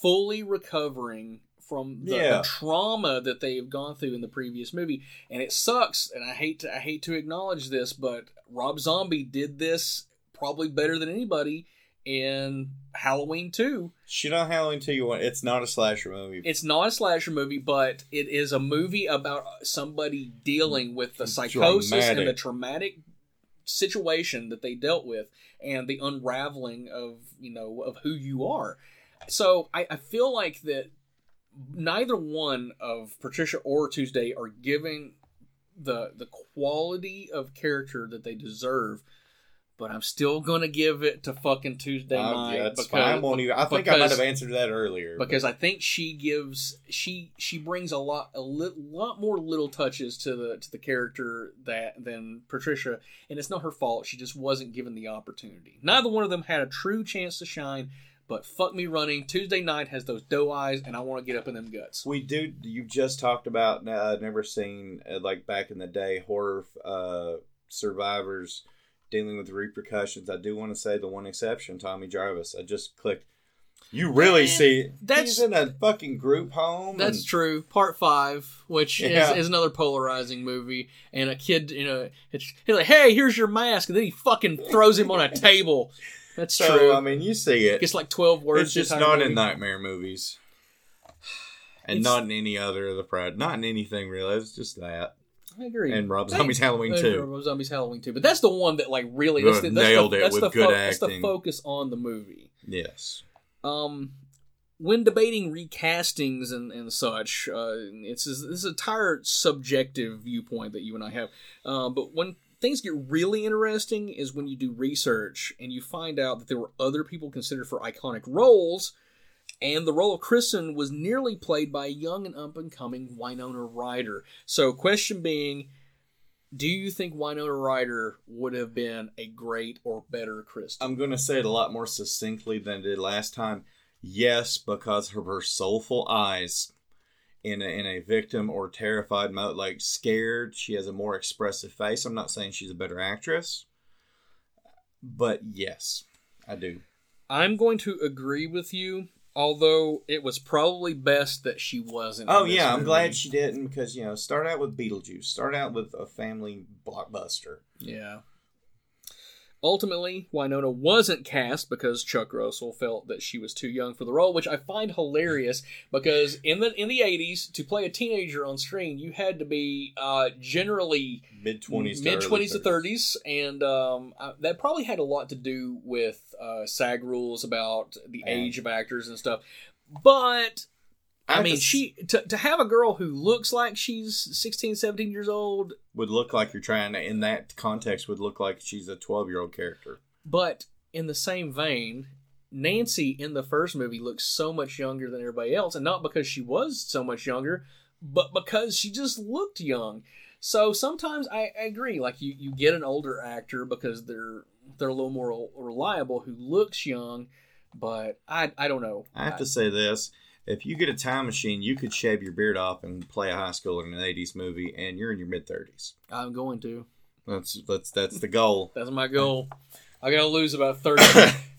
fully recovering from the, the trauma that they have gone through in the previous movie, and it sucks. And I hate to I hate to acknowledge this, but Rob Zombie did this probably better than anybody in Halloween Two. Shit on Halloween 2 you want it's not a slasher movie. It's not a slasher movie, but it is a movie about somebody dealing with the psychosis and the traumatic situation that they dealt with and the unraveling of you know of who you are. So I, I feel like that neither one of Patricia or Tuesday are giving the the quality of character that they deserve. But I'm still gonna give it to fucking Tuesday Knight yeah, that's because fine. I won't even. I think I might have answered that earlier. but- because I think she gives she she brings a lot a li- lot more little touches to the to the character that than Patricia, and it's not her fault. She just wasn't given the opportunity. Neither one of them had a true chance to shine. But fuck me running. Tuesday Knight has those doe eyes, and I want to get up in them guts. we do. You just talked about uh, never seen uh, like back in the day horror uh, survivors dealing with repercussions. I do want to say the one exception, Tommy Jarvis. I just clicked. You really Man, see that's- he's in a fucking group home. That's and- true. Part five, which Yeah. is, is another polarizing movie, and a kid, you know, he's like, "Hey, here's your mask," and then he fucking throws him on a table. That's So true. I mean, you see it. It's like twelve words. it's just not movie. in nightmare movies, and It's- not in any other of the pride. Not in anything really. It's just that. I agree. And Rob Zombie's Halloween too. Rob Zombie's Halloween too. But that's the one that like really that's the, that's Nailed the, it that's with the good That's the focus on the movie. Yes. Um, when debating recastings and, and such, uh, it's this is entire subjective viewpoint that you and I have. Uh, but when things get really interesting is when you do research and you find out that there were other people considered for iconic roles, and the role of Kristen was nearly played by a young and up and coming Winona Ryder. So, question being, do you think Winona Ryder would have been a great or better Kristen? I'm going to say it a lot more succinctly than I did last time. Yes, because of her soulful eyes in a, in a victim or terrified mode, like scared. She has a more expressive face. I'm not saying she's a better actress, but yes, I do. I'm going to agree with you, although it was probably best that she wasn't. Oh yeah, I'm glad she didn't because you know start out with Beetlejuice, start out with a family blockbuster. Yeah. Ultimately, Winona wasn't cast because Chuck Russell felt that she was too young for the role, which I find hilarious because in the in the 80s to play a teenager on screen, you had to be uh, generally Mid twenties, mid 20s to 30s and um, uh, that probably had a lot to do with uh, SAG rules about the Yeah. age of actors and stuff. But I, mean, to she to, to have a girl who looks like she's 16, 17 years old would look like you're trying to in that context would look like she's a 12 year old character. But in the same vein, Nancy in the first movie looks so much younger than everybody else, and not because she was so much younger, but because she just looked young. So sometimes I, I agree, like you, you get an older actor because they're they're a little more reliable who looks young, but I I don't know. I have to say this. If you get a time machine, you could shave your beard off and play a high schooler in an 80s movie, and you're in your mid 30s. I'm going to. That's that's that's the goal. That's my goal. I gotta lose about 30,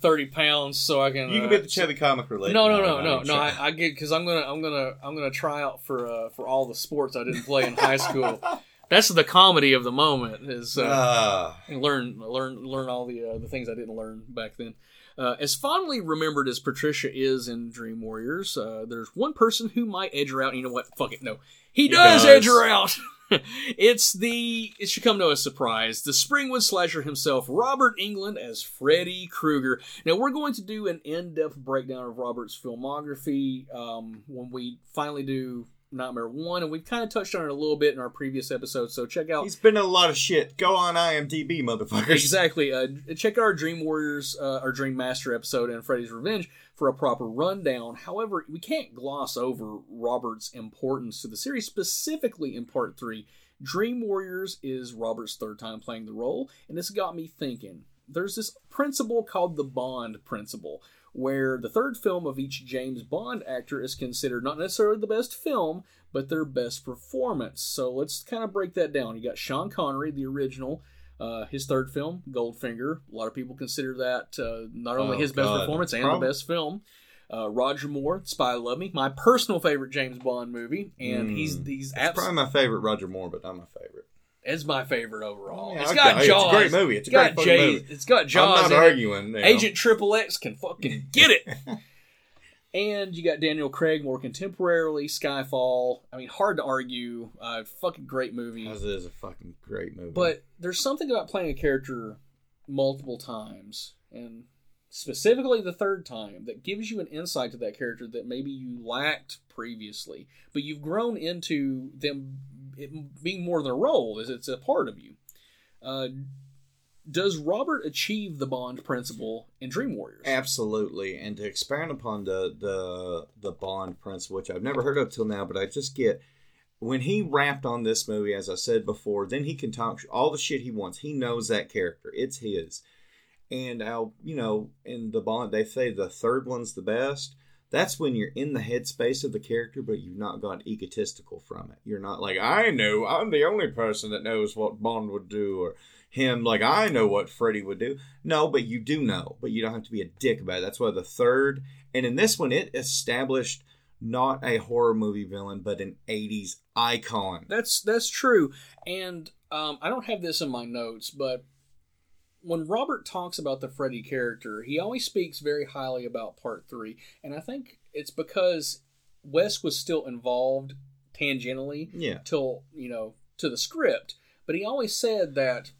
30 pounds so I can. You can uh, be the Chevy comic related. No, no, no, no, no. I, I get because I'm gonna, I'm gonna, I'm gonna try out for uh, for all the sports I didn't play in high school. That's the comedy of the moment is uh, Ah, and learn, learn, learn all the uh, the things I didn't learn back then. Uh, as fondly remembered as Patricia is in Dream Warriors, uh, there's one person who might edge her out. You know what? Fuck it. No, he, does, does. edge her out. it's the it should come to a surprise. The Springwood slasher himself, Robert Englund as Freddy Krueger. Now we're going to do an in-depth breakdown of Robert's filmography um, when we finally do Nightmare One, and we've kind of touched on it a little bit in our previous episode. So check out he's been in a lot of shit. Go on IMDb, motherfuckers. Exactly. Uh, check out our Dream Warriors, uh, our Dream Master episode, and Freddy's Revenge for a proper rundown. However, we can't gloss over Robert's importance to the series, specifically in Part 3. Dream Warriors is Robert's third time playing the role, and this got me thinking. There's this principle called the Bond principle, where the third film of each James Bond actor is considered not necessarily the best film, but their best performance. So let's kind of break that down. You got Sean Connery, the original, uh, his third film, Goldfinger. A lot of people consider that uh, not only Oh, his best performance and the best film. Uh, Roger Moore, Spy Love Me, my personal favorite James Bond movie, and Mm. he's he's It's abs- probably my favorite Roger Moore, but not my favorite. It's my favorite overall. Yeah, it's okay. got It's a great movie. It's a great got fucking Jay- movie. It's got Jaws. I'm not arguing. Agent Triple X can fucking get it. and you got Daniel Craig more contemporarily, Skyfall. I mean, hard to argue. Uh, fucking great movie. is a fucking great movie. But there's something about playing a character multiple times, and specifically the third time, that gives you an insight to that character that maybe you lacked previously, but you've grown into them it being more than a role, as it's a part of you. Uh, does Robert achieve the Bond principle in Dream Warriors? Absolutely, and to expand upon the the the Bond principle, which I've never heard of till now, but I just get when he rapped on this movie, as I said before, then he can talk all the shit he wants. He knows that character; it's his. And I'll, you know, in the Bond, they say the third one's the best. That's when you're in the headspace of the character, but you've not gone egotistical from it. You're not like, I know, I'm the only person that knows what Bond would do, or him, like, I know what Freddy would do. No, but you do know, but you don't have to be a dick about it. That's why the third, and in this one, it established not a horror movie villain, but an 80s icon. That's that's true, and um, I don't have this in my notes, but when Robert talks about the Freddy character, he always speaks very highly about Part Three, and I think it's because Wes was still involved tangentially Yeah. till you know to the script, but he always said that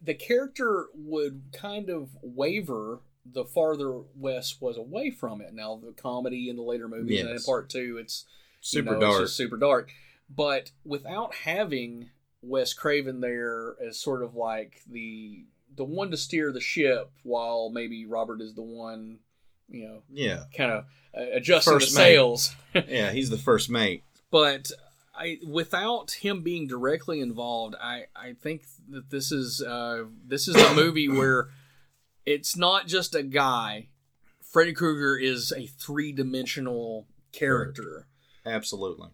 the character would kind of waver the farther Wes was away from it. Now the comedy in the later movies and in part two, it's you Super know, it's dark. just super dark. But without having Wes Craven there as sort of like the the one to steer the ship, while maybe Robert is the one, you know, Yeah. kind of uh, adjusting First the mate. sails. Yeah, he's the first mate. but I, without him being directly involved, I, I think that this is uh, this is a movie where it's not just a guy. Freddy Krueger is a three dimensional character. Absolutely.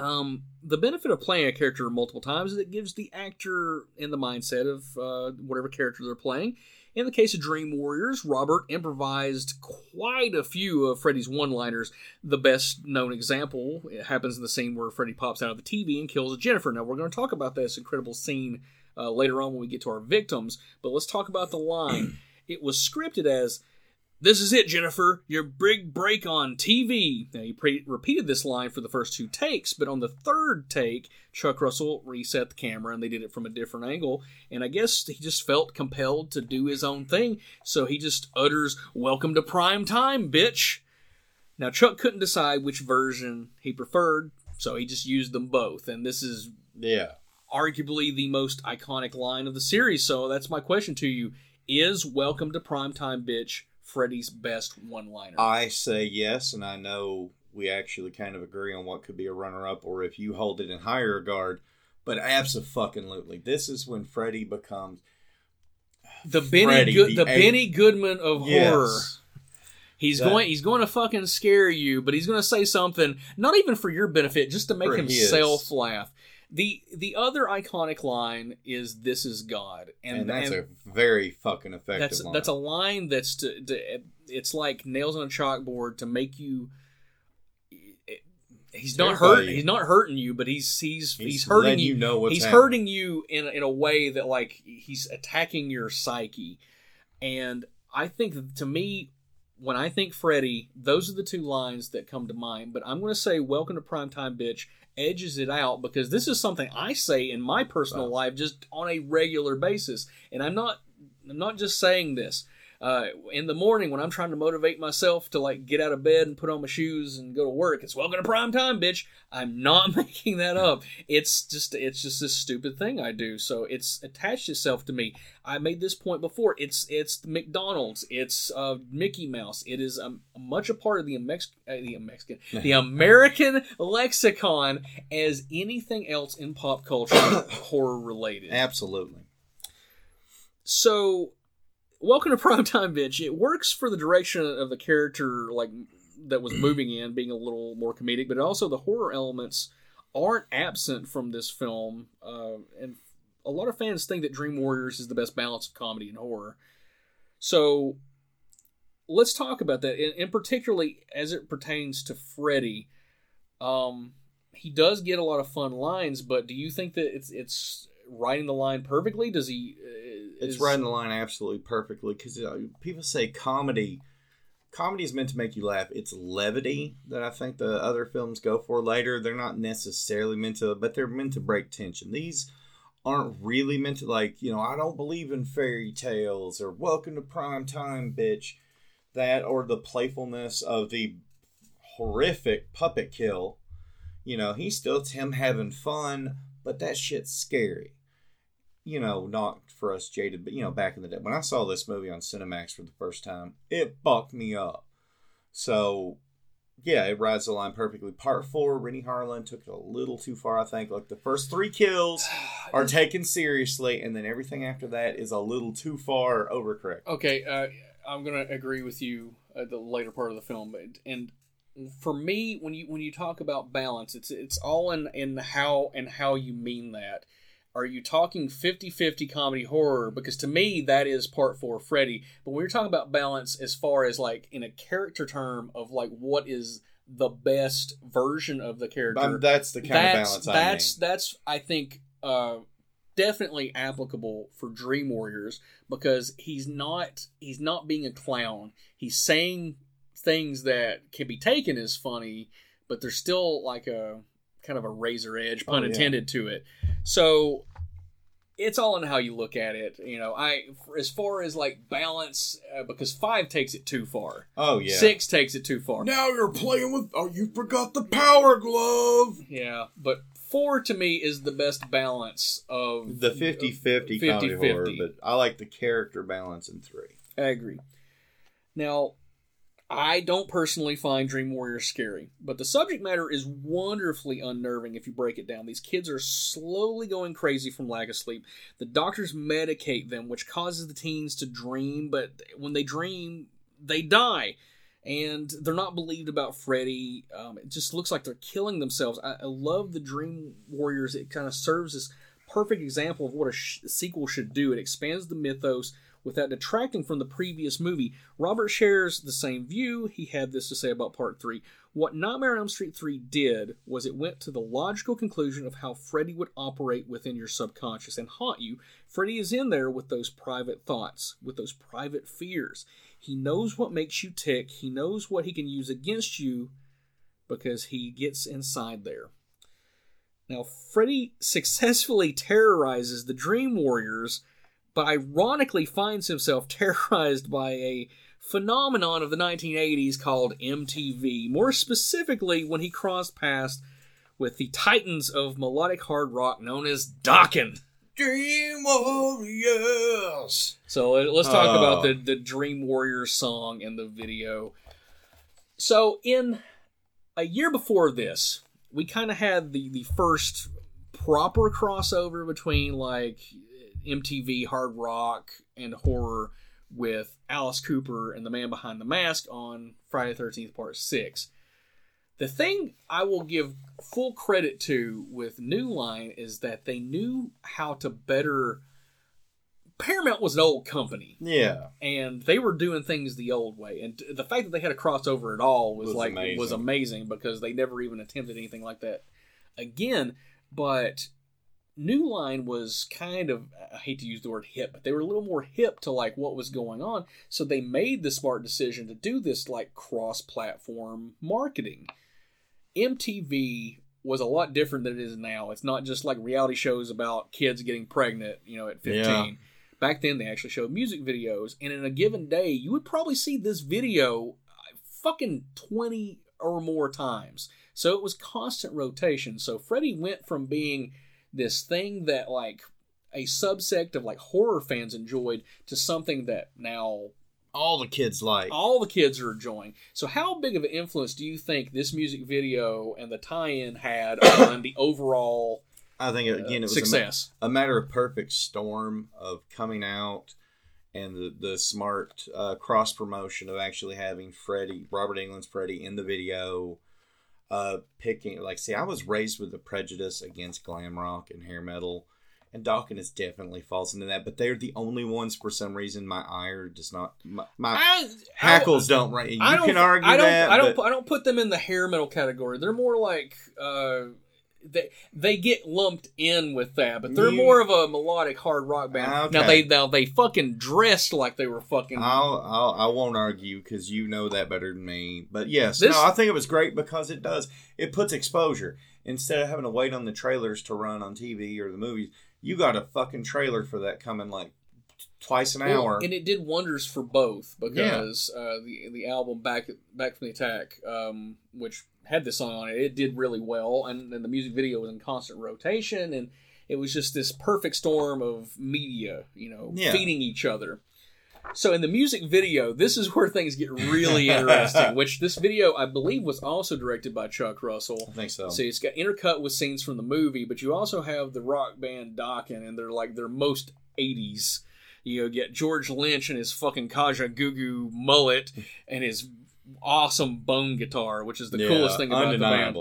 Um, the benefit of playing a character multiple times is it gives the actor in the mindset of uh, whatever character they're playing. In the case of Dream Warriors, Robert improvised quite a few of Freddy's one-liners. The best known example it happens in the scene where Freddy pops out of the TV and kills Jennifer. Now we're going to talk about this incredible scene uh, later on when we get to our victims, but let's talk about the line. it was scripted as this is it, Jennifer. Your big break on TV. Now, he pre- repeated this line for the first two takes, but on the third take, Chuck Russell reset the camera and they did it from a different angle. And I guess he just felt compelled to do his own thing, so he just utters, Welcome to prime time, bitch. Now, Chuck couldn't decide which version he preferred, so he just used them both. And this is Yeah. arguably the most iconic line of the series. So that's my question to you: Is "Welcome to Primetime, Bitch" Freddy's best one-liner? I say yes, and I know we actually kind of agree on what could be a runner-up, or if you hold it in higher regard. But absolutely, this is when Freddy becomes the Benny, Freddy, Good, the the, Benny Goodman of horror. He's That- going. He's going to fucking scare you, but he's going to say something not even for your benefit, just to make For his. himself laugh. The the other iconic line is "This is God," and, that's a very fucking effective. that's line. that's a line that's to, to it's like nails on a chalkboard to make you he's not hurt he's not hurting you but he's he's he's, He's hurting you, you know what's he's happening. hurting you in a- in a way that like he's attacking your psyche and i think to me when i think freddy those are the two lines that come to mind but i'm going to say welcome to primetime bitch edges it out because this is something i say in my personal Wow. life just on a regular basis and i'm not i'm not just saying this uh, in the morning when I'm trying to motivate myself to like get out of bed and put on my shoes and go to work, it's welcome to prime time, bitch. I'm not making that up. It's just it's just this stupid thing I do. So it's attached itself to me. I made this point before. It's it's McDonald's. It's uh, Mickey Mouse. It is um, much a part of the Mex- uh, the Mexican the American lexicon as anything else in pop culture horror related. absolutely. So, welcome to Primetime Bitch. It works for the direction of the character, like that was moving in, being a little more comedic, but also the horror elements aren't absent from this film. Uh, and a lot of fans think that Dream Warriors is the best balance of comedy and horror. So, let's talk about that, and, and particularly as it pertains to Freddy. Um, he does get a lot of fun lines, but do you think that it's it's writing the line perfectly? Does he? It's is- riding the line absolutely perfectly because people say comedy. Comedy is meant to make you laugh. It's levity that I think the other films go for later. They're not necessarily meant to, but they're meant to break tension. These aren't really meant to, like, you know, I don't believe in fairy tales or welcome to prime time, bitch. That or the playfulness of the horrific puppet kill. You know, he's still it's him having fun, but that shit's scary you know, not for us jaded, but you know, back in the day when I saw this movie on Cinemax for the first time, it fucked me up. So, yeah, it rides the line perfectly. Part four, Renny Harlin took it a little too far, I think. Like the first three kills are taken seriously, and then everything after that is a little too far overcorrect. Okay, uh, I'm gonna agree with you at the later part of the film, and for me, when you when you talk about balance, it's it's all in in how and how you mean that. Are you talking 50-50 comedy horror? Because to me, that is part four Freddy. But when you're talking about balance, as far as like in a character term of like what is the best version of the character, Um, that's the kind that's of balance I that's mean. that's I think uh, definitely applicable for Dream Warriors because he's not he's not being a clown. He's saying things that can be taken as funny, but there's still like a kind of a razor edge, pun Oh, yeah. intended, to it. So it's all in how you look at it. You know, I as far as like balance, uh, because five takes it too far. Oh yeah. Six takes it too far. Now you're playing with. Oh, you forgot the power glove. Yeah, but four to me is the best balance of The 50-50 comedy 50-50. horror, but I like the character balance in three. I agree. Now, I don't personally find Dream Warrior scary, but the subject matter is wonderfully unnerving if you break it down. These kids are slowly going crazy from lack of sleep. The doctors medicate them, which causes the teens to dream, but when they dream, they die. And they're not believed about Freddy. Um, it just looks like they're killing themselves. I, I love the Dream Warriors. It kind of serves as perfect example of what a sh- sequel should do. It expands the mythos without detracting from the previous movie. Robert shares the same view. He had this to say about part 3. What Nightmare on Elm Street 3 did was it went to the logical conclusion of how Freddy would operate within your subconscious and haunt you. Freddy is in there with those private thoughts, with those private fears. He knows what makes you tick. He knows what he can use against you because he gets inside there. Now, Freddy successfully terrorizes the Dream Warriors, but ironically finds himself terrorized by a phenomenon of the 1980s called MTV. More specifically, when he crossed paths with the titans of melodic hard rock known as Dokken. Dream Warriors. So uh, let's talk Oh. about the the Dream Warriors song and the video. So in a year before this, we kind of had the the first proper crossover between like MTV hard rock and horror with Alice Cooper and the Man Behind the Mask on Friday the 13th part 6. The thing I will give full credit to with New Line is that they knew how to better Paramount was an old company Yeah. and they were doing things the old way. And the fact that they had a crossover at all was, Was like amazing. was amazing because they never even attempted anything like that again. But New Line was kind of I hate to use the word hip, but they were a little more hip to like what was going on. So they made the smart decision to do this like cross-platform marketing. MTV was a lot different than it is now. It's not just like reality shows about kids getting pregnant, you know, at 15 Yeah. back then they actually showed music videos and in a given day you would probably see this video uh, fucking 20 or more times so it was constant rotation so Freddy went from being this thing that like a subsect of like horror fans enjoyed to something that now All the kids like. all the kids are enjoying. So how big of an influence do you think this music video and the tie-in had on the overall I think again it was a ma- success? a matter of perfect storm of coming out and the the smart uh, cross promotion of actually having Freddy Robert Englund's Freddy in the video, uh, picking like see I was raised with a prejudice against glam rock and hair metal, and Dokken definitely falls into that. But they're the only ones for some reason my ire does not my, my I- hackles don't right. You I don't, can argue I don't, that. I don't. but- I don't put them in the hair metal category. They're more like uh, they they get lumped in with that, but they're You- more of a melodic hard rock band. Now they now they fucking dressed like they were fucking. I'll, I'll I won't argue because you know that better than me. But yes, This- no, I think it was great because it does it puts exposure instead of having to wait on the trailers to run on TV or the movies. You got a fucking trailer for that coming like twice an Well, hour. and it did wonders for both because uh, the the album back back from the attack, um, which had this song on it, it did really well, and, and the music video was in constant rotation, and it was just this perfect storm of media, you know, Yeah. feeding each other. So in the music video, this is where things get really interesting. which this video, I believe, was also directed by Chuck Russell. I think so. So it's got intercut with scenes from the movie, but you also have the rock band Dokken, and they're like their most '80s. You know, get George Lynch and his fucking Kajagoogoo mullet and his awesome bone guitar, which is the Yeah, coolest thing about the band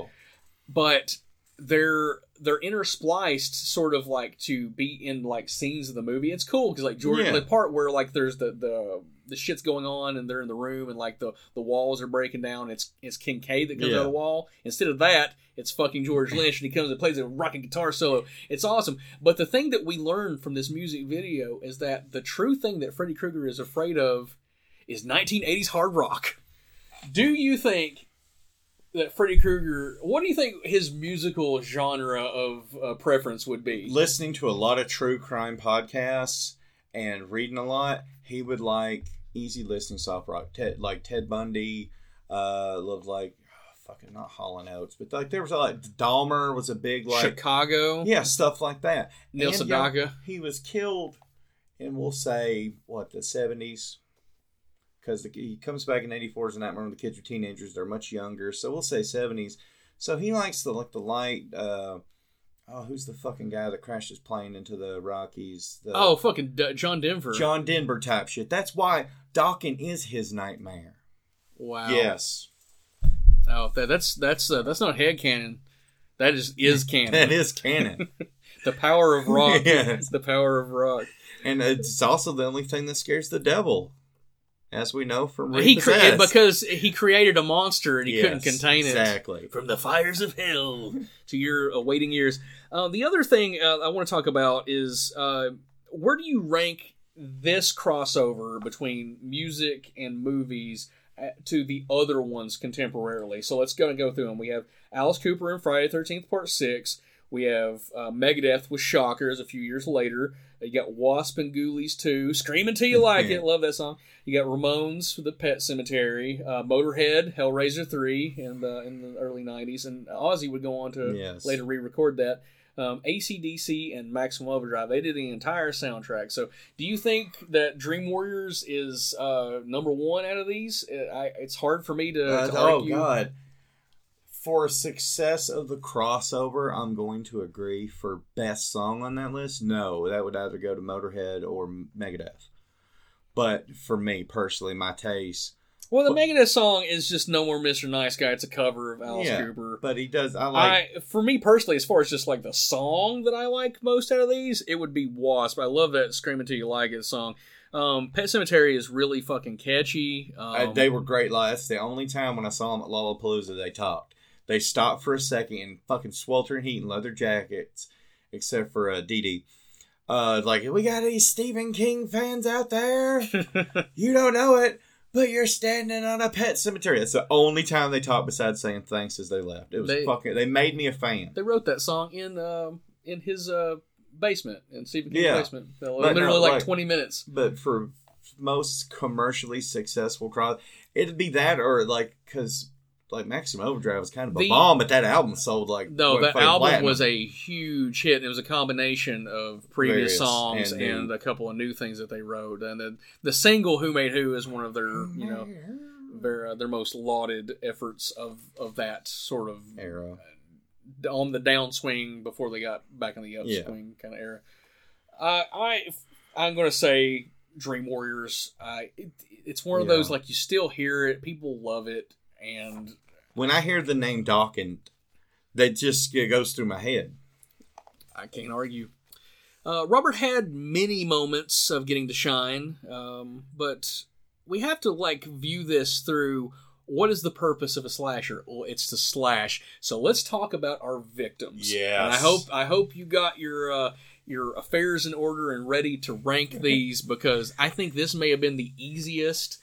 but they're they're interspliced sort of like to be in like scenes of the movie. It's cool because like Jordan, Yeah. the part where like there's the the the shit's going on and they're in the room and like the the walls are breaking down. It's it's Kincaid that comes Yeah. out of the wall. Instead of that, it's fucking George Lynch and he comes and plays a rocking guitar solo. It's awesome. But the thing that we learned from this music video is that the true thing that Freddy Krueger is afraid of is 1980s hard rock. Do you think that Freddy Krueger. What do you think his musical genre of uh, preference would be? Listening to a lot of true crime podcasts and reading a lot, he would like easy listening soft rock, Ted, like Ted Bundy. Uh, loved like fucking not Hall and Oates, but like there was a like Dahmer was a big like Chicago. yeah stuff like that. Neil And, you know, Sedaka. he was killed and we'll say what the seventies because he comes back in '84 as a nightmare when the kids are teenagers. They're much younger, so we'll say '70s. So he likes the like the light. Uh, oh, who's the fucking guy that crashed his plane into the Rockies? The, Oh, fucking D- John Denver. John Denver type shit. That's why Dokken is his nightmare. Wow. Yes, Oh, that, that's that's uh, that's not head canon. That is is canon. that is canon, the power of rock. Yes. The power of rock. and it's also the only thing that scares the devil, as we know from He cre- Repossessed. because he created a monster and he couldn't Yes, contain it. exactly. From the fires of hell to your awaiting years. Uh, the other thing uh, I want to talk about is uh, where do you rank this crossover between music and movies uh, to the other ones contemporarily? So let's go and go through them. We have Alice Cooper in Friday the 13th, Part 6. We have uh, Megadeth with Shockers a few years later. You got Wasp and Ghoulies too. Screaming Till You Like It. Love that song. You got Ramones for the Pet Sematary. Uh, Motorhead, Hellraiser 3 in the, in the early 90s. And Ozzy would go on to Yes. later re record that. Um, ACDC and Maximum Overdrive. They did the entire soundtrack. So, do you think that Dream Warriors is uh, number one out of these? Uh, I, it's hard for me to, Uh, to oh argue. God! For success of the crossover, I'm going to agree. For best song on that list, no, that would either go to Motorhead or Megadeth. But for me personally, my taste, Well, the Megadeth song is just No More Mr. Nice Guy. It's a cover of Alice yeah. Cooper. But he does. I like. I, for me personally, as far as just like the song that I like most out of these, it would be Wasp. I love that "Scream Until You Like It" song. Um, Pet Sematary is really fucking catchy. Um, they were great live. That's the only time when I saw them at Lollapalooza they talked. They stopped for a second in fucking sweltering heat and leather jackets, except for uh, Dee Dee. Uh, like, we got any Stephen King fans out there? you don't know it, but you're standing on a pet cemetery. That's the only time they talked besides saying thanks as they left. It was They- fucking. They made me a fan. they wrote that song in um, in his uh, basement in Stephen King's Yeah. basement. Literally no, like, like- twenty minutes. But for most commercially successful cross, it'd be that or like because like Maximum Overdrive was kind of a The- bomb, but that album sold like No, that album platinum. was a huge hit. It was a combination of previous Various songs and and, a couple of new things that they wrote. And then the single "Who Made Who" is one of their you know their uh, their most lauded efforts of of that sort of era. on the downswing before they got back in the Yeah. upswing kind of era. Uh, I I'm going to say Dream Warriors. I it, it's one of Yeah. those like you still hear it, people love it, and When I hear the name Dokken, that just goes through my head. I can't argue. Uh, Robert had many moments of getting to shine, um, but we have to like view this through what is the purpose of a slasher? Well, it's to slash. So let's talk about our victims. Yeah. I hope I hope you got your uh, your affairs in order and ready to rank these because I think this may have been the easiest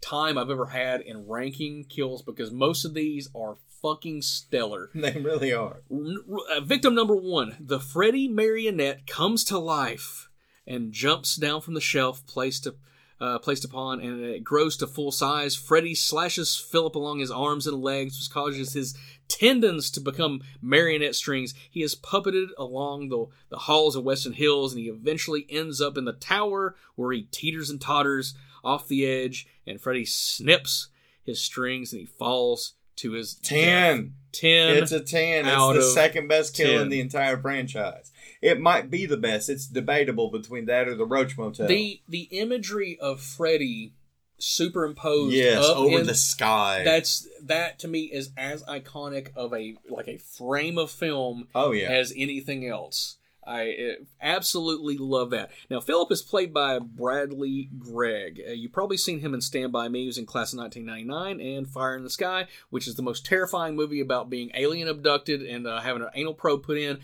time I've ever had in ranking kills because most of these are fucking stellar. They really are. Uh, victim number one, the Freddy marionette comes to life and jumps down from the shelf placed up, uh, placed upon, and it grows to full size. Freddy slashes Philip along his arms and legs, which causes his tendons to become marionette strings. He is puppeted along the, the halls of Westin Hills, and he eventually ends up in the tower where he teeters and totters off the edge, and Freddy snips his strings and he falls to his death. Ten. Ten. It's a ten. It's the second best kill 10. in the entire franchise. It might be the best. It's debatable between that or the Roach Motel. the the imagery of Freddy superimposed yes, over in- the sky. that's that to me is as iconic of a like a frame of film oh yeah. as anything else. I absolutely love that. Now, Philip is played by Bradley Gregg. Uh, you've probably seen him in Stand By Me, he was in Class of 1999, and Fire in the Sky, which is the most terrifying movie about being alien abducted and uh, having an anal probe put in.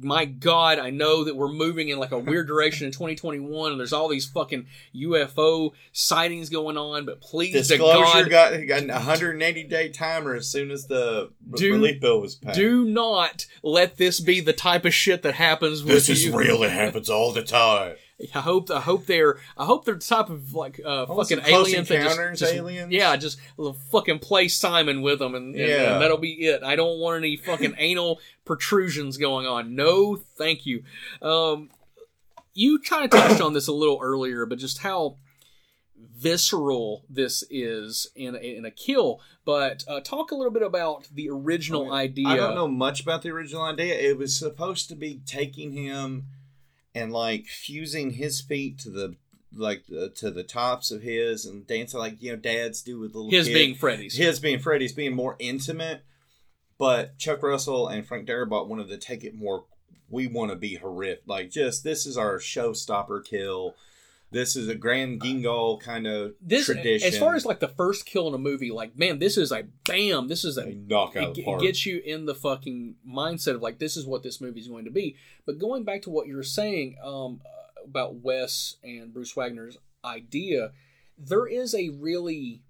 My God, I know that we're moving in like a weird direction in 2021, and there's all these fucking UFO sightings going on. But please, Disclosure God, got, got an 180 day timer as soon as the Do- relief bill was passed. do not let this be the type of shit that happens. With this is you. real. It happens all the time. I hope I hope they're I hope they're the type of like uh, fucking aliens that just, Encounters just- aliens? yeah just fucking play Simon with them and, and, Yeah. and that'll be it. I don't want any fucking anal protrusions going on. No, thank you. Um, you kind of touched on this a little earlier, but just how visceral this is in a, in a kill. But uh, talk a little bit about the original idea. I don't know much about the original idea. It was supposed to be taking him and like fusing his feet to the like uh, to the tops of his and dancing like you know dads do with little His kids. being Freddy's. his being Freddy's being more intimate. But Chuck Russell and Frank Darabont wanted to take it more. We want to be horrific, like just this is our showstopper kill. This is a Grand Guignol kind of this tradition. as far as like the first kill in a movie, like man, this is a bam. This is a a knock out it, it gets you in the fucking mindset of like this is what this movie is going to be. But going back to what you were saying um, uh, about Wes and Bruce Wagner's idea, there is a really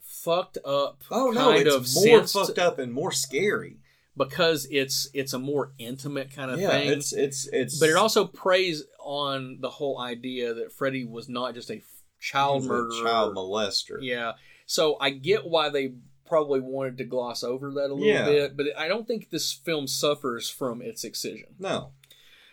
fucked up oh no, it's of more fucked up and more scary. Because it's it's a more intimate kind of yeah, thing. it's it's it's. but it also preys on the whole idea that Freddy was not just a child he's a murderer, child molester. Yeah. So I get why they probably wanted to gloss over that a little Yeah. bit, but I don't think this film suffers from its excision. No,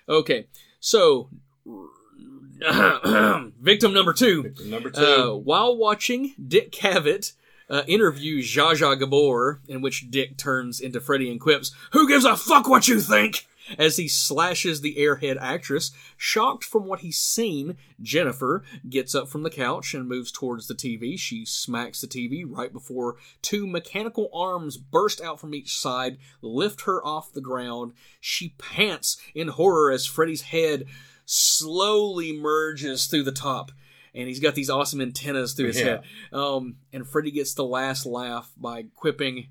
Okay. So victim number 2. Victim number two. Uh, while watching Dick Cavett uh, interview Zsa Zsa Gabor, in which Dick turns into Freddy and quips, Who gives a fuck what you think? As he slashes the airhead actress, shocked from what he's seen, Jennifer gets up from the couch and moves towards the TV. She smacks the TV right before two mechanical arms burst out from each side, lift her off the ground. She pants in horror as Freddy's head slowly merges through the top and he's got these awesome antennas through his Yeah. head. Um, and Freddy gets the last laugh by quipping,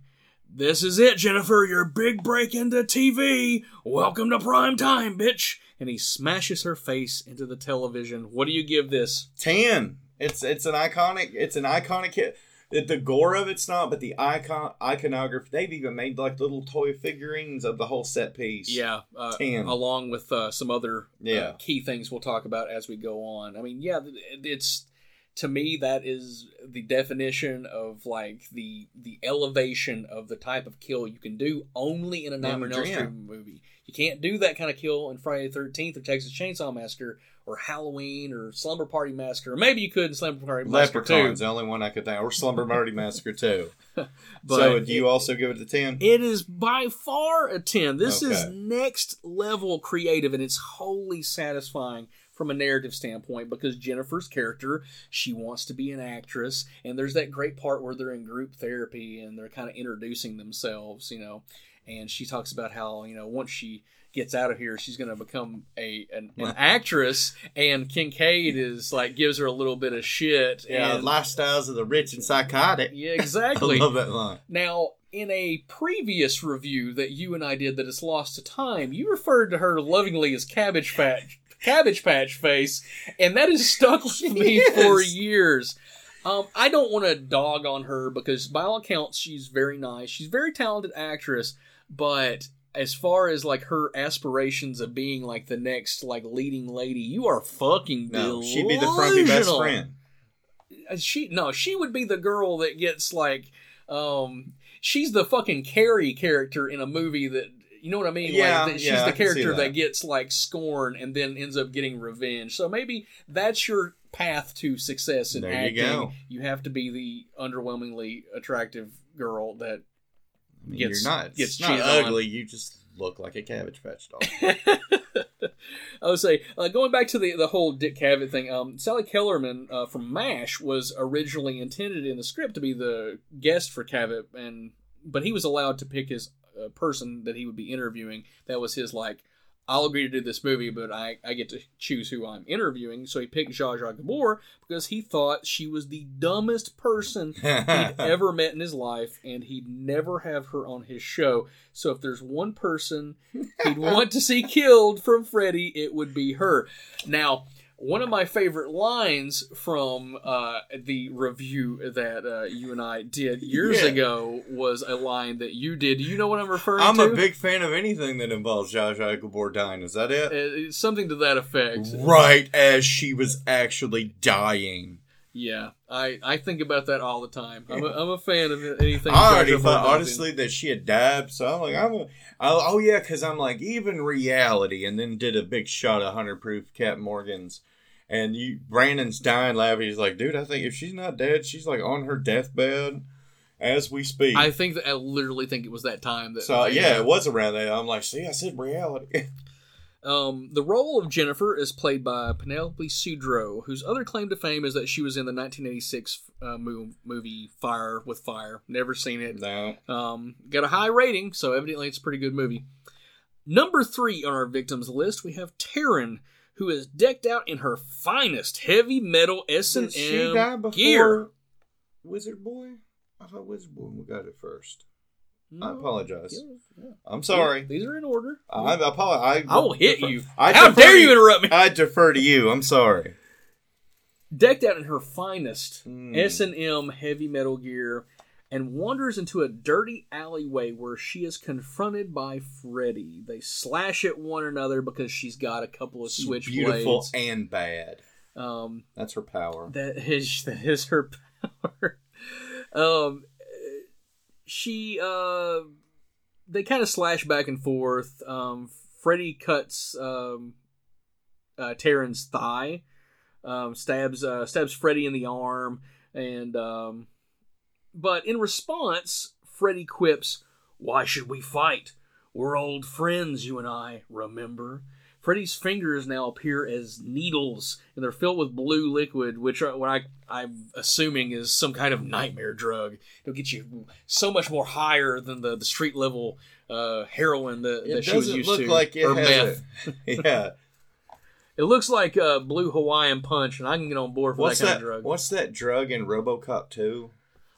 "This is it, Jennifer. Your big break into TV. Welcome to prime time, bitch." And he smashes her face into the television. What do you give this? ten. It's it's an iconic. It's an iconic hit. The, the gore of it's not, but the icon iconography. They've even made like little toy figurines of the whole set piece. Yeah, uh, along with uh, some other Yeah. uh, key things we'll talk about as we go on. I mean, yeah, it's to me that is the definition of like the the elevation of the type of kill you can do only in a Nightmare on Elm. Street movie. You can't do that kind of kill in Friday the Thirteenth or Texas Chainsaw Massacre or Halloween or Slumber Party Massacre. Or maybe you could in Slumber Party Massacre Leprechaun's too. the only one I could think. Or Slumber Party Massacre too. But so do you also give it a ten? It is by far a 10. This is next level creative and it's wholly satisfying from a narrative standpoint because Jennifer's character, she wants to be an actress and there's that great part where they're in group therapy and they're kind of introducing themselves, you know. And she talks about how, you know, once she gets out of here, she's going to become a an, an actress and Kincaid is like gives her a little bit of shit Yeah, and lifestyles of the rich and psychotic. yeah, I exactly. love that line. Now, in a previous review that you and I did that is lost to time, you referred to her lovingly as Cabbage Patch, Cabbage Patch Face, and that has stuck with me for years. Um, I don't want to dog on her because, by all accounts, she's very nice. She's a very talented actress, but as far as like her aspirations of being like the next like leading lady, you are fucking No, she'd be the frumpy best friend. Uh, she no she would be the girl that gets like um she's the fucking carrie character in a movie that you know what i mean Yeah, like she's yeah, the character that. that. gets like scorn and then ends up getting revenge so maybe that's your path to success in There you acting go. you have to be the underwhelmingly attractive girl that Gets- You're not. gets It's not cheated on. ugly. You just look like a cabbage patch doll. I would say, uh, going back to the the whole Dick Cavett thing, um, Sally Kellerman uh, from MASH was originally intended in the script to be the guest for Cavett, and but he was allowed to pick his uh, person that he would be interviewing. That was his like I'll agree to do this movie, but I, I get to choose who I'm interviewing. So he picked Zsa Zsa Gabor because he thought she was the dumbest person he'd ever met in his life, and he'd never have her on his show. So if there's one person he'd want to see killed from Freddy, it would be her. Now, one of my favorite lines from uh, the review that uh, you and I did years Yeah. ago was a line that you did. Do you know what I'm referring to? I'm a big fan of anything that involves Zsa Zsa Gabor dying. Is that it? Uh, something to that effect. Right as she was actually dying. Yeah, I, I think about that all the time. I'm a, I'm a fan of anything. I already thought, in. honestly, that she had died. So I'm like, I'm a, oh, oh yeah, because I'm like, even reality, and then did a big shot of 100 proof Cap Morgan's. And you, Brandon's dying laughing. He's like, dude, I think if she's not dead, she's like on her deathbed as we speak. I think that I literally think it was that time that. so yeah, it was around that. I'm like, see, I said reality. Um, the role of Jennifer is played by Penelope Sudrow, whose other claim to fame is that she was in the 1986 uh, movie Fire with Fire. Never seen it. no. Um, got a high rating, so evidently it's a pretty good movie. Number three on our victims list, we have Taryn, who is decked out in her finest heavy metal S and Did she die M gear. Wizard Boy? I thought Wizard Boy we got it first. No. I apologize. Yeah. I'm sorry. These are in order. I apologize. I will hit you. I How dare you interrupt me? I defer to you. I'm sorry. decked out in her finest Hmm. S and M heavy metal gear, and wanders into a dirty alleyway where she is confronted by Freddy. They slash at one another because she's got a couple of She's switchblades. beautiful and bad. Um, That's her power. that is that is her power. um, she uh, they kind of slash back and forth. Um, Freddy cuts um, uh, Taryn's thigh, um, stabs uh, stabs Freddy in the arm, and um, but in response, Freddy quips, "Why should we fight? We're old friends, you and I. Remember." Freddy's fingers now appear as needles, and they're filled with blue liquid, which are, what I, I'm assuming is some kind of nightmare drug. It'll get you so much more higher than the, the street level uh, heroin that, that she was used look to, like it or meth. a- yeah. It looks like uh, blue Hawaiian punch, and I can get on board for What's that kind that? of drug. What's that drug in RoboCop 2?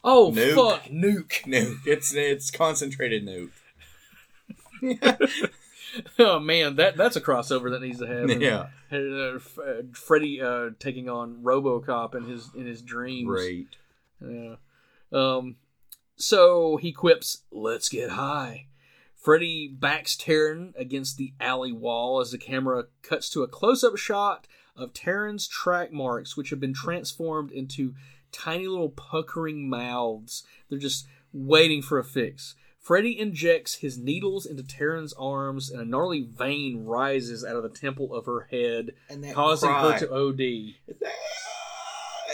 oh Nuke? fuck, nuke! Nuke. It's it's concentrated nuke. oh man, that that's a crossover that needs to happen. Yeah. uh, uh, Freddy uh, taking on RoboCop in his in his dreams. Great. Yeah. Um. So he quips, "Let's get high." Freddy backs Taryn against the alley wall as the camera cuts to a close-up shot of Taryn's track marks, which have been transformed into tiny little puckering mouths. They're just waiting for a fix. Freddy injects his needles into Taryn's arms, and a gnarly vein rises out of the temple of her head, causing cry. her to OD. Ah,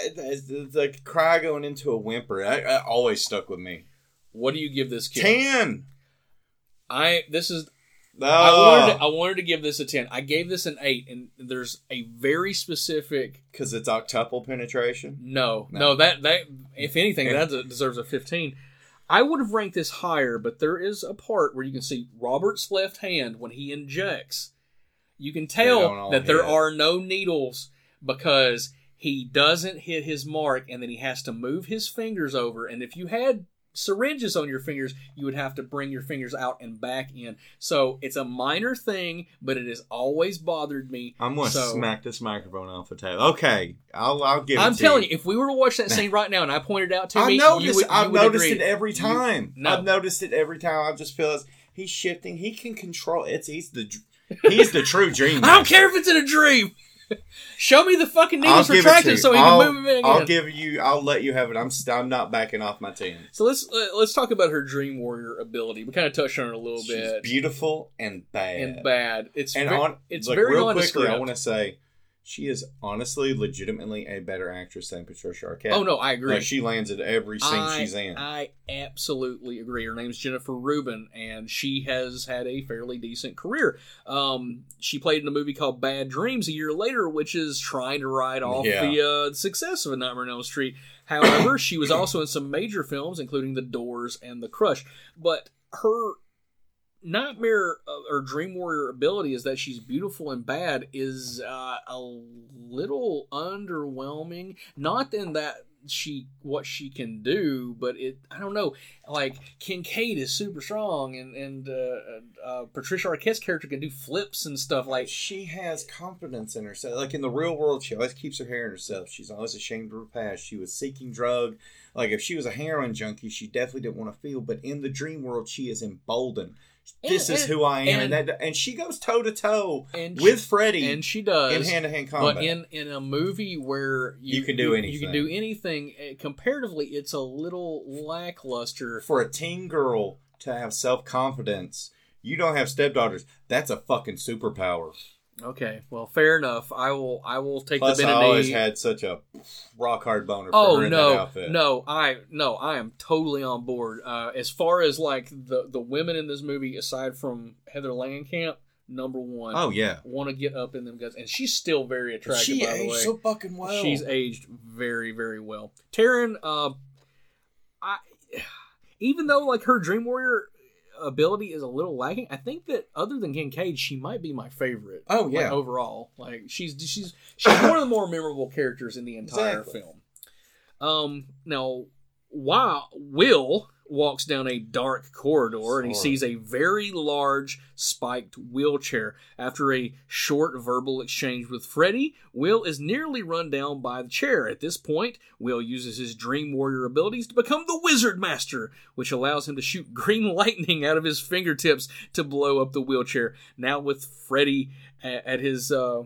it's, it's, it's like a cry going into a whimper. That, that always stuck with me. What do you give this kid? Ten. I this is No. I Oh. wanted to, I wanted to give this a 10. I gave this an 8 and there's a very specific because it's octuple penetration. no. No. No, that that if anything that deserves a 15. I would have ranked this higher, but there is a part where you can see Robert's left hand when he injects. You can tell that there are no needles because he doesn't hit his mark and then he has to move his fingers over and if you had syringes on your fingers you would have to bring your fingers out and back in so it's a minor thing but it has always bothered me I'm gonna So- smack this microphone off the table. Okay, I'll I'll give. i'm to telling you if we were to watch that scene right now and i pointed out to I me noticed. you would, you I've noticed agree. it every You- time. no. I've noticed it every time. I just feel as he's shifting. He can control. It's he's the he's the true dream. i don't care if it's in a dream show me the fucking needles retracted so he I'll, can move it again I'll give you. I'll let you have it. I'm. st- I'm not backing off my team. so let's uh, let's talk about her dream warrior ability we kind of touched on it a little She's bit beautiful and bad. and bad it's And ve- on, it's look, very real quickly. I want to say, she is honestly, legitimately a better actress than Patricia Arquette. oh no i agree Like she lands at every scene I, she's in. I absolutely agree. Her name's Jennifer Rubin, and she has had a fairly decent career. Um, she played in a movie called Bad Dreams a year later, which is trying to ride off Yeah. the uh, success of A Nightmare on Elm Street. However, she was also in some major films, including The Doors and The Crush. But her Nightmare uh, or Dream Warrior ability is that she's beautiful and bad is uh, a little underwhelming. Not in that she what she can do, but it I don't know. Like Kincaid is super strong, and and uh, uh, Patricia Arquette's character can do flips and stuff. Like she has confidence in herself. Like in the real world, she always keeps her hair in herself. She's always ashamed of her past. She was seeking drug. Like if she was a heroin junkie, she definitely didn't want to feel. But in the dream world, she is emboldened. This And- is who I am, and, and- that, and she goes toe to toe with she- Freddy and she does in hand to hand combat. But in in a movie where you, You can do You anything. can do anything. eh, Comparatively, it's a little lackluster. for a teen girl to have self confidence, you don't have stepdaughters. That's a fucking superpower. Okay, well, fair enough. I will. I will take the. Plus, the I always had such a rock hard boner for Oh her in that no, outfit. no, I no, I am totally on board. Uh, as far as like the the women in this movie, aside from Heather Langenkamp, number one. Oh yeah, want to get up in them guys, and she's still very attractive. she by the aged way, so fucking well. she's aged very very well. Taryn, uh, I even though like her Dream Warrior ability is a little lacking, I think that other than Kincaid, she might be my favorite. Oh, like, yeah. overall, like she's she's she's one of the more memorable characters in the entire Exactly. film. Um, now while Will walks down a dark corridor and he sees a very large spiked wheelchair. After a short verbal exchange with Freddy, Will is nearly run down by the chair. At this point, Will uses his Dream Warrior abilities to become the Wizard Master, which allows him to shoot green lightning out of his fingertips to blow up the wheelchair. Now with Freddy at, at his uh,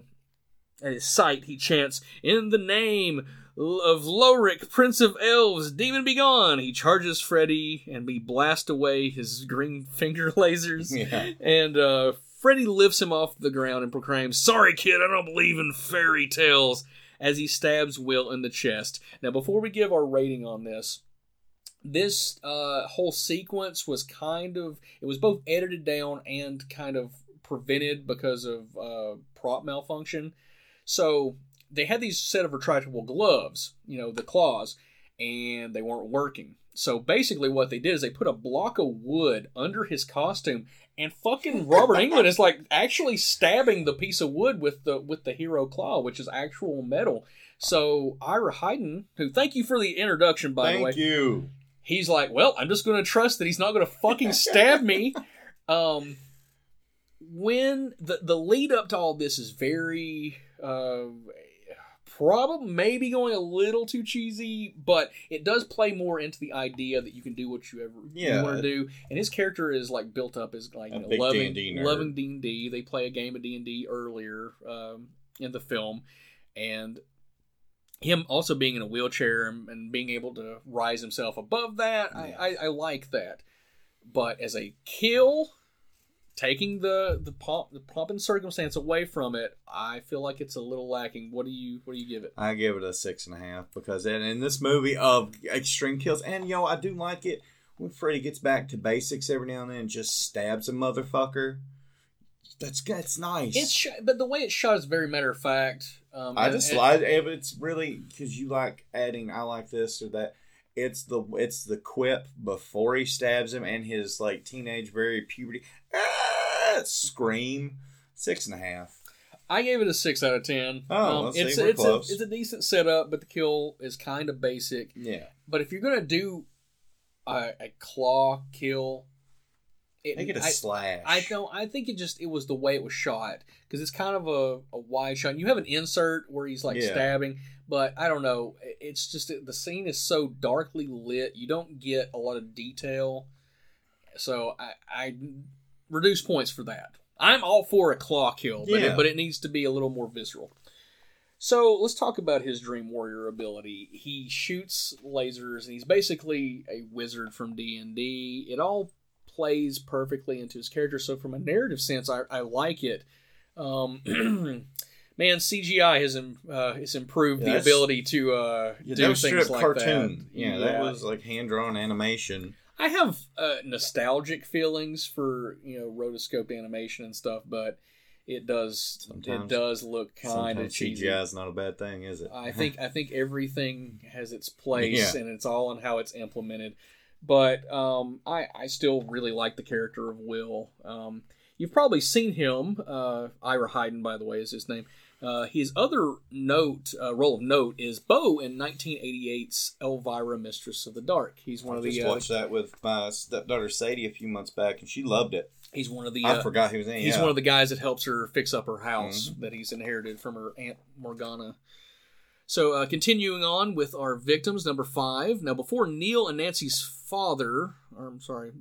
at his sight, he chants, "In the name of Lorik, Prince of Elves, demon be gone!" He charges Freddy, and we blast away his green finger lasers. Yeah. And uh, Freddy lifts him off the ground and proclaims, "Sorry, kid, I don't believe in fairy tales." As he stabs Will in the chest. Now, before we give our rating on this, this uh, whole sequence was kind of it was both edited down and kind of prevented because of uh, prop malfunction. So they had these set of retractable gloves, you know, the claws, and they weren't working. So basically, what they did is they put a block of wood under his costume, and fucking Robert Englund is like actually stabbing the piece of wood with the with the hero claw, which is actual metal. So Ira Heiden, who thank you for the introduction, by the way, Thank you. he's like, well, I'm just going to trust that he's not going to fucking stab me. Um, when the the lead up to all this is very uh, probably maybe going a little too cheesy, but it does play more into the idea that you can do what you ever Yeah. want to do. And his character is like built up as like you know, loving D&D loving D and D. They play a game of D and D earlier um, in the film, and him also being in a wheelchair and, and being able to rise himself above that, I, I, I like that. But as a kill, taking the the pomp, the pomp and circumstance away from it, I feel like it's a little lacking. What do you what do you give it? I give it a six and a half because in, in this movie of extreme kills, and yo, I do like it when Freddy gets back to basics every now and then, and just stabs a motherfucker. That's that's nice. It's sh- but the way it's shot is very matter of fact. Um, I and- just like if it's really because you like adding I like this or that. It's the it's the quip before he stabs him and his like teenage very puberty ah, scream six and a half. I gave it a six out of ten. Oh, um, it's we're it's a it's a decent setup, but the kill is kind of basic. Yeah, But if you're gonna do a, a claw kill, it, make it a I, slash. I don't. I think it just it was the way it was shot because it's kind of a, a wide shot. You have an insert where he's like Yeah. stabbing, but I don't know. It's just the scene is so darkly lit. You don't get a lot of detail, so I, I reduce points for that. I'm all for a claw kill, but Yeah. it, but it needs to be a little more visceral. So let's talk about his Dream Warrior ability. He shoots lasers, and he's basically a wizard from D and D. It all plays perfectly into his character. So from a narrative sense, I, I like it. Um, man, CGI has im- uh, has improved Yeah, the ability to uh, Yeah, do that was things like cartoon. that. Yeah, that was like hand drawn animation. I have uh, nostalgic feelings for you know rotoscoped animation and stuff, but it does it does look kind of cheesy. CGI is not a bad thing, is it? I think I think everything has its place Yeah. and it's all in how it's implemented. but um, I I still really like the character of Will. Um, you've probably seen him. Uh, Ira Heiden, by the way, is his name. Uh, his other note uh, role of note is Bo in 1988's Elvira, Mistress of the Dark. He's one I of the just uh, watched that with my stepdaughter Sadie a few months back, and she loved it. he's one of the I uh, forgot he was in. He's yeah. one of the guys that helps her fix up her house Mm-hmm. that he's inherited from her aunt Morgana. So, uh, continuing on with our victims, number five. Now, before Neil and Nancy's father, or I'm sorry,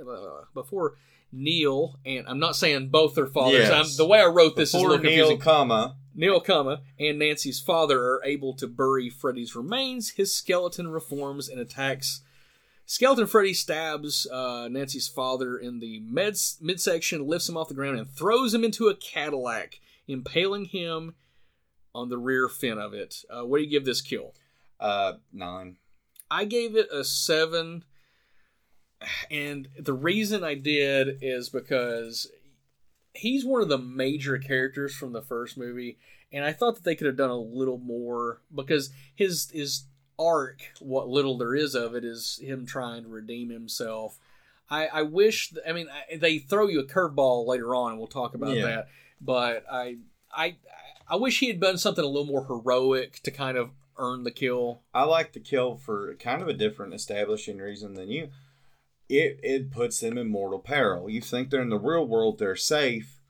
uh, before Neil and I'm not saying both their fathers. Yes. I'm, the way I wrote this is a Before little Neil, confusing. comma Neil Kama and Nancy's father are able to bury Freddy's remains. His skeleton reforms and attacks. Skeleton Freddy stabs uh, Nancy's father in the med- midsection, lifts him off the ground, and throws him into a Cadillac, impaling him on the rear fin of it. Uh, what do you give this kill? uh, nine. I gave it a seven, and the reason I did is because he's one of the major characters from the first movie, and I thought that they could have done a little more because his his arc, what little there is of it, is him trying to redeem himself. I, I wish, I mean, I, they throw you a curveball later on, and we'll talk about Yeah. that. But I, I, I wish he had done something a little more heroic to kind of earn the kill. I like the kill for kind of a different establishing reason than you. It it puts them in mortal peril. You think they're in the real world, they're safe,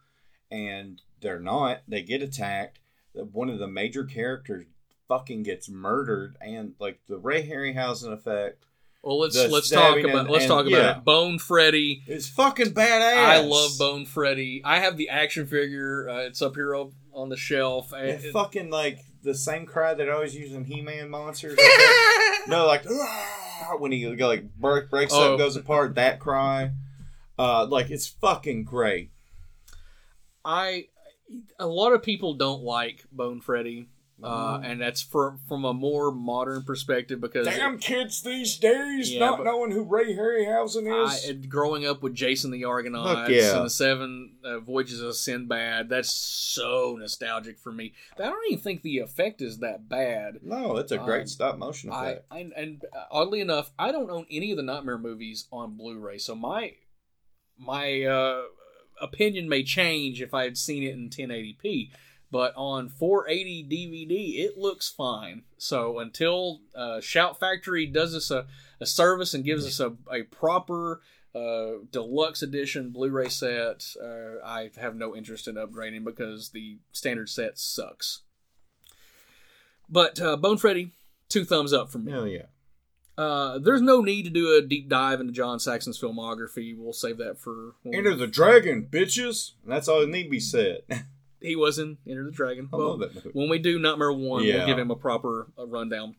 and they're not. They get attacked. One of the major characters fucking gets murdered, and like the Ray Harryhausen effect Well, let's let's talk about and- let's and- talk about yeah. it. Bone Freddy. is fucking badass. I love Bone Freddy. I have the action figure. Uh, it's up here on the shelf. And fucking like the same cry that I always use in He-Man monsters. Like no, like "Ah," when he like break, breaks Oh. up, goes apart. That cry, uh, like it's fucking great. I a lot of people don't like Bone Freddy, uh, and that's for from a more modern perspective because damn kids these days Yeah, but- knowing who Ray Harryhausen is. I, and growing up with Jason the Argonauts yeah. and the Seven uh, Voyages of Sinbad, that's so nostalgic for me. But I don't even think the effect is that bad. no, it's a great Um, stop motion I, effect. I and uh, oddly enough, I don't own any of the Nightmare movies on Blu-ray, so my my uh, opinion may change if I had seen it in 1080p. But on 480 DVD, it looks fine. So until uh, Shout Factory does us a, a service and gives us a, a proper uh, deluxe edition Blu-ray set, uh, I have no interest in upgrading because the standard set sucks. But uh, Bone Freddy, two thumbs up from me. Hell yeah. Uh, there's no need to do a deep dive into John Saxon's filmography. We'll save that for. Enter the dragon, bitches. That's all that need to be said. he was in Enter the Dragon. I Well, love that movie. when we do Nightmare One, Yeah. we'll give him a proper uh, rundown.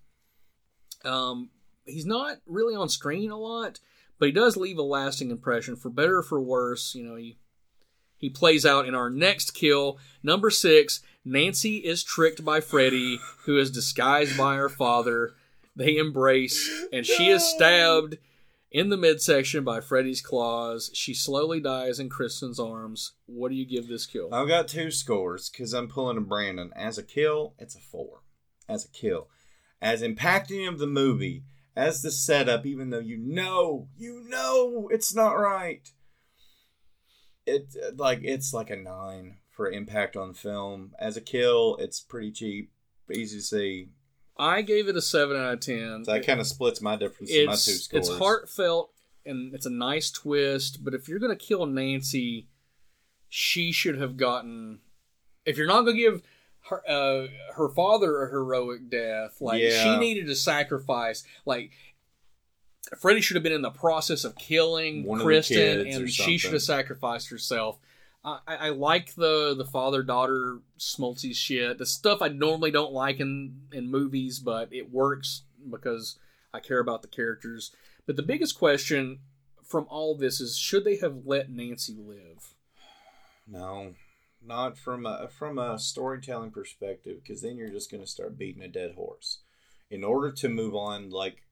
Um, he's not really on screen a lot, but he does leave a lasting impression, for better or for worse. You know, he he plays out in our next kill, number six. Nancy is tricked by Freddy, who is disguised by her father. They embrace, and she is stabbed in the midsection by Freddy's claws. She slowly dies in Kristen's arms. What do you give this kill? I've got two scores because I'm pulling a Brandon. As a kill, it's a four. As a kill. As impacting of the movie, as the setup, even though you know, you know it's not right. It like it's like a nine for impact on film. As a kill, it's pretty cheap, easy to see. I gave it a seven out of ten. That kind of splits my difference in my two it's scores. it's heartfelt and it's a nice twist. But if you're gonna kill Nancy, she should have gotten. If you're not gonna give her uh, her father a heroic death, like she needed to sacrifice, like. Freddy should have been in the process of killing One Kristen, and she should have sacrificed herself. I, I like the the father daughter smolty shit. The stuff I normally don't like in in movies, but it works because I care about the characters. But the biggest question from all this is: should they have let Nancy live? No, not from a from a storytelling perspective, because then you're just going to start beating a dead horse. In order to move on, like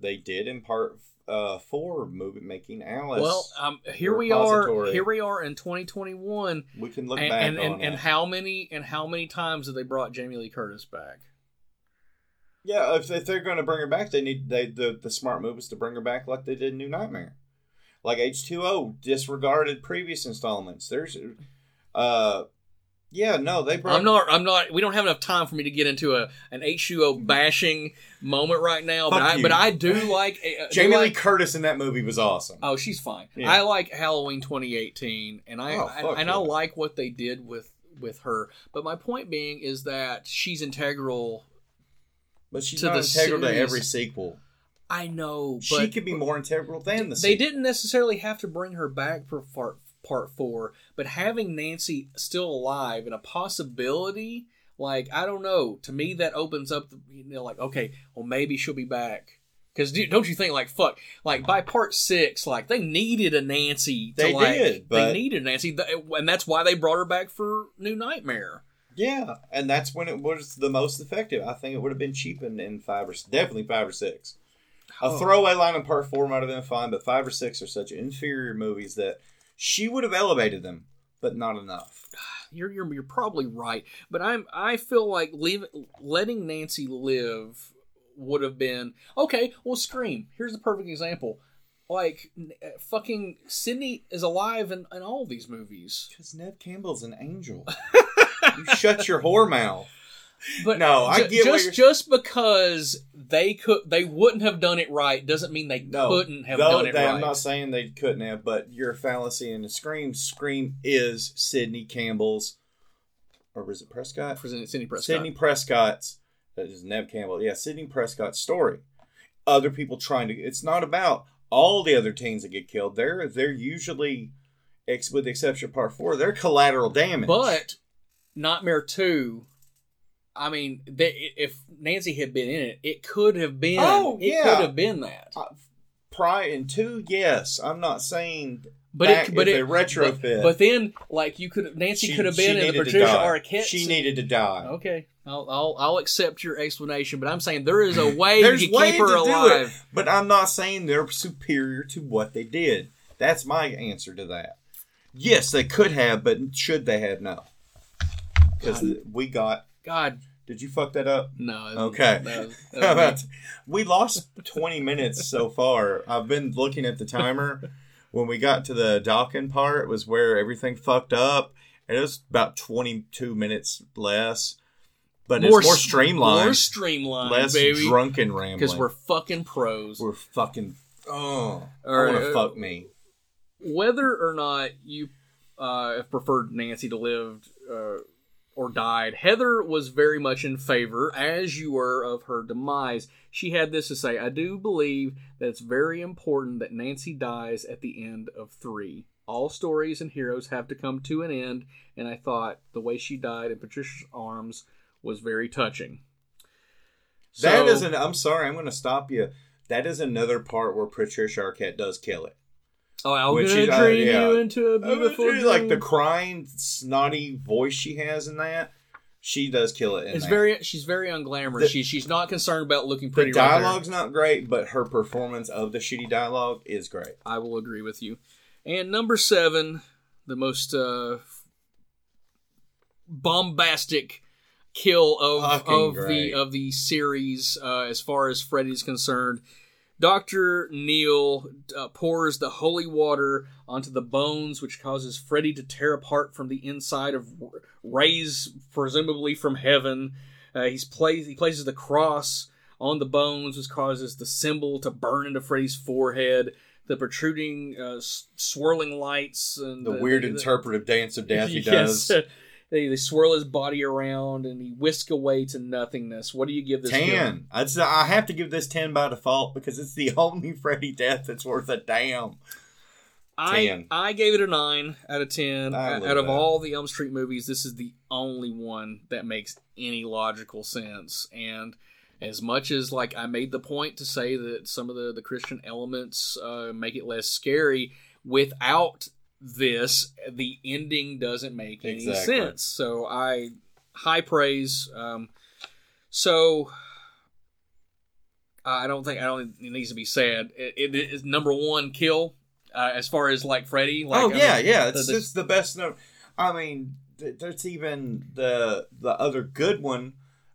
they did in part uh, four movie making Alice. well, um, here we are. Here we are in 2021, we can look and back and, on and, and how many and how many times have they brought Jamie Lee Curtis back? Yeah, if, if they're going to bring her back, they need they the the smart move is to bring her back like they did in New Nightmare, like H two O disregarded previous installments. There's, uh, yeah, no, they brought. I'm not. I'm not. We don't have enough time for me to get into a an H2O bashing moment right now. But Fuck I but I do like uh, do Jamie Lee like- Curtis in that movie was awesome. Oh, she's fine. Yeah. I like Halloween 2018, and I Oh, and, fuck and I like what they did with with her. But my point being is that she's integral. but she's to not the integral to every sequel. I know, she could be more integral than the. they sequel. didn't necessarily have to bring her back for part part four, but having Nancy still alive and a possibility, like I don't know, to me that opens up. The, you know, like okay, well maybe she'll be back. Because don't you think, like fuck, like by part six, like they needed a Nancy. To, They like, did, they needed a Nancy, and that's why they brought her back for New Nightmare. Yeah, and that's when it was the most effective. I think it would have been cheapened in five or definitely five or six. A Oh. throwaway line in part four might have been fine, but five or six are such inferior movies that she would have elevated them, but not enough. You're, you're you're probably right, but I'm I feel like leave, letting Nancy live would have been okay. Well, Scream. Here's the perfect example. Like uh, fucking Sydney is alive in, in all these movies, Because Nev Campbell's an angel. you shut your whore mouth. But No, I get just just because they could they wouldn't have done it right doesn't mean they No, couldn't have done it they- right. I'm not saying they couldn't have, but your fallacy in the Scream. Scream is Sidney Campbell's, or is it Prescott? Sidney Prescott. Sidney Prescott's. That is Nev Campbell. Yeah, Sidney Prescott's story. Other people trying to. It's not about all the other teens that get killed. They're they're usually, ex, with the exception of part four, they're collateral damage. But Nightmare Two, I mean, they, if Nancy had been in it, it could have been. Oh, it yeah. could have been that. Uh, prior in two, yes, I'm not saying. But it, but it, they retrofit. But, but then, like you could, Nancy could have been in the Patricia. Arquette. She needed to die. Okay, I'll, I'll I'll accept your explanation, but I'm saying there is a way There's you way keep her to do it, alive. but I'm not saying they're superior to what they did. That's my answer to that. Yes, they could have, but should they have? No, because we got. God, Did you fuck that up? no. Okay. that- that How was we lost 20 minutes so far. I've been looking at the timer. When we got to the docking part, was where everything fucked up, it was about 22 minutes less. But it's more streamlined, more streamlined, less baby. drunken rambling. Because we're fucking pros. we're fucking. Oh, Or, I want to uh, fuck me. whether or not you uh, have preferred Nancy to live uh, or died, Heather was very much in favor, as you were, of her demise. She had this to say I do believe that it's very important that Nancy dies at the end of three. All stories and heroes have to come to an end, and I thought the way she died in Patricia's arms was very touching. that So- is an. I'm sorry, I'm going to stop you. That is another part where Patricia Arquette does kill it. Oh, I'm Which gonna is, uh, yeah. you into a beautiful She's like the crying, snotty voice she has in that. She does kill it. In It's that. very. She's very unglamorous. The- she, she's not concerned about looking The pretty. right there. dialogue's not great, but her performance of the shitty dialogue is great. I will agree with you. And number seven, the most uh, bombastic kill of Fucking of great. the of the series, uh, as far as Freddy's concerned. Doctor Neil uh, pours the holy water onto the bones, which causes Freddy to tear apart from the inside of rays, presumably from heaven. Uh, he's plays he places the cross on the bones, which causes the symbol to burn into Freddy's forehead. The protruding, uh, s- swirling lights and The weird interpretive dance of death he Yes. does. They, they swirl his body around and he whisk away to nothingness. What do you give this? Ten. I'd say I have to give this ten by default because it's the only Freddy death that's worth a damn. I 10. I gave it a nine out of ten. Out of that. all the Elm Street movies, this is the only one that makes any logical sense. And as much as like I made the point to say that some of the the Christian elements uh, make it less scary, without this, the ending doesn't make any Exactly. sense. So I high praise. Um, so. I don't think I don't. It needs to be said. It, it is number one kill uh, as far as like Freddy. Like, oh I yeah, mean, yeah. the- It's the- just the best. No, I mean, th- there's even the the other good one.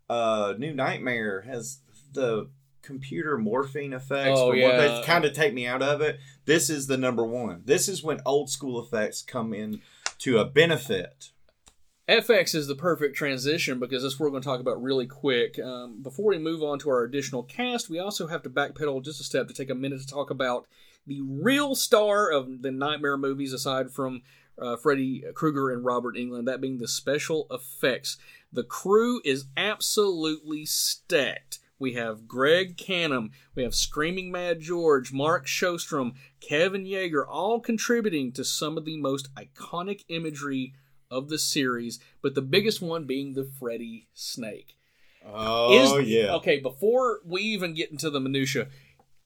Uh, New Nightmare has the computer morphine effects Oh, what yeah. they kind of take me out of it. This is the number one. This is when old school effects come in to a benefit. FX is the perfect transition because that's what we're going to talk about really quick. Um, before we move on to our additional cast, we also have to backpedal just a step to take a minute to talk about the real star of the Nightmare movies, aside from uh, Freddy Krueger and Robert Englund, that being the special effects. The crew is absolutely stacked. We have Greg Cannom, we have Screaming Mad George, Mark Shostrom, Kevin Yagher, all contributing to some of the most iconic imagery of the series, but the biggest one being the Freddy snake. Oh Is- yeah. Okay, before we even get into the minutia,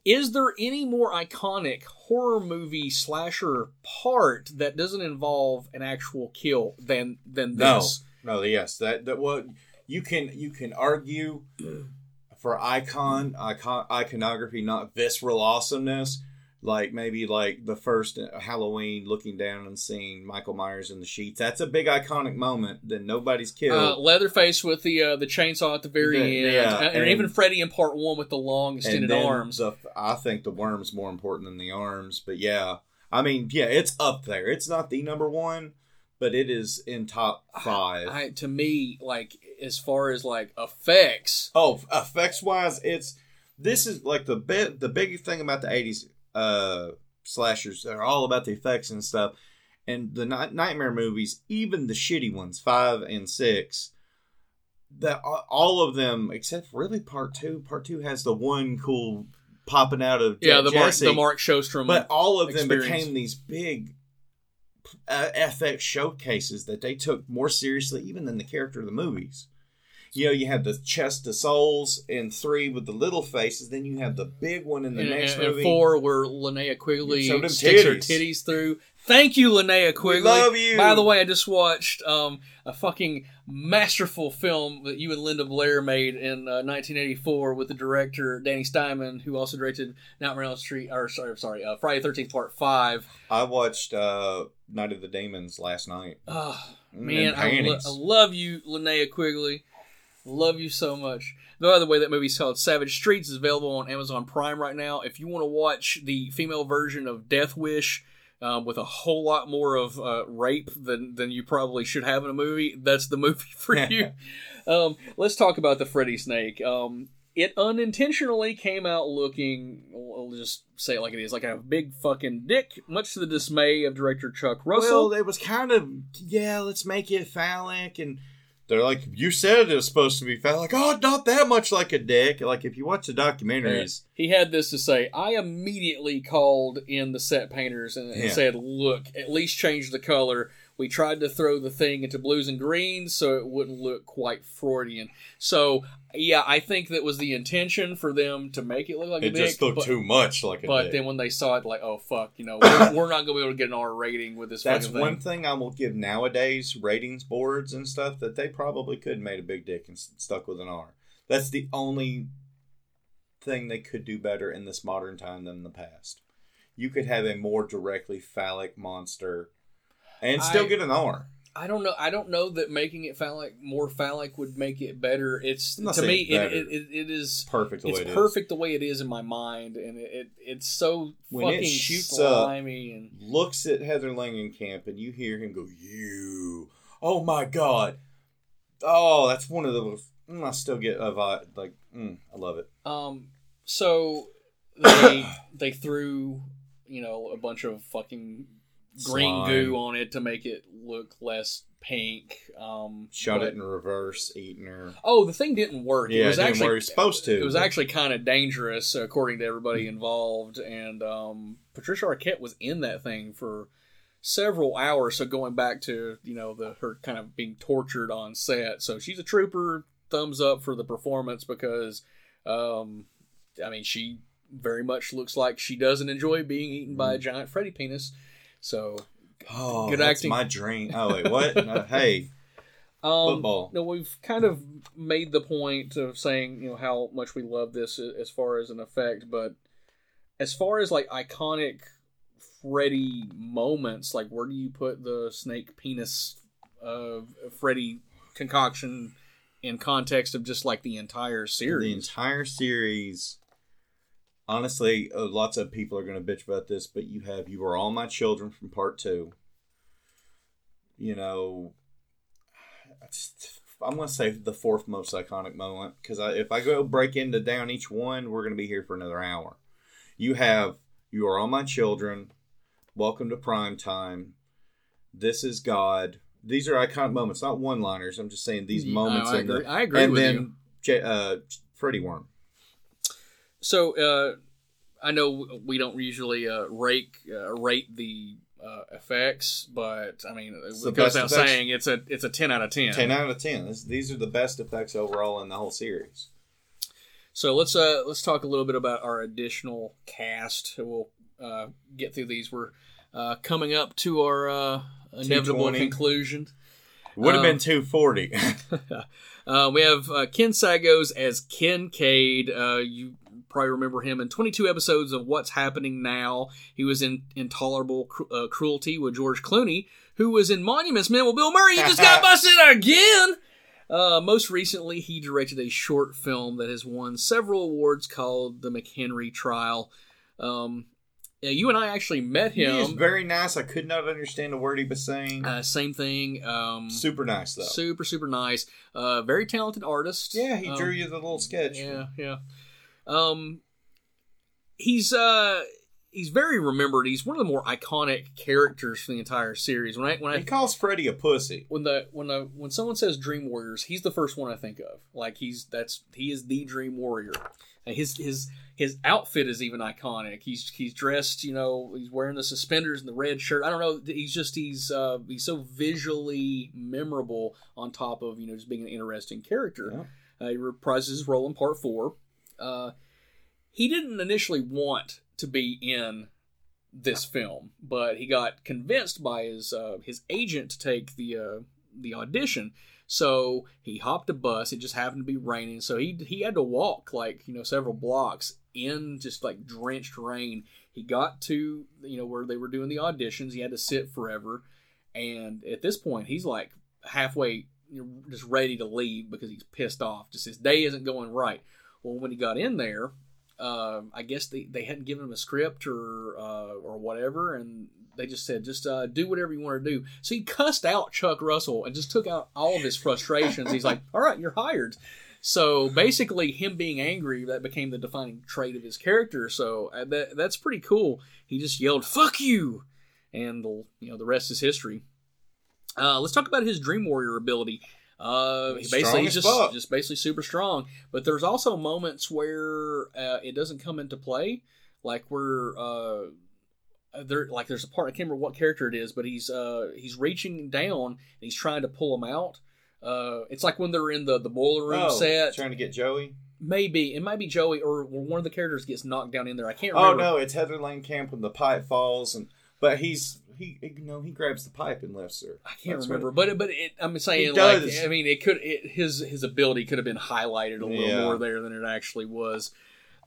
is there any more iconic horror movie slasher part that doesn't involve an actual kill than than this? no, no, yes, that that what you can you can argue for icon icon iconography, not visceral awesomeness. Like maybe like the first Halloween, looking down and seeing Michael Myers in the sheets. That's a big iconic moment that nobody's killed. Uh, Leatherface with the uh, the chainsaw at the very Yeah, end, yeah, and, and- even Freddy in part one with the long extended arms. the- I think the worm's more important than the arms, but yeah, I mean, yeah, it's up there. It's not the number one, but it is in top five. I, to me, like as far as like effects, Oh, effects wise, it's this is like the bit the big thing about the eighties uh slashers. They're all about the effects and stuff. And the Night- nightmare movies, even the shitty ones, five and six, that all of them except really part two. Part two has the one cool popping out of yeah, the Mark the Mark Shostrom, but all of them experience. became these big uh, FX showcases that they took more seriously even than the character of the movies. You know, you have the chest of souls in three with the little faces. Then you have the big one in the and, next and- and movie. four where Linnea Quigley Show them her titties. titties through. Thank you, Linnea Quigley. love you. By the way, I just watched um, a fucking masterful film that you and Linda Blair made in uh, 1984 with the director Danny Steinmann, who also directed Nightmare on Elm Street, or sorry, sorry, uh, Friday Thirteenth Part Five. I watched uh, Night of the Demons last night. Oh, man, I, lo- I love you, Linnea Quigley. Love you so much. By the way, that movie's called Savage Streets. is available on Amazon Prime right now. If you want to watch the female version of Death Wish um, with a whole lot more of uh, rape than than you probably should have in a movie, that's the movie for you. um, let's talk about the Freddy Snake. Um, it unintentionally came out looking, I'll just say it like it is, like a big fucking dick, much to the dismay of director Chuck Russell. Well, it was kind of yeah. Let's make it phallic, and they're like, "You said it was supposed to be phallic." Oh, not that much like a dick. Like if you watch the documentaries, He had this to say. I immediately called in the set painters and, and Yeah. said, "Look, at least change the color." We tried to throw the thing into blues and greens so it wouldn't look quite Freudian. So, yeah, I think that was the intention for them to make it look like a it dick. just looked but, too much like a But dick. then when they saw it, like, oh fuck, you know, we're, we're not gonna be able to get an R rating with this. That's fucking one thing. thing I will give nowadays ratings boards and stuff that they probably could have made a big dick and stuck with an R. That's the only thing they could do better in this modern time than the past. You could have a more directly phallic monster and still I- get an R. I don't know. I don't know that making it phallic more phallic would make it better. It's to me, it, it, it, it is Perfect the it's way it is. perfect the way it is in my mind, and it, it it's so When it fucking shoots up, slimy and Looks at Heather Langenkamp and you hear him go, "You, oh my god, oh that's one of the." Mm, I still get a vibe like, mm, I love it. um. So they they threw you know a bunch of fucking green Slime. goo on it to make it look less pink. Um, Shot but- it in reverse, eating her. Oh, the thing didn't work. Yeah, it was it actually was supposed to, It was actually kind of dangerous, according to everybody involved. And um, Patricia Arquette was in that thing for several hours. So going back to you know the her kind of being tortured on set. So she's a trooper. Thumbs up for the performance because, um, I mean, she very much looks like she doesn't enjoy being eaten by a giant Freddy penis. So Oh, Good acting. my dream. Oh wait, what? No, hey, Um, Football. No, we've kind of made the point of saying you know how much we love this as far as an effect, but as far as like iconic Freddy moments, like where do you put the snake penis uh, Freddy concoction in context of just like the entire series? The entire series. Honestly, uh, lots of people are going to bitch about this, but you have "You Are All My Children" from Part Two. You know, I'm going to say the fourth most iconic moment because I, if I go break into down each one, we're going to be here for another hour. You have "You Are All My Children," "Welcome to Prime Time," "This Is God." These are iconic moments, not one-liners. I'm just saying these Yeah, moments. I in agree- the, I agree and with then you. Uh, Freddy Worm. So uh, I know we don't usually uh, rake uh, rate the uh, effects, but I mean, It's it goes without effects. saying it's a it's a ten out of ten. 10 out of 10 this, these are the best effects overall in the whole series So let's uh let's talk a little bit about our additional cast. We'll uh, get through these. We're uh, coming up to our uh, inevitable 220. conclusion. would have Um, been 240 uh, we have uh, Ken Sagoes as Kincaid. Uh, you probably remember him in 22 episodes of What's Happening Now. He was in Intolerable Cru- uh, Cruelty with George Clooney, who was in Monuments Men with Bill Murray. He just got busted again. Uh, most recently, he directed a short film that has won several awards called The McHenry Trial. Um, yeah, you and I actually met he him. very nice i could not understand a word he was saying Uh, same thing. Um, super nice though super super nice uh very talented artist yeah he Um, drew you the little sketch yeah yeah um he's uh he's very remembered. He's one of the more iconic characters for the entire series. When i when he i calls freddy a pussy. When the when the when someone says dream warriors he's the first one i think of. Like he's that's he is the dream warrior. And his his his outfit is even iconic. He's he's dressed you know he's wearing the suspenders and the red shirt. I don't know he's just he's uh he's so visually memorable on top of you know just being an interesting character. Uh, he reprises his role in part four uh he didn't initially want to be in this film, but he got convinced by his uh, his agent to take the uh, the audition. So he hopped a bus. It just happened to be raining, so he he had to walk like you know several blocks in just like drenched rain. He got to you know where they were doing the auditions. He had to sit forever, and at this point, he's like halfway just ready to leave because he's pissed off. Just his day isn't going right. Well, when he got in there, uh, I guess they, they hadn't given him a script or uh, or whatever, and they just said just uh, do whatever you want to do. So he cussed out Chuck Russell and just took out all of his frustrations. He's like, "All right, you're hired." So basically, him being angry that became the defining trait of his character. So uh, that that's pretty cool. He just yelled "fuck you," and the you know the rest is history. Uh, let's talk about his Dream Warrior ability. Uh, basically as just fuck. just basically super strong. But there's also moments where uh, it doesn't come into play, like where uh, there like there's a part I can't remember what character it is, but he's uh he's reaching down and he's trying to pull him out. Uh, it's like when they're in the the boiler room oh, set. trying to get joey Maybe it might be Joey or one of the characters gets knocked down in there. I can't remember. oh no it's heather langenkamp when the pipe falls and but he's he you know he grabs the pipe and lifts her I can't That's remember, but but it, I'm saying like. I mean it could it, his his ability could have been highlighted a little Yeah. more there than it actually was.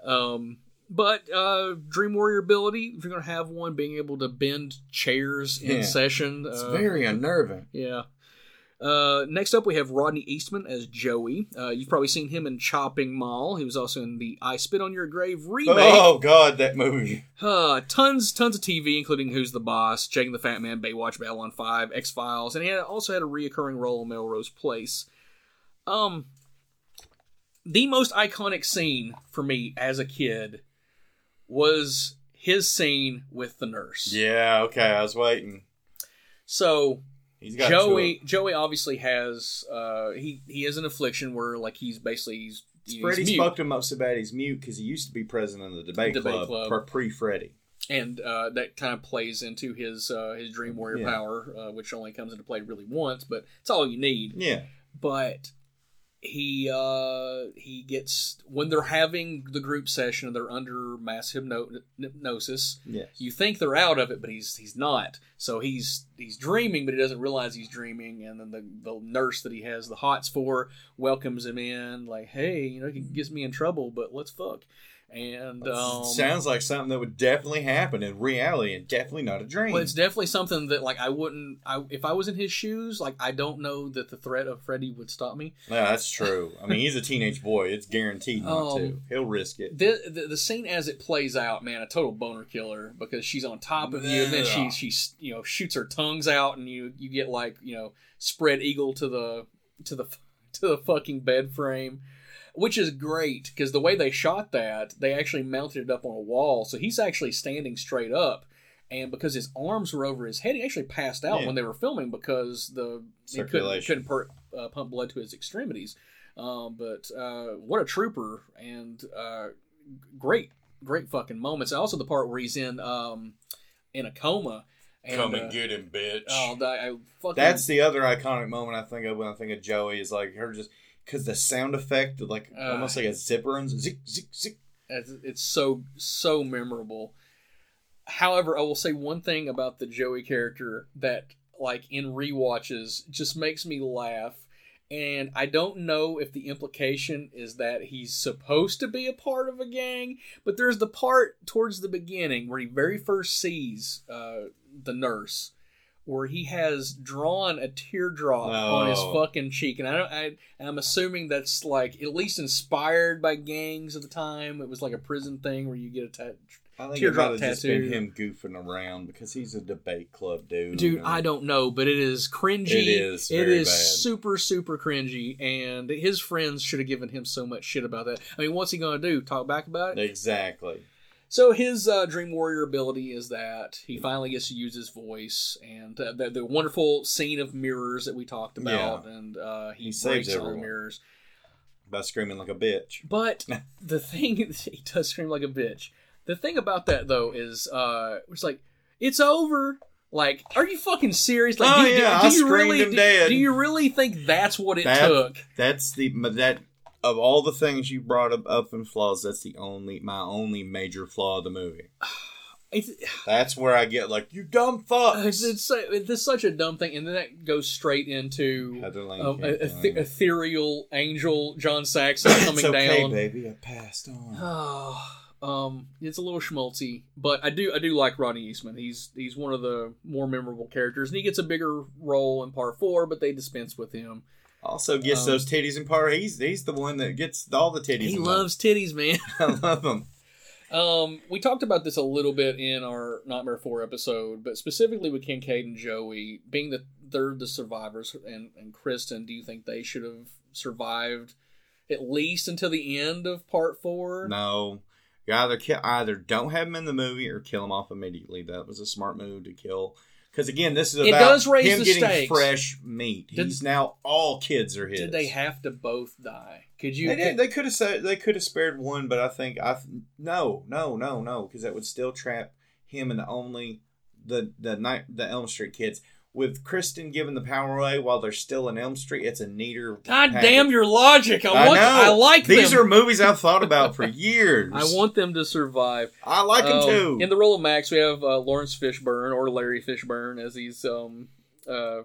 Um, but uh, Dream Warrior ability, if you're gonna have one, being able to bend chairs in Yeah. session, it's uh, very unnerving yeah. Uh, next up, we have Rodney Eastman as Joey. Uh, you've probably seen him in Chopping Mall. He was also in the I Spit on Your Grave remake. oh god that movie Uh, tons, tons of TV, including Who's the Boss, Jake the Fat Man, Baywatch, Babylon 5, X Files, and he had, also had a reoccurring role in Melrose Place. Um, the most iconic scene for me as a kid was his scene with the nurse. yeah okay i was waiting So he's got Joey, Joey obviously has uh, he he has an affliction where like he's basically he's, he's Freddy mute. spoke to him up so bad he's mute because he used to be president of the debate, Debate club, club. pre Freddy. and uh, that kind of plays into his uh, his Dream Warrior Yeah. power, uh, which only comes into play really once, but it's all you need. Yeah, But he uh, he gets when they're having the group session and they're under mass hypno- hypnosis. yes. You think they're out of it, but he's he's not. So he's he's dreaming, but he doesn't realize he's dreaming. And then the, the nurse that he has the hots for welcomes him in, like, "Hey, you know, he gets me in trouble, but let's fuck." And um, Sounds like something that would definitely happen in reality and definitely not a dream. Well, it's definitely something that like I wouldn't. I if I was in his shoes, like I don't know that the threat of Freddy would stop me. yeah, that's true. I mean, he's a teenage boy. It's guaranteed not to. Um, He'll risk it. The, the the scene as it plays out, man, a total boner killer because she's on top of you and then she she you know shoots her tongues out and you you get like you know spread eagle to the to the to the fucking bed frame. Which is great because the way they shot that, they actually mounted it up on a wall, so he's actually standing straight up. And because his arms were over his head, he actually passed out Yeah. when they were filming because the he couldn't, Circulation. couldn't per, uh, pump blood to his extremities. Um, but uh, what a trooper and uh, great, great fucking moments. And also the part where he's in um, in a coma. And, Come and uh, get him, bitch. Oh, I fucking. That's the other iconic moment I think of when I think of Joey is like her just because the sound effect, like Uh, almost like a zipper runs, zik zik zik. It's, it's so so memorable. However, I will say one thing about the Joey character that, like in rewatches, just makes me laugh. And I don't know if the implication is that he's supposed to be a part of a gang, but there's the part towards the beginning where he very first sees uh, the nurse, where he has drawn a teardrop on his Oh. fucking cheek, and I don't. I, I'm assuming that's like at least inspired by gangs of the time. It was like a prison thing where you get a tat. I think it Teardrop might have just been him goofing around because he's a debate club dude. Dude, I don't know, but it is cringy. It is It is bad. super, super cringy, and his friends should have given him so much shit about that. I mean, what's he gonna do? Talk back about it? Exactly. So his uh, Dream Warrior ability is that he finally gets to use his voice, and uh, the, the wonderful scene of mirrors that we talked about, and uh, he, He saves all the everyone. mirrors. By screaming like a bitch. But the thing he does scream like a bitch. The thing about that though is, uh, it's like it's over. Like, are you fucking serious? Like, Oh, do, do- yeah, do, I you really? Do, dead. do you really think that's what it took? That's the that of all the things you brought up, up in flaws. That's the only my only major flaw of the movie. It's, That's where I get like you dumb fucks. it's, it's, it's such a dumb thing, and then that goes straight into um, a, a th- ethereal angel John Saxon coming okay, down. baby. I passed on. Oh, um, it's a little schmaltzy, but I do I do like Rodney Eastman. He's he's one of the more memorable characters, and he gets a bigger role in part four, but they dispense with him. Also gets Um, those titties in part. He's he's the one that gets all the titties. He loves titties, man. I love them. Um, we talked about this a little bit in our Nightmare Four episode, but specifically with Kincaid and Joey being the they're the survivors, and and Kristen, do you think they should have survived at least until the end of part four? No, you either kill, either don't have him in the movie or kill him off immediately. That was a smart move to kill. Because again, this is It about does raise him the getting stakes. fresh meat. Did- He's now all kids are his. Did they have to both die? Could you? They, did, they could have said they could have spared one, but I think I no no no no because that would still trap him and only the the night the Elm Street kids. With Kristen giving the power away while they're still in Elm Street, it's a neater. God package. damn your logic! I, I want. know. I like These them. are movies I've thought about for years. I want them to survive. I like them Um, too. In the role of Max, we have uh, Laurence Fishburne or Larry Fishburne as he's um uh,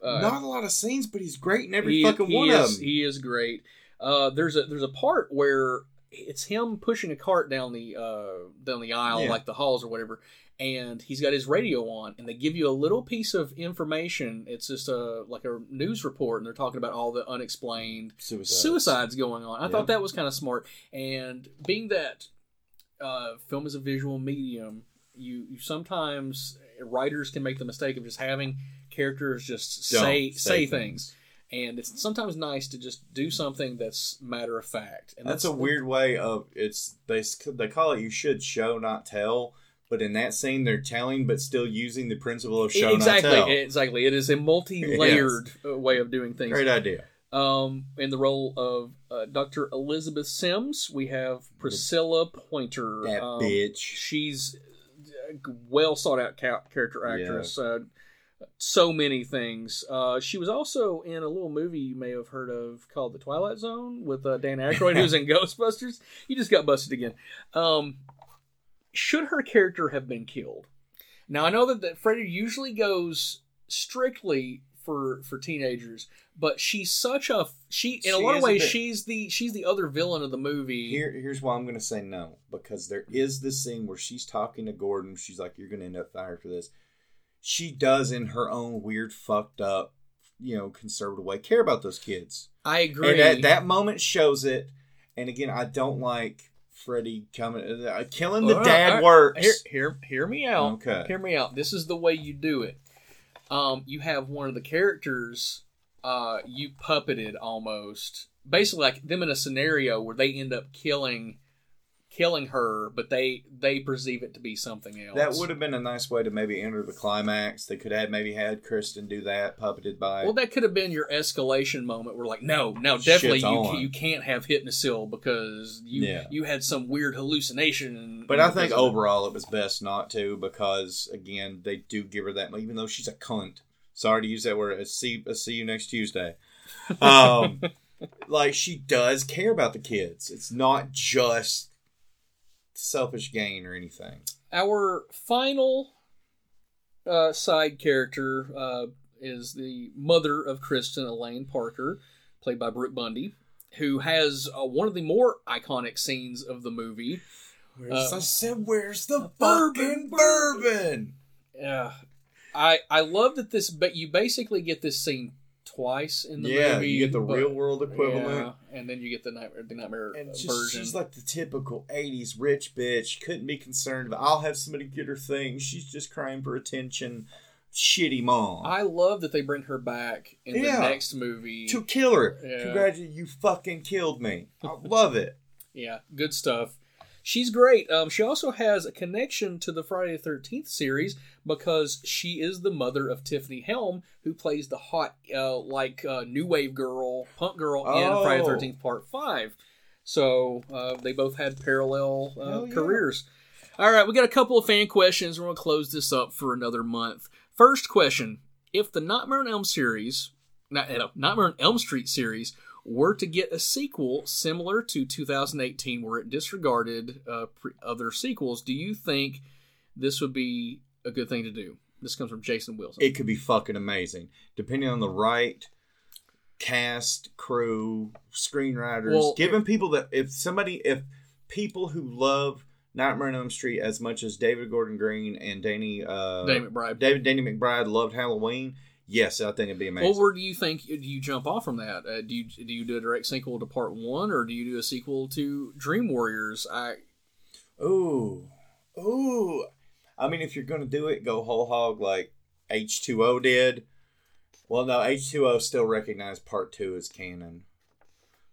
uh Not a lot of scenes, but he's great in every he, fucking he one is, of them. He is great. Uh, there's a there's a part where it's him pushing a cart down the uh down the aisle Yeah. like the halls or whatever, and he's got his radio on, and they give you a little piece of information. It's just a like a news report, and they're talking about all the unexplained Suicides. suicides going on. I thought that was kind of smart. And being that uh, film is a visual medium, you, you sometimes writers can make the mistake of just having characters just Don't say say things. things. And it's sometimes nice to just do something that's matter of fact. And That's a weird way of it's they they call it you should show not tell, but in that scene they're telling but still using the principle of show exactly, not tell. exactly. It is a multi-layered uh way of doing things. Great idea. Um, in the role of uh, Dr. Elizabeth Sims, we have Priscilla Pointer. That Um, bitch. She's a well sought out character actress. Uh, so many things. Uh, she was also in a little movie you may have heard of called The Twilight Zone with uh, Dan Aykroyd, who's in Ghostbusters. You just got busted again. Um, should her character have been killed? Now I know that, that Freddy usually goes strictly for for teenagers, but she's such a she in a lot of ways bit- she's the she's the other villain of the movie. Here, here's why I'm going to say no because there is this scene where she's talking to Gordon. She's like, "You're going to end up fired for this." She does, in her own weird, fucked up, you know, conservative way, care about those kids. I agree. And at that moment shows it. And again, I don't like Freddy coming, uh, killing the All dad right. works. Hear, hear, hear me out. Okay. Hear me out. This is the way you do it. Um, you have one of the characters, uh, you puppeted almost, basically like them in a scenario where they end up killing, killing her, but they they perceive it to be something else. That would have been a nice way to maybe enter the climax. They could have maybe had Kristen do that, puppeted by. Well, that could have been your escalation moment. Where like, no, no, definitely you you can't have Hypnocil because you Yeah. you had some weird hallucination. But I think because of it. overall it was best not to because again they do give her that even though she's a cunt. Sorry to use that word. I see. I see you next Tuesday. Um, like she does care about the kids. It's not just selfish gain or anything. our final uh, side character uh, is the mother of Kristen, Elaine Parker, played by Brooke Bundy, who has uh, one of the more iconic scenes of the movie. Where's, I said, "Where's the bourbon, bourbon?" Yeah, I I love that this, but you basically get this scene twice in the Yeah, movie. you get the but- real world equivalent. yeah, and then you get the nightmare, the nightmare And just, version. she's like the typical 80s rich bitch. Couldn't be concerned about, I'll have somebody get her things. She's just crying for attention. Shitty mom. I love that they bring her back in Yeah. the next movie. to kill her. Yeah. Congratulations, you fucking killed me. I love it. Yeah, good stuff. She's great. Um, she also has a connection to the Friday the Thirteenth series because she is the mother of Tiffany Helm, who plays the hot, uh, like uh, new wave girl, punk girl in Friday the Oh. Thirteenth Part Five. So uh, they both had parallel uh, yeah. careers. All right, we got a couple of fan questions. We're going to close this up for another month. First question: If the Nightmare on Elm series, not, uh, Nightmare on Elm Street series, were to get a sequel similar to 2018, where it disregarded uh, pre- other sequels, do you think this would be a good thing to do? This comes from Jason Wilson. It could be fucking amazing. Depending on the right cast, crew, screenwriters, Well, giving people that, if somebody, if people who love Nightmare on Elm Street as much as David Gordon Green and Danny, uh, Danny McBride. David Danny McBride loved Halloween, yes, I think it'd be amazing. Well, where do you think do you jump off from that? Uh, do you do you do a direct sequel to Part One, or do you do a sequel to Dream Warriors? I Ooh, ooh. I mean, if you're gonna do it, go whole hog like H2O did. Well, no, H2O still recognized Part Two as canon.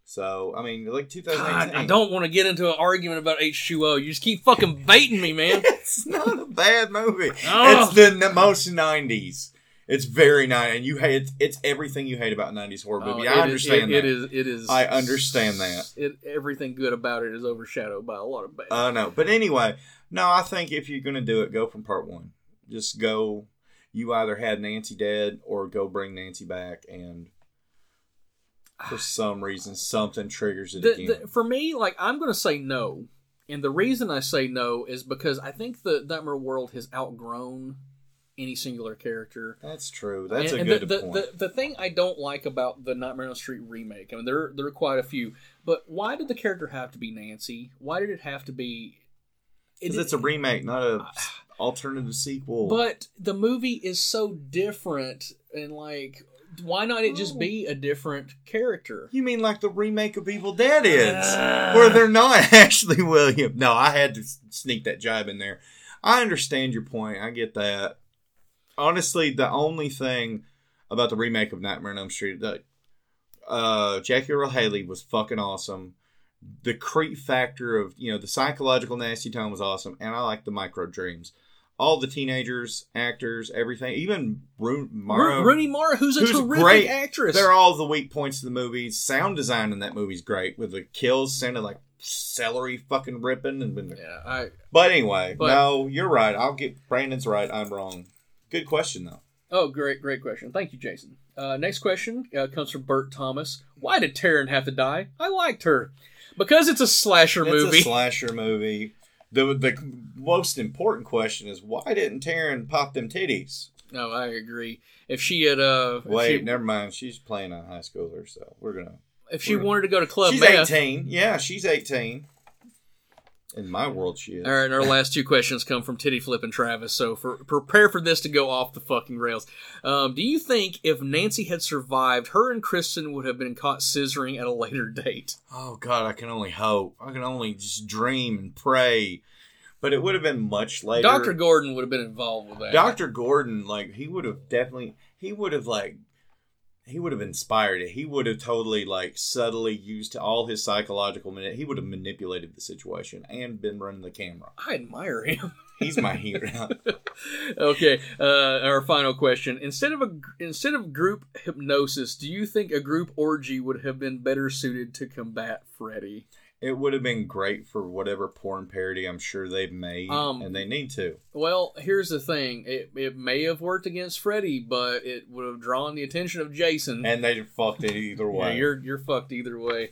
So, I mean, like 2018. God, I don't want to get into an argument about H2O. You just keep fucking baiting me, man. It's not a bad movie. Oh. It's the n- most 90s. It's very nice, and you hate it's, it's everything you hate about 90s horror Oh, movie. I is- understand it- that. It is. It is. I understand that. It, everything good about it is overshadowed by a lot of bad. I know, but anyway, no. I think if you're gonna do it, go from part one. Just go. You either had Nancy dead or go bring Nancy back, and for some reason something triggers it The- again. the- for me, like I'm going to say no, and the reason I say no is because I think the Nightmare World has outgrown any singular character. That's true. That's and, a and good the, the, point. The, the thing I don't like about the Nightmare on Street remake, I mean, there there are quite a few, but why did the character have to be Nancy? Why did it have to be? Because it's a remake, not a alternative sequel. But the movie is so different, and like, why not it just be a different character? you mean like the remake of Evil Dead is, ah. where they're not Ashley Williams? No, I had to sneak that jibe in there. I understand your point. I get that. Honestly, the only thing about the remake of Nightmare on Elm Street that uh, Jackie Earle Haley was fucking awesome. The creep factor of you know the psychological nasty tone was awesome, and I like the micro dreams. All the teenagers, actors, everything, even Ru- Mara, Ro- Rooney Mara, who's a who's terrific great. actress. They're all the weak points of the movie. Sound design in that movie's great, with the kills sounded like celery fucking ripping. And yeah, I but anyway, But- no, you're right. I'll get Brandon's right. I'm wrong. Good question though. Oh, great, great question. Thank you, Jason. Uh, next question uh, comes from Bert Thomas. Why did Taryn have to die? I liked her because it's a slasher It's movie. a slasher movie. The the most important question is why didn't Taryn pop them titties? No, I agree. If she had, uh, Wait, she, never mind. She's playing a high schooler, so we're gonna. if she wanted to go to Club she's Meth, eighteen. Yeah, she's eighteen. In my world, she is. All right, our last two questions come from Titty Flip and Travis. So for prepare for this to go off the fucking rails. Um, do you think if Nancy had survived, her and Kristen would have been caught scissoring at a later date? Oh God, I can only hope. I can only just dream and pray. But it would have been much later. Doctor Gordon would have been involved with that. Doctor Gordon, like he would have definitely, he would have like, he would have inspired it. He would have totally like subtly used all his psychological. Mani- he would have manipulated the situation and been running the camera. I admire him. He's my hero. okay, uh, our final question: instead of a instead of group hypnosis, do you think a group orgy would have been better suited to combat Freddy? It would have been great for whatever porn parody I'm sure they've made, Um, and they need to. Well, here's the thing: it, it may have worked against Freddy, but it would have drawn the attention of Jason. And they fucked it either Yeah, way. you're you're fucked either way.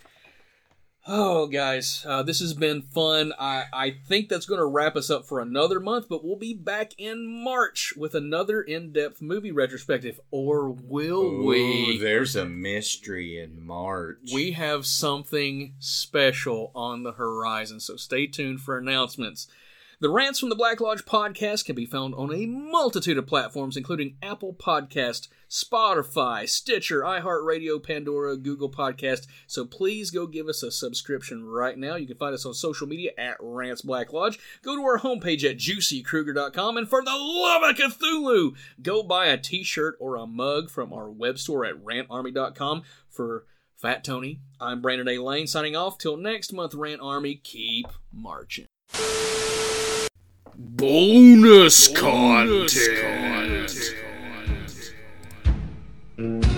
Oh, guys, uh, this has been fun. I, I think that's going to wrap us up for another month, but we'll be back in March with another in depth movie retrospective. Or will Ooh, we? there's a mystery in March. We have something special on the horizon, so stay tuned for announcements. The Rants from the Black Lodge podcast can be found on a multitude of platforms, including Apple Podcast, Spotify, Stitcher, iHeartRadio, Pandora, Google Podcast. So please go give us a subscription right now. You can find us on social media at Rants Black Lodge. Go to our homepage at juicykruger.com. And for the love of Cthulhu, go buy a t shirt or a mug from our web store at rantarmy.com for Fat Tony. I'm Brandon A. Lane signing off. Till next month, Rant Army, keep marching. Bonus, content. content.